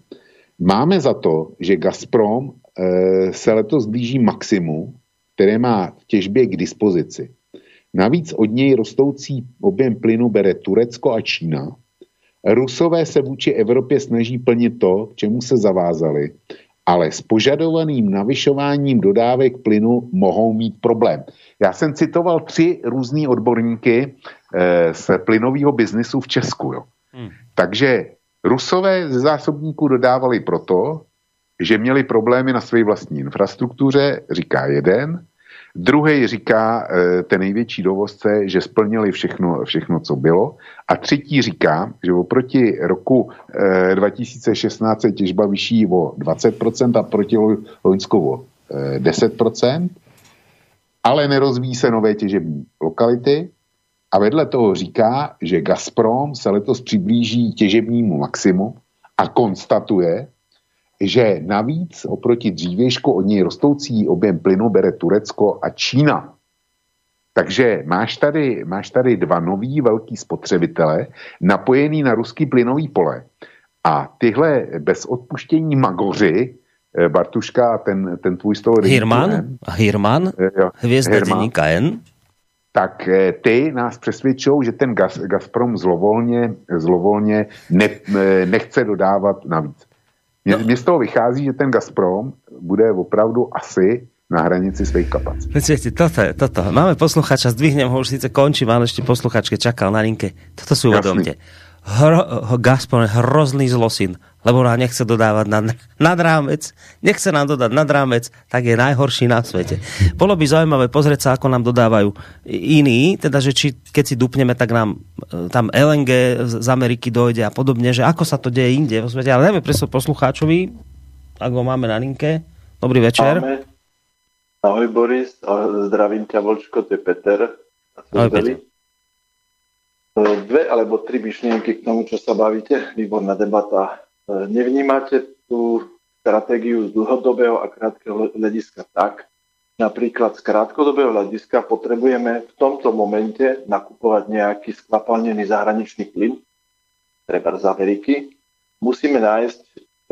máme za to, že Gazprom e, se letos blíží maximu, které má v těžbě k dispozici. Navíc od něj rostoucí objem plynu bere Turecko a Čína. Rusové se vůči Evropě snaží plnit to, k čemu se zavázali ale s požadovaným navyšováním dodávek plynu mohou mít problém. Já jsem citoval tři různý odborníky eh, z plynového biznisu v Česku. Jo. Hmm. Takže Rusové ze zásobníků dodávali proto, že měli problémy na své vlastní infrastruktuře, říká jeden, Druhý říká, eh, ten největší dovozce, že splnili všechno, všechno, co bylo. A třetí říká, že oproti roku 2016 je těžba vyšší o 20% a proti Loňsku o 10%, eh, ale nerozvíjí se nové těžební lokality. A vedle toho říká, že Gazprom se letos přiblíží těžebnímu maximu a konstatuje, že navíc oproti dřívějšku od něj rostoucí objem plynu bere Turecko a Čína. Takže máš tady, máš tady dva nový velký spotřebitele napojený na ruský plynový pole. A tyhle bez odpuštění magoři, eh, Bartuška, ten, ten tvůj z toho... Hirman, Hirman, eh, hvězda Hirman, N. tak eh, ty nás přesvědčují, že ten Gaz, Gazprom zlovolně, zlovolně ne, nechce dodávat navíc. Mně, no. z toho vychází, že ten Gazprom bude opravdu asi na hranici svých kapacit. Počujete, toto, toto. Máme posluchača, zdvihnem ho, už síce končím, ale ešte posluchačke čakal na linke. Toto si uvedomte. Hro, Gazprom je hrozný zlosin lebo nám nechce dodávať nad, nad rámec, nechce nám dodať nad rámec, tak je najhorší na svete. Bolo by zaujímavé pozrieť sa, ako nám dodávajú iní, teda, že či keď si dupneme, tak nám e, tam LNG z Ameriky dojde a podobne, že ako sa to deje inde vo svete. Ale dáme presne poslucháčovi, ak ho máme na linke. Dobrý večer. Máme. Ahoj Boris, zdravím ťa Volčko, to je Peter. Ahoj Peter. E, dve alebo tri myšlienky k tomu, čo sa bavíte. Výborná debata nevnímate tú stratégiu z dlhodobého a krátkeho hľadiska tak, napríklad z krátkodobého hľadiska potrebujeme v tomto momente nakupovať nejaký skvapalnený zahraničný plyn, treba z Ameriky. Musíme nájsť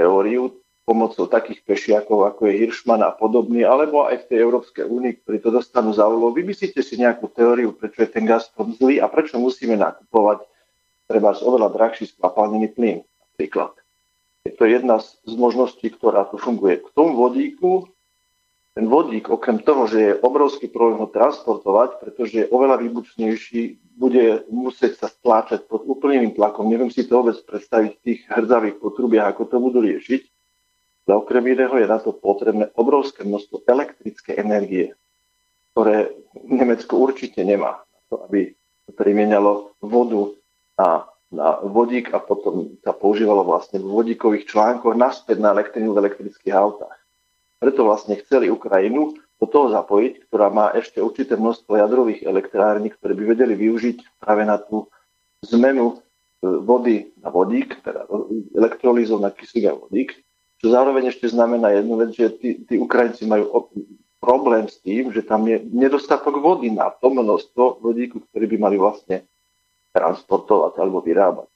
teóriu pomocou takých pešiakov, ako je Hirschman a podobný, alebo aj v tej Európskej únii, ktorí to dostanú za úlohu. Vymyslíte si nejakú teóriu, prečo je ten Gazprom zlý a prečo musíme nakupovať treba z oveľa drahší skvapalnený plyn napríklad. Je to jedna z možností, ktorá tu funguje. K tomu vodíku, ten vodík, okrem toho, že je obrovský problém ho transportovať, pretože je oveľa výbučnejší, bude musieť sa stláčať pod úplným tlakom. Neviem si to vôbec predstaviť v tých hrdzavých potrubiach, ako to budú riešiť. Ale okrem iného je na to potrebné obrovské množstvo elektrické energie, ktoré Nemecko určite nemá. To, aby primienialo vodu na na vodík a potom sa používalo vlastne v vodíkových článkoch naspäť na elektrinu v elektrických autách. Preto vlastne chceli Ukrajinu do toho zapojiť, ktorá má ešte určité množstvo jadrových elektrární, ktoré by vedeli využiť práve na tú zmenu e, vody na vodík, teda elektrolízov na kyslík a vodík, čo zároveň ešte znamená jednu vec, že tí, tí Ukrajinci majú problém s tým, že tam je nedostatok vody na to množstvo vodíku, ktorý by mali vlastne transportovať alebo vyrábať.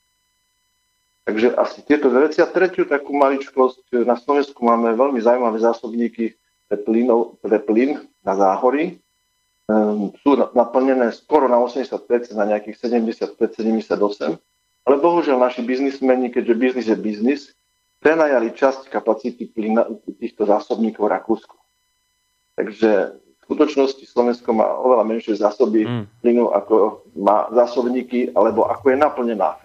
Takže asi tieto veci. A tretiu takú maličkosť, na Slovensku máme veľmi zaujímavé zásobníky pre, plynov, pre plyn na záhory. Um, sú naplnené skoro na 80%, na nejakých 75-78%. Ale bohužiaľ naši biznismeni, keďže biznis je biznis, prenajali časť kapacity plyna, týchto zásobníkov Rakúsku. Takže skutočnosti Slovensko má oveľa menšie zásoby mm. plynu, ako má zásobníky, alebo ako je naplnená.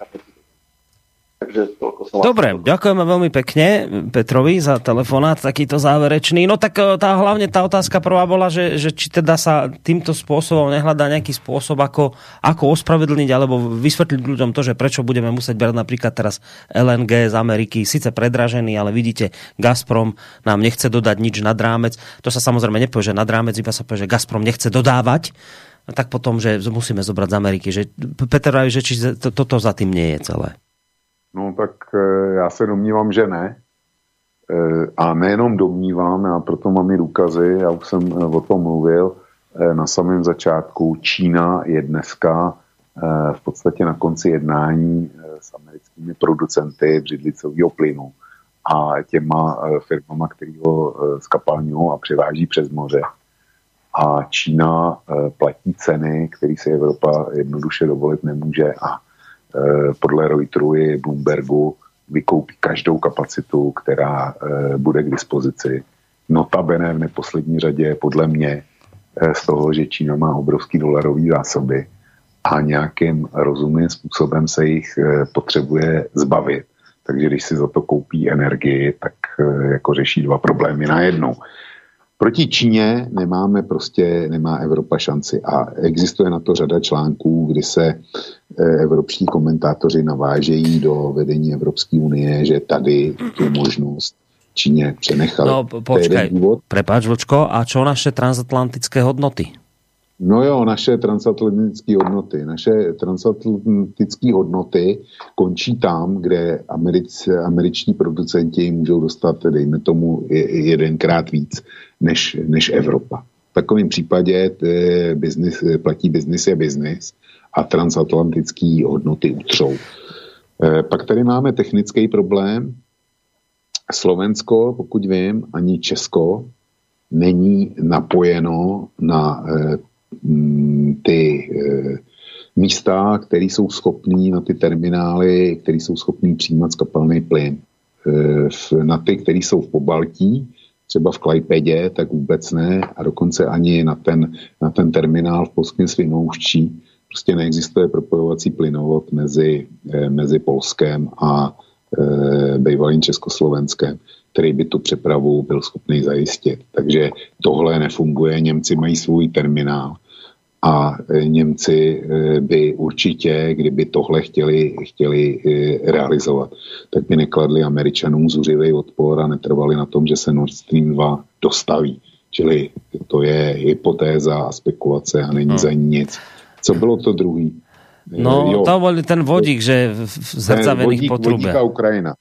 Takže toľko som Dobre, ďakujeme veľmi pekne Petrovi za telefonát takýto záverečný. No tak e, tá, hlavne tá otázka prvá bola, že, že či teda sa týmto spôsobom nehľadá nejaký spôsob, ako, ako ospravedlniť alebo vysvetliť ľuďom to, že prečo budeme musieť brať napríklad teraz LNG z Ameriky, síce predražený, ale vidíte, Gazprom nám nechce dodať nič nad rámec. To sa samozrejme nepovie, že nad rámec, iba sa povie, že Gazprom nechce dodávať tak potom, že musíme zobrať z Ameriky. Že Peter že či to, toto za tým nie je celé. No tak eh, já se domnívám, že ne. Eh, a nejenom domnívám, a proto mám i důkazy, já už jsem eh, o tom mluvil na samém začátku. Čína je dneska v podstatě na konci jednání s americkými producenty břidlicového plynu a těma firmama, který ho skapalňují a přiváží přes moře. A Čína platí ceny, které si Evropa jednoduše dovolit nemůže a podle Reuteru i Bloombergu vykoupí každou kapacitu, která eh, bude k dispozici. Notabene v neposlední řadě podle mě eh, z toho, že Čína má obrovský dolarový zásoby a nějakým rozumným způsobem se jich potřebuje zbavit. Takže když si za to koupí energii, tak jako řeší dva problémy najednou. Proti Číně nemáme prostě, nemá Evropa šanci a existuje na to řada článků, kdy se eh, evropští komentátoři navážejí do vedení Evropské unie, že tady tu možnost Číně přenechali. No počkej, prepáč Vlčko, a čo naše transatlantické hodnoty? No jo, naše transatlantické hodnoty. Naše transatlantické hodnoty končí tam, kde americ, američní producenti můžou dostat, dejme tomu, jedenkrát víc než, než Evropa. V takovém případě business, platí biznis je biznis a transatlantické hodnoty utřou. E, pak tady máme technický problém. Slovensko, pokud vím, ani Česko není napojeno na e, ty místa, které jsou schopní na ty terminály, které jsou schopní přijímat skapalný plyn. Na ty, které jsou v Pobaltí, třeba v Klajpedě, tak vůbec ne a dokonce ani na ten, na ten terminál v Polském Svinouští prostě neexistuje propojovací plynovod mezi, eh, mezi Polskem a e, bývalým Československem, který by tu přepravu byl schopný zajistit. Takže tohle nefunguje, Němci mají svůj terminál a Němci by určitě, kdyby tohle chtěli, chtěli realizovat, tak by nekladli Američanům zuřivý odpor a netrvali na tom, že se Nord Stream 2 dostaví. Čili to je hypotéza a spekulace a není no. za ní nic. Co bylo to druhý? No, jo. to byl ten vodík, že v zrcavených potrubě. Vodík a Ukrajina.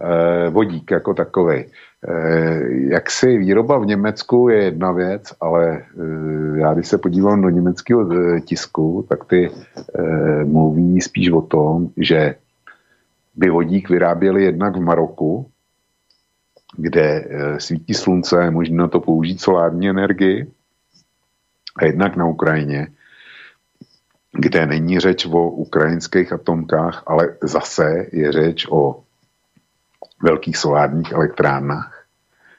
E, vodík jako takový. Eh, jak si výroba v Německu je jedna věc, ale eh, já když se podívám do německého eh, tisku, tak ty mluví spíš o tom, že by vodík vyráběli jednak v Maroku, kde svítí slunce, na to použít solární energii, a jednak na Ukrajině, kde není řeč o ukrajinských atomkách, ale zase je řeč o velkých solárních elektrárnách.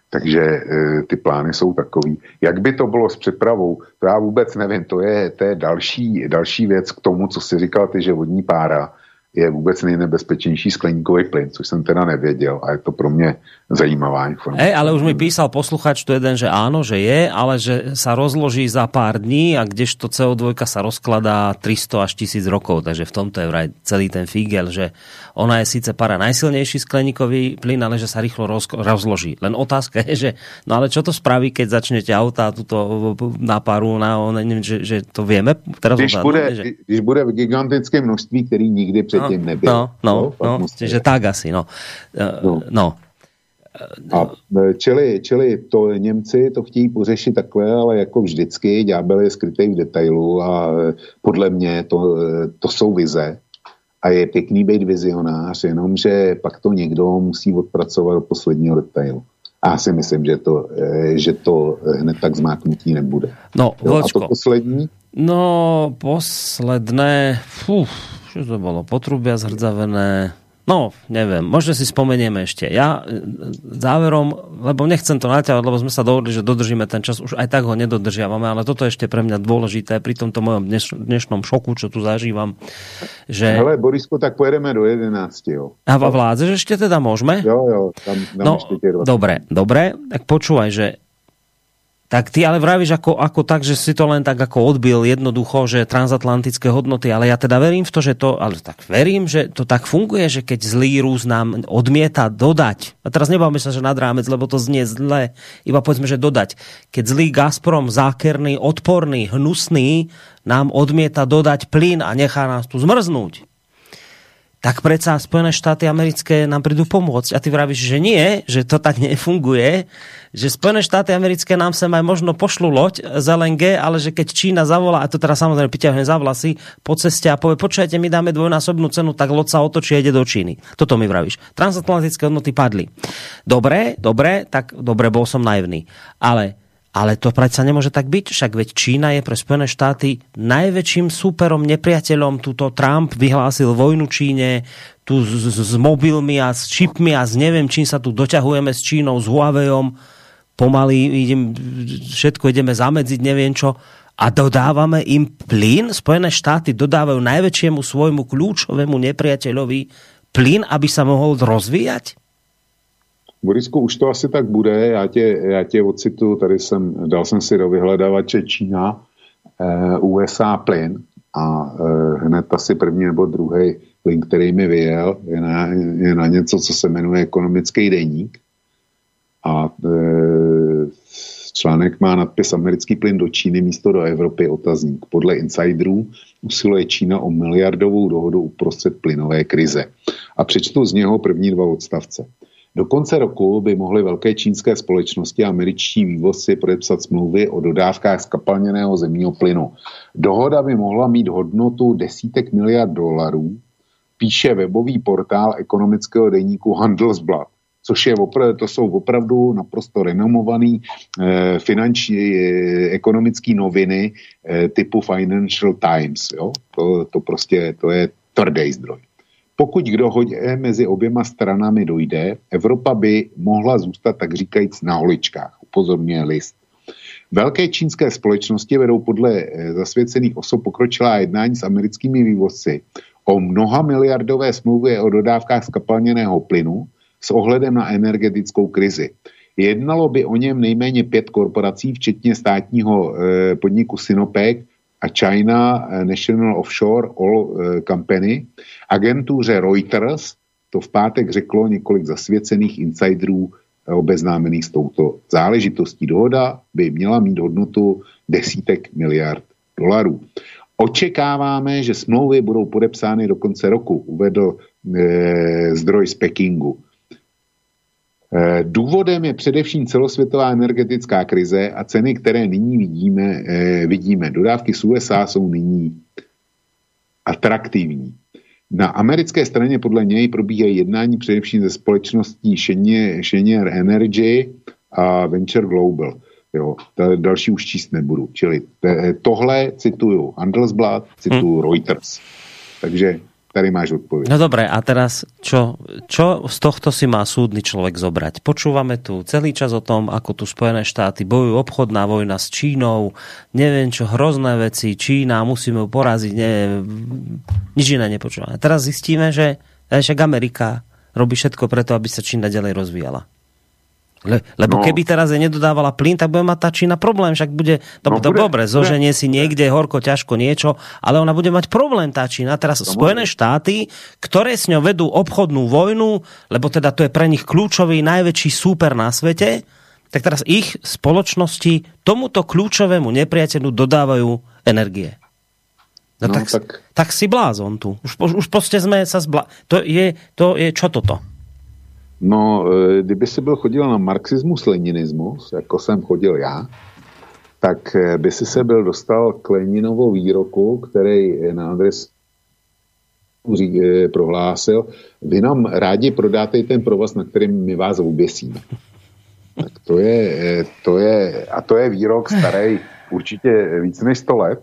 Takže e, ty plány jsou takový. Jak by to bylo s přepravou, to já vůbec nevím. To je, to je další, další věc k tomu, co si říkal ty, že vodní pára je vůbec nejnebezpečnější skleníkový plyn, což jsem teda nevěděl a je to pro mě zajímavá informace. Hey, ale už mi písal posluchač tu jeden, že áno, že je, ale že sa rozloží za pár dní a kdežto CO2 sa rozkladá 300 až 1000 rokov, takže v tomto je vraj celý ten figel, že ona je síce para najsilnejší skleníkový plyn, ale že sa rýchlo roz, rozloží. Len otázka je, že no ale čo to spraví, keď začnete auta tuto na paru, na, neviem, že, že to vieme teraz když bude, že... když bude v gigantickém množství, který nikdy předtím nebyl. No, no, no, no že tak asi, no. No. no. A e, čili, čili to Němci to chtějí pořešit takhle, ale jako vždycky, ďábel je skrytý v detailu a e, podle mě to, to jsou vize. A je pěkný být vizionář, jenomže pak to někdo musí odpracovat do posledního detailu. A já si myslím, že to, že to hned tak zmáknutí nebude. No, jo, a to poslední? No, posledné, fú, čo to bolo, potrubia zhrdzavené, No, neviem, možno si spomenieme ešte. Ja e, záverom, lebo nechcem to naťahovať, lebo sme sa dohodli, že dodržíme ten čas, už aj tak ho nedodržiavame, ale toto je ešte pre mňa dôležité pri tomto mojom dneš, dnešnom šoku, čo tu zažívam. Že... Hele, Borisko, tak pojedeme do 11. Jo. A vládze, že ešte teda môžeme? Jo, jo, tam, tam no, dobre, dobre, tak počúvaj, že tak ty ale vravíš ako, ako tak, že si to len tak ako odbil jednoducho, že transatlantické hodnoty, ale ja teda verím v to, že to, ale tak verím, že to tak funguje, že keď zlý Rus nám odmieta dodať, a teraz nebavme sa, že nad rámec, lebo to znie zle, iba povedzme, že dodať. Keď zlý Gazprom, zákerný, odporný, hnusný, nám odmieta dodať plyn a nechá nás tu zmrznúť, tak predsa Spojené štáty americké nám prídu pomôcť. A ty vravíš, že nie, že to tak nefunguje, že Spojené štáty americké nám sem aj možno pošlu loď z LNG, ale že keď Čína zavolá, a to teraz samozrejme priťahne za vlasy, po ceste a povie, počujete, my dáme dvojnásobnú cenu, tak loď sa otočí a ide do Číny. Toto mi vravíš. Transatlantické hodnoty padli. Dobre, dobre, tak dobre, bol som naivný. Ale ale to predsa nemôže tak byť, však veď Čína je pre Spojené štáty najväčším súperom, nepriateľom. Tuto Trump vyhlásil vojnu Číne, tu s, s mobilmi a s čipmi a s neviem čím sa tu doťahujeme s Čínou, s Huaweiom. Pomaly idem, všetko ideme zamedziť, neviem čo. A dodávame im plyn. Spojené štáty dodávajú najväčšiemu svojmu kľúčovému nepriateľovi plyn, aby sa mohol rozvíjať? Borisku, už to asi tak bude, já tě, já tě ocitu, tady jsem, dal jsem si do vyhledávače Čína, eh, USA plyn a eh, hned asi první nebo druhý plyn, který mi vyjel, je na, je na něco, co se jmenuje ekonomický deník a eh, článek má nadpis Americký plyn do Číny místo do Evropy otazník. Podle insiderů usiluje Čína o miliardovou dohodu uprostřed plynové krize. A přečtu z něho první dva odstavce. Do konce roku by mohly velké čínské společnosti a američtí vývozci podepsat smlouvy o dodávkách skapalněného zemního plynu. Dohoda by mohla mít hodnotu desítek miliard dolarů, píše webový portál ekonomického deníku Handelsblad. což je opr- to jsou opravdu naprosto renomovaný eh, finanční, eh, ekonomické noviny eh, typu Financial Times. Jo? To, to prostě to je tvrdý zdroj. Pokud k dohodě mezi oběma stranami dojde, Evropa by mohla zůstat, tak říkajíc, na holičkách, upozorňuje list. Velké čínské společnosti vedou podle eh, zasvěcených osob pokročilá jednání s americkými vývozci o mnoha miliardové smlouvy o dodávkách skapalněného plynu s ohledem na energetickou krizi. Jednalo by o něm nejméně pět korporací, včetně státního eh, podniku Sinopec a China eh, National Offshore Oil Company, agentuře Reuters, to v pátek řeklo několik zasvěcených insiderů obeznámených s touto záležitostí. Dohoda by měla mít hodnotu desítek miliard dolarů. Očekáváme, že smlouvy budou podepsány do konce roku, uvedl e, zdroj z Pekingu. E, důvodem je především celosvětová energetická krize a ceny, které nyní vidíme. E, vidíme. Dodávky z USA jsou nyní atraktivní. Na americké straně podle něj probíhají jednání především ze společností Chenier Energy a Venture Global. Jo, další už číst nebudu. Čili tohle cituju Handelsblad, cituju hmm. Reuters. Takže Tady máš odpověď. No dobré, a teraz čo, čo z tohto si má súdny človek zobrať? Počúvame tu celý čas o tom, ako tu Spojené štáty bojujú obchodná vojna s Čínou, neviem čo, hrozné veci, Čína, musíme ju poraziť, neviem, nič iné nepočúvame. Teraz zistíme, že však Amerika robí všetko preto, aby sa Čína ďalej rozvíjala. Le, lebo no. keby teraz je nedodávala plyn, tak bude mať tá Čína problém, však bude, to, no, to bude, dobre, zoženie si niekde horko, ťažko niečo, ale ona bude mať problém tá Čína. Teraz to Spojené bude. štáty, ktoré s ňou vedú obchodnú vojnu, lebo teda to je pre nich kľúčový najväčší súper na svete, tak teraz ich spoločnosti tomuto kľúčovému nepriateľu dodávajú energie. No, no tak, tak... tak si blázon tu. Už, už prostě sme sa zbla... To je, to je čo toto? No, e, kdyby si byl chodil na marxismus, leninismus, jako jsem chodil já, tak e, by si se byl dostal k Leninovou výroku, který na adres e, prohlásil, vy nám rádi prodáte ten provaz, na kterým my vás oběsíme. Tak to je, to je, a to je výrok starý určitě víc než 100 let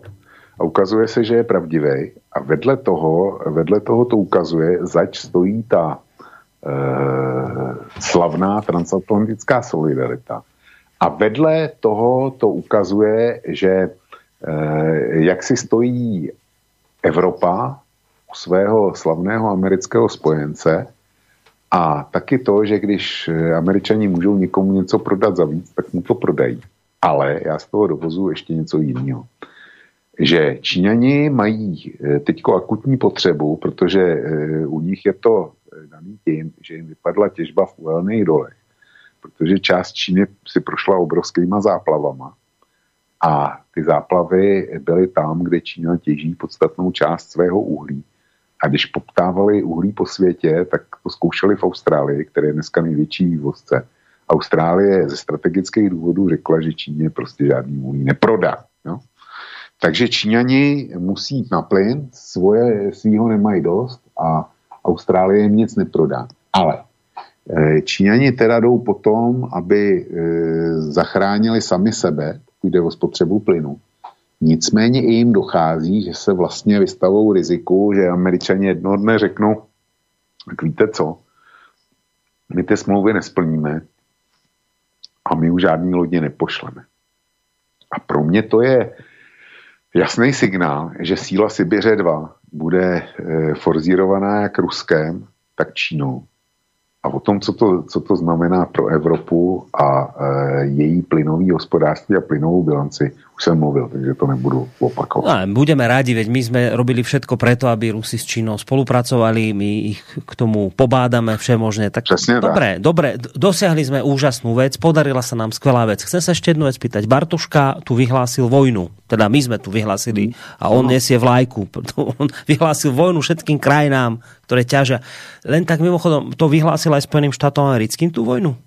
a ukazuje se, že je pravdivý. A vedle toho, vedle toho to ukazuje, zač stojí ta slavná transatlantická solidarita. A vedle toho to ukazuje, že eh, jak si stojí Evropa u svého slavného amerického spojence a taky to, že když eh, američani můžou někomu něco prodat za víc, tak mu to prodají. Ale já z toho dovozu ještě něco jiného. Že Číňani mají teďko akutní potřebu, protože u nich je to daný tím, že jim vypadla těžba v uhelných dolech, protože část Číny si prošla obrovskýma záplavama a ty záplavy byly tam, kde Čína těží podstatnou část svého uhlí. A když poptávali uhlí po světě, tak to zkoušeli v Austrálii, které je dneska největší vývozce. Austrálie ze strategických důvodů řekla, že Číně prostě žádný uhlí neprodá. No? Takže Číňani musí jít na plyn, svoje, svýho nemají dost a Austrálie jim nic neprodá. Ale eh, Číňani teda jdou potom, aby eh, zachránili sami sebe, jde o spotřebu plynu. Nicméně i jim dochází, že se vlastně vystavou riziku, že američani jednoho dne řeknou, tak víte co, my ty smlouvy nesplníme a my už žádný lodě nepošleme. A pro mě to je jasný signál, že síla Sibiře 2 bude eh, forzírovaná jak Ruskem, tak Čínou. A o tom, co to, co to znamená pro Evropu a e, její plynový hospodářství a plynovou bilanci, už jsem mluvil, takže to nebudu opakovat. No, budeme rádi, veď my sme robili všetko preto, aby Rusi s Čínou spolupracovali, my ich k tomu pobádame všemožne. Tak Přesně dobre, tak. dobre, dosiahli sme úžasnú vec, podarila sa nám skvelá vec. Chcem sa ešte jednu vec pýtať. Bartuška tu vyhlásil vojnu, teda my sme tu vyhlásili a on no. nesie vlajku. On vyhlásil vojnu všetkým krajinám, ktoré ťažia. Len tak mimochodom, to vyhlásil aj Spojeným štátom americkým tú vojnu?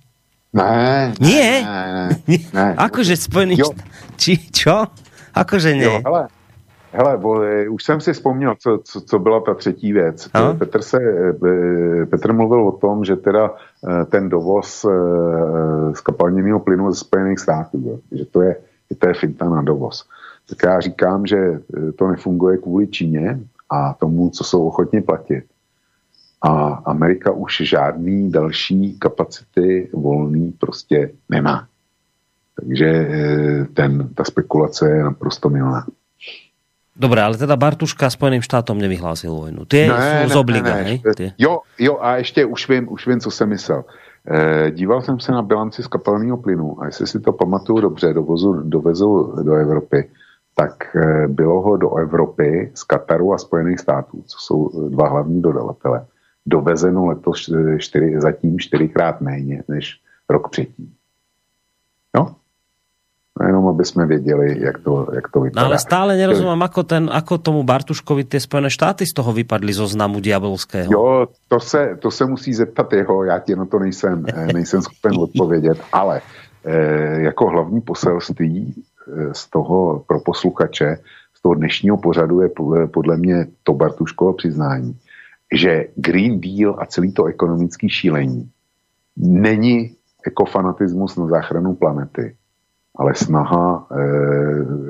Ne. Nie? Ne, ne, ne. Akože Spojený štát... Či, čo? Akože ne. Jo, hele, hele bo, e, už jsem si vzpomněl, co, co, co byla ta třetí věc. No? Petr, se, e, Petr mluvil o tom, že teda ten dovoz skapalněného plynu ze Spojených států, že to je, že to je finta na dovoz. Tak já říkám, že to nefunguje kvůli Číně a tomu, co jsou ochotně platit. A Amerika už žádný další kapacity volný prostě nemá. Takže ten, ta spekulace je naprosto milná. Dobre, ale teda Bartuška Spojeným štátom nevyhlásil vojnu. Ty ne, jsou z obliga, ne, ne. Jo, jo, a ještě už vím, už vím, co jsem myslel. E, díval jsem se na bilanci z kapelného plynu a jestli si to pamatuju dobře, dovozu, dovezu do Evropy, tak e, bylo ho do Evropy z Kataru a Spojených států, co jsou dva hlavní dodavatele, dovezeno letos čtyři, zatím čtyřikrát méně než rok předtím. No, No jenom aby jsme věděli, jak to, jak to vypadá. No ale stále nerozumím, ako, ten, ako tomu Bartuškovi ty Spojené štáty z toho vypadly zo znamu diabolského. Jo, to se, to se musí zeptat jeho, já ti na to nejsem, eh, nejsem schopen odpovědět, ale eh, jako hlavní poselství eh, z toho pro posluchače, z toho dnešního pořadu je podle mě to Bartuškovo přiznání, že Green Deal a celý to ekonomické šílení není ekofanatismus na záchranu planety, ale snaha e,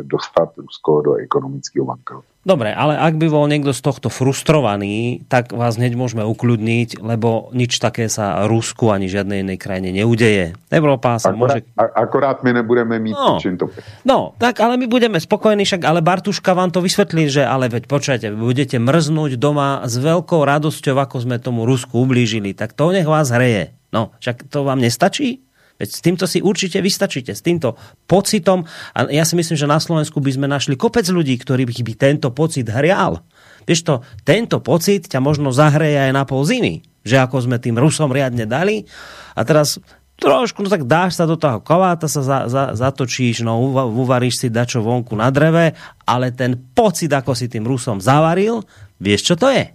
dostat Rusko do ekonomického bankrotu. Dobre, ale ak by bol niekto z tohto frustrovaný, tak vás hneď môžeme ukludniť, lebo nič také sa Rusku ani žiadnej inej krajine neudeje. Európa sa akorát, môže... Akorát my nebudeme mít no, čím to... No, tak ale my budeme spokojní, však ale Bartuška vám to vysvetlí, že ale veď počujete, budete mrznúť doma s veľkou radosťou, ako sme tomu Rusku ublížili, tak to nech vás hreje. No, však to vám nestačí? Veď s týmto si určite vystačíte, s týmto pocitom. A ja si myslím, že na Slovensku by sme našli kopec ľudí, ktorí by tento pocit hrial. Vieš to, tento pocit ťa možno zahreje aj na pol zimy. Že ako sme tým Rusom riadne dali. A teraz trošku, no tak dáš sa do toho kováta, sa za, za, zatočíš, no uvaríš si dačo vonku na dreve, ale ten pocit, ako si tým Rusom zavaril, vieš čo to je?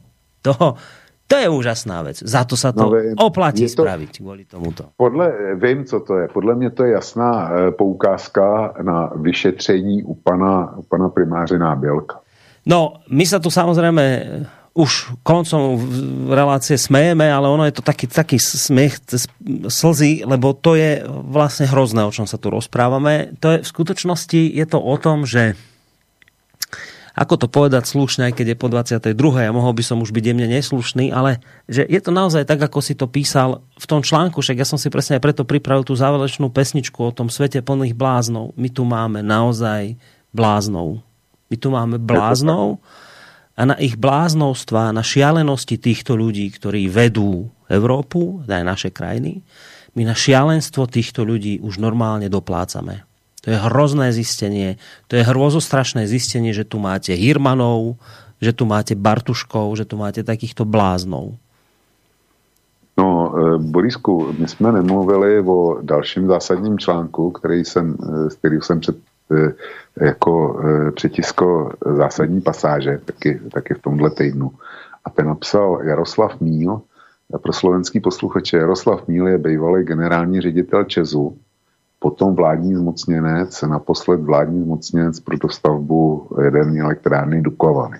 To, to je úžasná věc. Za to se to no, oplatí to, spravit kvůli tomuto. Podle, vím, co to je. Podle mě to je jasná e, poukázka na vyšetření u pana, u pana primáře Nábělka. No, my se tu samozřejmě už koncom relácie smejeme, ale ono je to taký, taký smiech slzy, lebo to je vlastně hrozné, o čom sa tu rozprávame. To je v skutočnosti je to o tom, že ako to povedať slušne, aj keď je po 22. a mohol by som už byť jemne neslušný, ale že je to naozaj tak, ako si to písal v tom článku, však ja som si presne aj preto pripravil tú záverečnú pesničku o tom svete plných bláznov. My tu máme naozaj bláznov. My tu máme bláznov a na ich bláznovstva, na šialenosti týchto ľudí, ktorí vedú Európu, aj naše krajiny, my na šialenstvo týchto ľudí už normálne doplácame. To je hrozné zistenie, to je hrozostrašné zistenie, že tu máte Hirmanov, že tu máte Bartuškov, že tu máte takýchto bláznov. No, e, Borisku, my jsme nemluvili o dalším zásadním článku, který jsem, z e, kterým jsem před, e, jako přetisko zásadní pasáže, taky, taky v tomhle týdnu. A ten napsal Jaroslav Míl, pro slovenský posluchače Jaroslav Míl je bývalý generální ředitel Česu potom vládní zmocněnec, naposled vládní zmocněnec pro dostavbu jaderní elektrárny Dukovany.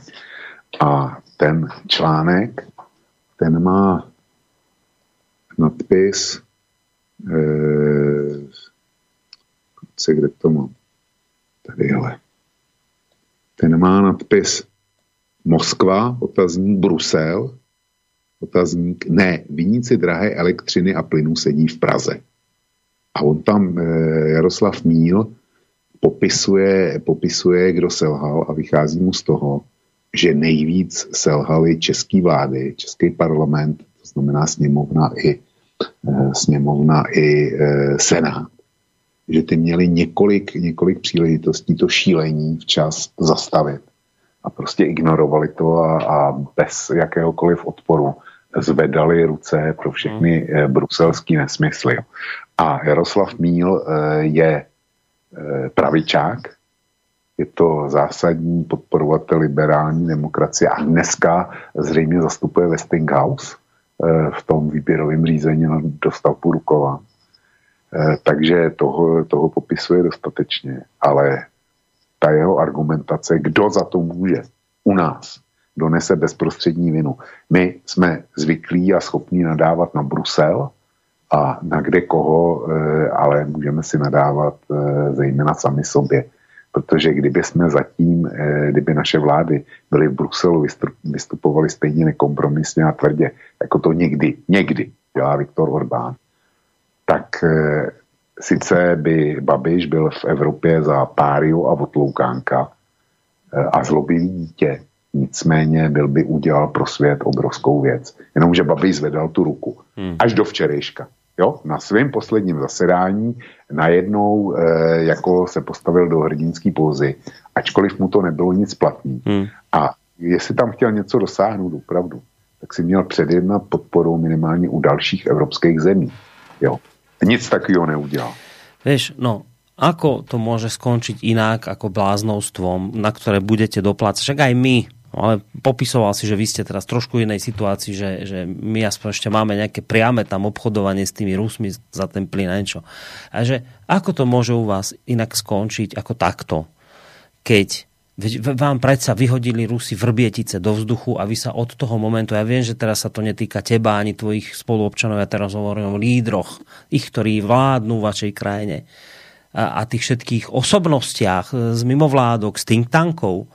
A ten článek, ten má nadpis, eh, kde to mám? Tady, hele. Ten má nadpis Moskva, otazník Brusel, otazník, ne, viníci drahé elektřiny a plynu sedí v Praze. A on tam, eh, Jaroslav Míl, popisuje, popisuje, kdo selhal a vychází mu z toho, že nejvíc selhali český vlády, český parlament, to znamená sněmovna i, eh, sněmovna i eh, senát, že ty měli několik, několik příležitostí to šílení včas zastavit a prostě ignorovali to a, a bez jakéhokoliv odporu zvedali ruce pro všechny bruselský nesmysly. A Jaroslav Míl eh, je eh, pravičák, je to zásadní podporovatel liberální demokracie a dneska zřejmě zastupuje Westinghouse eh, v tom výběrovém řízení na dostavbu Rukova. Takže toho, toho popisuje dostatečně, ale ta jeho argumentace, kdo za to může u nás, donese bezprostřední vinu. My jsme zvyklí a schopní nadávat na Brusel, a na kde koho, ale můžeme si nadávat zejména sami sobě. Protože kdyby jsme zatím, kdyby naše vlády byly v Bruselu, vystupovali stejně nekompromisně a tvrdě, jako to někdy, někdy dělá Viktor Orbán, tak sice by Babiš byl v Evropě za páriu a otloukánka a zlobivý dítě, nicméně byl by udělal pro svět obrovskou věc. Jenomže Babiš zvedal tu ruku. Hmm. Až do včerejška. Jo, na svém posledním zasedání najednou e, jako se postavil do hrdinský pózy, ačkoliv mu to nebylo nic platný. Hmm. A jestli tam chtěl něco dosáhnout opravdu, tak si měl předjednat podporu minimálně u dalších evropských zemí. Jo. Nic takového neudělal. Víš, no, ako to môže skončiť inak ako bláznovstvom, na ktoré budete doplácať? Však aj my, ale popisoval si, že vy ste teraz trošku inej situácii, že, že my aspoň ešte máme nejaké priame tam obchodovanie s tými Rusmi za ten plyn a niečo. A že ako to môže u vás inak skončiť ako takto, keď vám predsa vyhodili Rusy vrbietice do vzduchu a vy sa od toho momentu, ja viem, že teraz sa to netýka teba ani tvojich spoluobčanov, ja teraz hovorím o lídroch, ich, ktorí vládnu v vašej krajine a, a tých všetkých osobnostiach z mimovládok, z think tankov,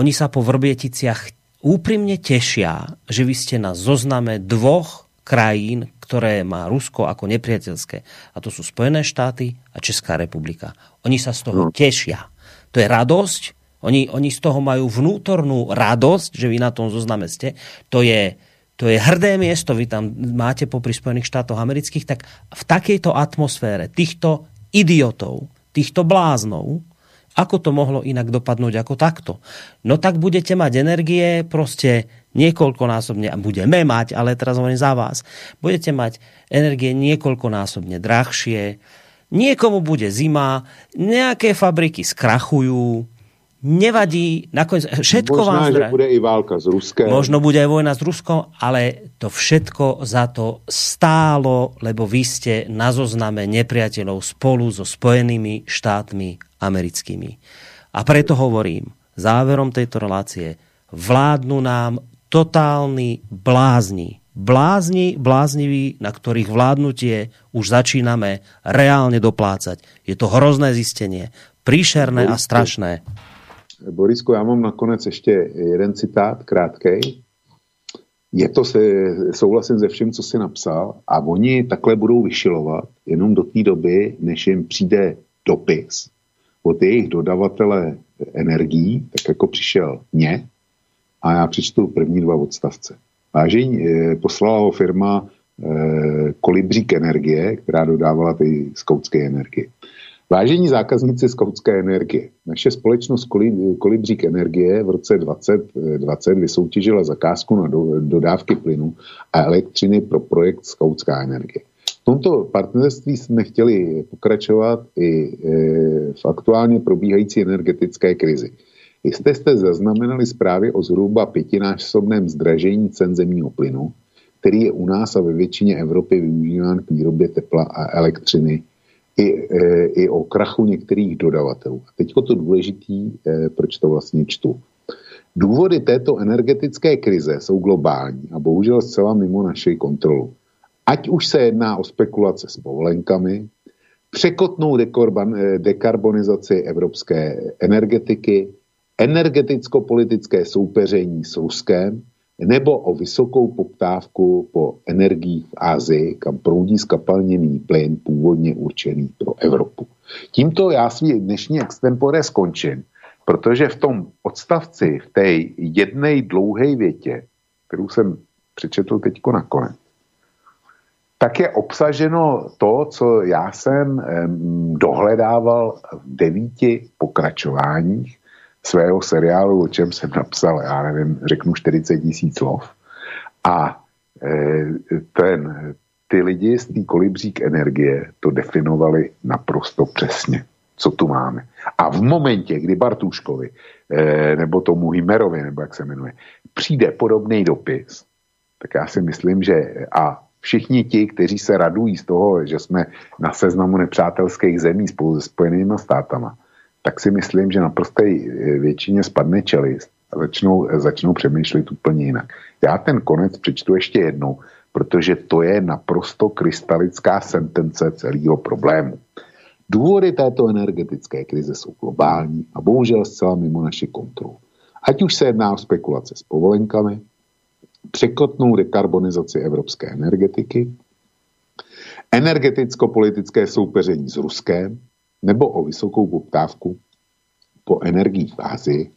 oni sa po Vrbieticiach úprimne tešia, že vy ste na zozname dvoch krajín, ktoré má Rusko ako nepriateľské. A to sú Spojené štáty a Česká republika. Oni sa z toho no. tešia. To je radosť. Oni, oni z toho majú vnútornú radosť, že vy na tom zozname ste. To je, to je hrdé miesto, vy tam máte popri Spojených štátoch amerických, tak v takejto atmosfére týchto idiotov, týchto bláznov, ako to mohlo inak dopadnúť ako takto? No tak budete mať energie proste niekoľkonásobne, a budeme mať, ale teraz hovorím za vás, budete mať energie niekoľkonásobne drahšie, niekomu bude zima, nejaké fabriky skrachujú, nevadí, nakoniec všetko Možná, vám že bude i válka s Ruskem. Možno bude aj vojna s Ruskom, ale to všetko za to stálo, lebo vy ste na zozname nepriateľov spolu so Spojenými štátmi americkými. A preto hovorím, záverom tejto relácie, vládnu nám totálni blázni. Blázni, blázniví, na ktorých vládnutie už začíname reálne doplácať. Je to hrozné zistenie. Príšerné a strašné. Borisko, já mám nakonec ještě jeden citát, krátkej. Je to se, souhlasím se vším, co jsi napsal a oni takhle budou vyšilovat jenom do té doby, než jim přijde dopis od jejich dodavatele energií, tak jako přišel mě a já přečtu první dva odstavce. Vážení, eh, poslala ho firma eh, Kolibřík energie, která dodávala ty skautské energie. Vážení zákazníci skautské energie, naše společnost Kolibřík energie v roce 2020 vysoutěžila zakázku na dodávky plynu a elektřiny pro projekt Skautská energie. V tomto partnerství jsme chtěli pokračovat i e, v aktuálně probíhající energetické krizi. Jste jste zaznamenali zprávy o zhruba pětinásobném zdražení cen zemního plynu, který je u nás a ve většině Evropy využíván k výrobě tepla a elektřiny i, e, i o krachu některých dodavatelů. A teď to důležitý, e, proč to vlastně čtu. Důvody této energetické krize jsou globální a bohužel zcela mimo naší kontrolu. Ať už se jedná o spekulace s povolenkami, překotnou eh, dekarbonizaci evropské energetiky, energeticko-politické soupeření s Ruskem nebo o vysokou poptávku po energiích v Ázii, kam proudí skapalněný plyn původně určený pro Evropu. Tímto já svý dnešní extempore skončím, protože v tom odstavci, v té jedné dlouhé větě, kterou jsem přečetl teďko nakonec, tak je obsaženo to, co já jsem dohledával v devíti pokračováních svého seriálu, o čem jsem napsal, já nevím, řeknu 40 tisíc slov. A e, ten, ty lidi z té kolibřík energie to definovali naprosto přesně, co tu máme. A v momentě, kdy Bartuškovi, e, nebo tomu Himerovi, nebo jak se jmenuje, přijde podobný dopis, tak já si myslím, že a všichni ti, kteří se radují z toho, že jsme na seznamu nepřátelských zemí spolu se Spojenými státama, tak si myslím, že naprosté většině spadne čelist a začnou, začnou přemýšlet úplně jinak. Já ten konec přečtu ještě jednou, protože to je naprosto krystalická sentence celého problému. Důvody této energetické krize jsou globální a bohužel zcela mimo naši kontrolu. Ať už se jedná o spekulace s povolenkami, překotnou dekarbonizaci evropské energetiky, energeticko-politické soupeření s Ruskem nebo o vysokou poptávku po energii v Ázii,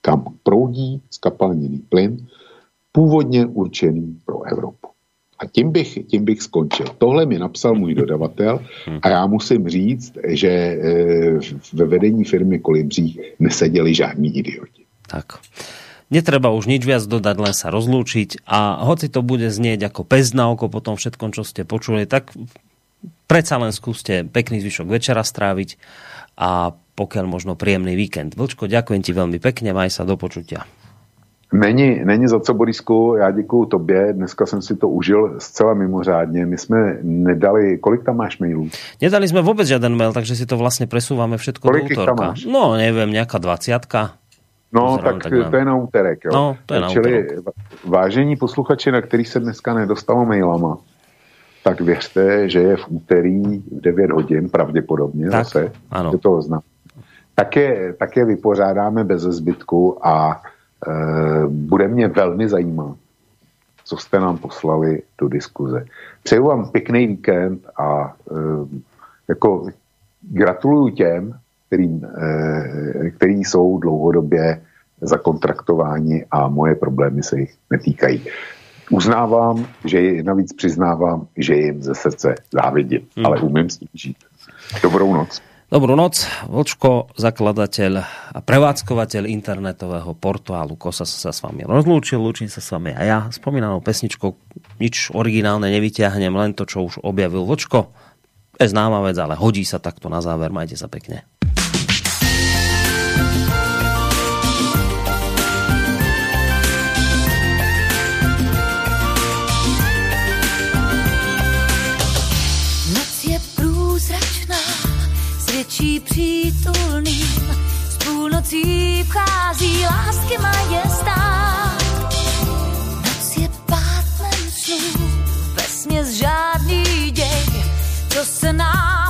kam proudí skapalněný plyn, původně určený pro Evropu. A tím bych, tím bych skončil. Tohle mi napsal můj dodavatel a já musím říct, že e, ve vedení firmy Kolibří neseděli žádní idioti. Tak. Netreba už nič viac dodať, len sa rozlúčiť a hoci to bude znieť ako pez na oko po tom všetkom, čo ste počuli, tak predsa len skúste pekný zvyšok večera stráviť a pokiaľ možno príjemný víkend. Vlčko, ďakujem ti veľmi pekne, maj sa do počutia. Není, není za co, Borisku, já děkuju tobě, dneska jsem si to užil zcela mimořádně. My jsme nedali, kolik tam máš mailů? Nedali jsme vůbec žádný mail, takže si to vlastně presúvame všetko kolik do útorka. Tam máš? No, nevím, nějaká dvaciatka. No, tak, tak to je na úterek. Jo. No, to je na Čili úterek. vážení posluchači, na který se dneska nedostalo mailama, tak věřte, že je v úterý v 9 hodin pravděpodobně tak, zase. Ano. Že to znám. Tak je, tak je vypořádáme bez zbytku a e, bude mě velmi zajímat, co jste nám poslali do diskuze. Přeju vám pěkný víkend a e, jako gratuluju těm, který, e, který jsou dlouhodobě zakontraktováni a moje problémy se jich netýkají. Uznávám, že je, navíc přiznávám, že jim ze srdce závidím, hmm. ale umím s tím žít. Dobrou noc. Dobrú noc, Vlčko, zakladateľ a prevádzkovateľ internetového portálu Kosa sa s vami rozlúčil, lúčim sa s vami a ja spomínanou pesničkou nič originálne nevyťahnem, len to, čo už objavil Vlčko. Je známa vec, ale hodí sa takto na záver, majte sa pekne. lásky má je stát. Noc je pátmem snů, žádný děj, co se nám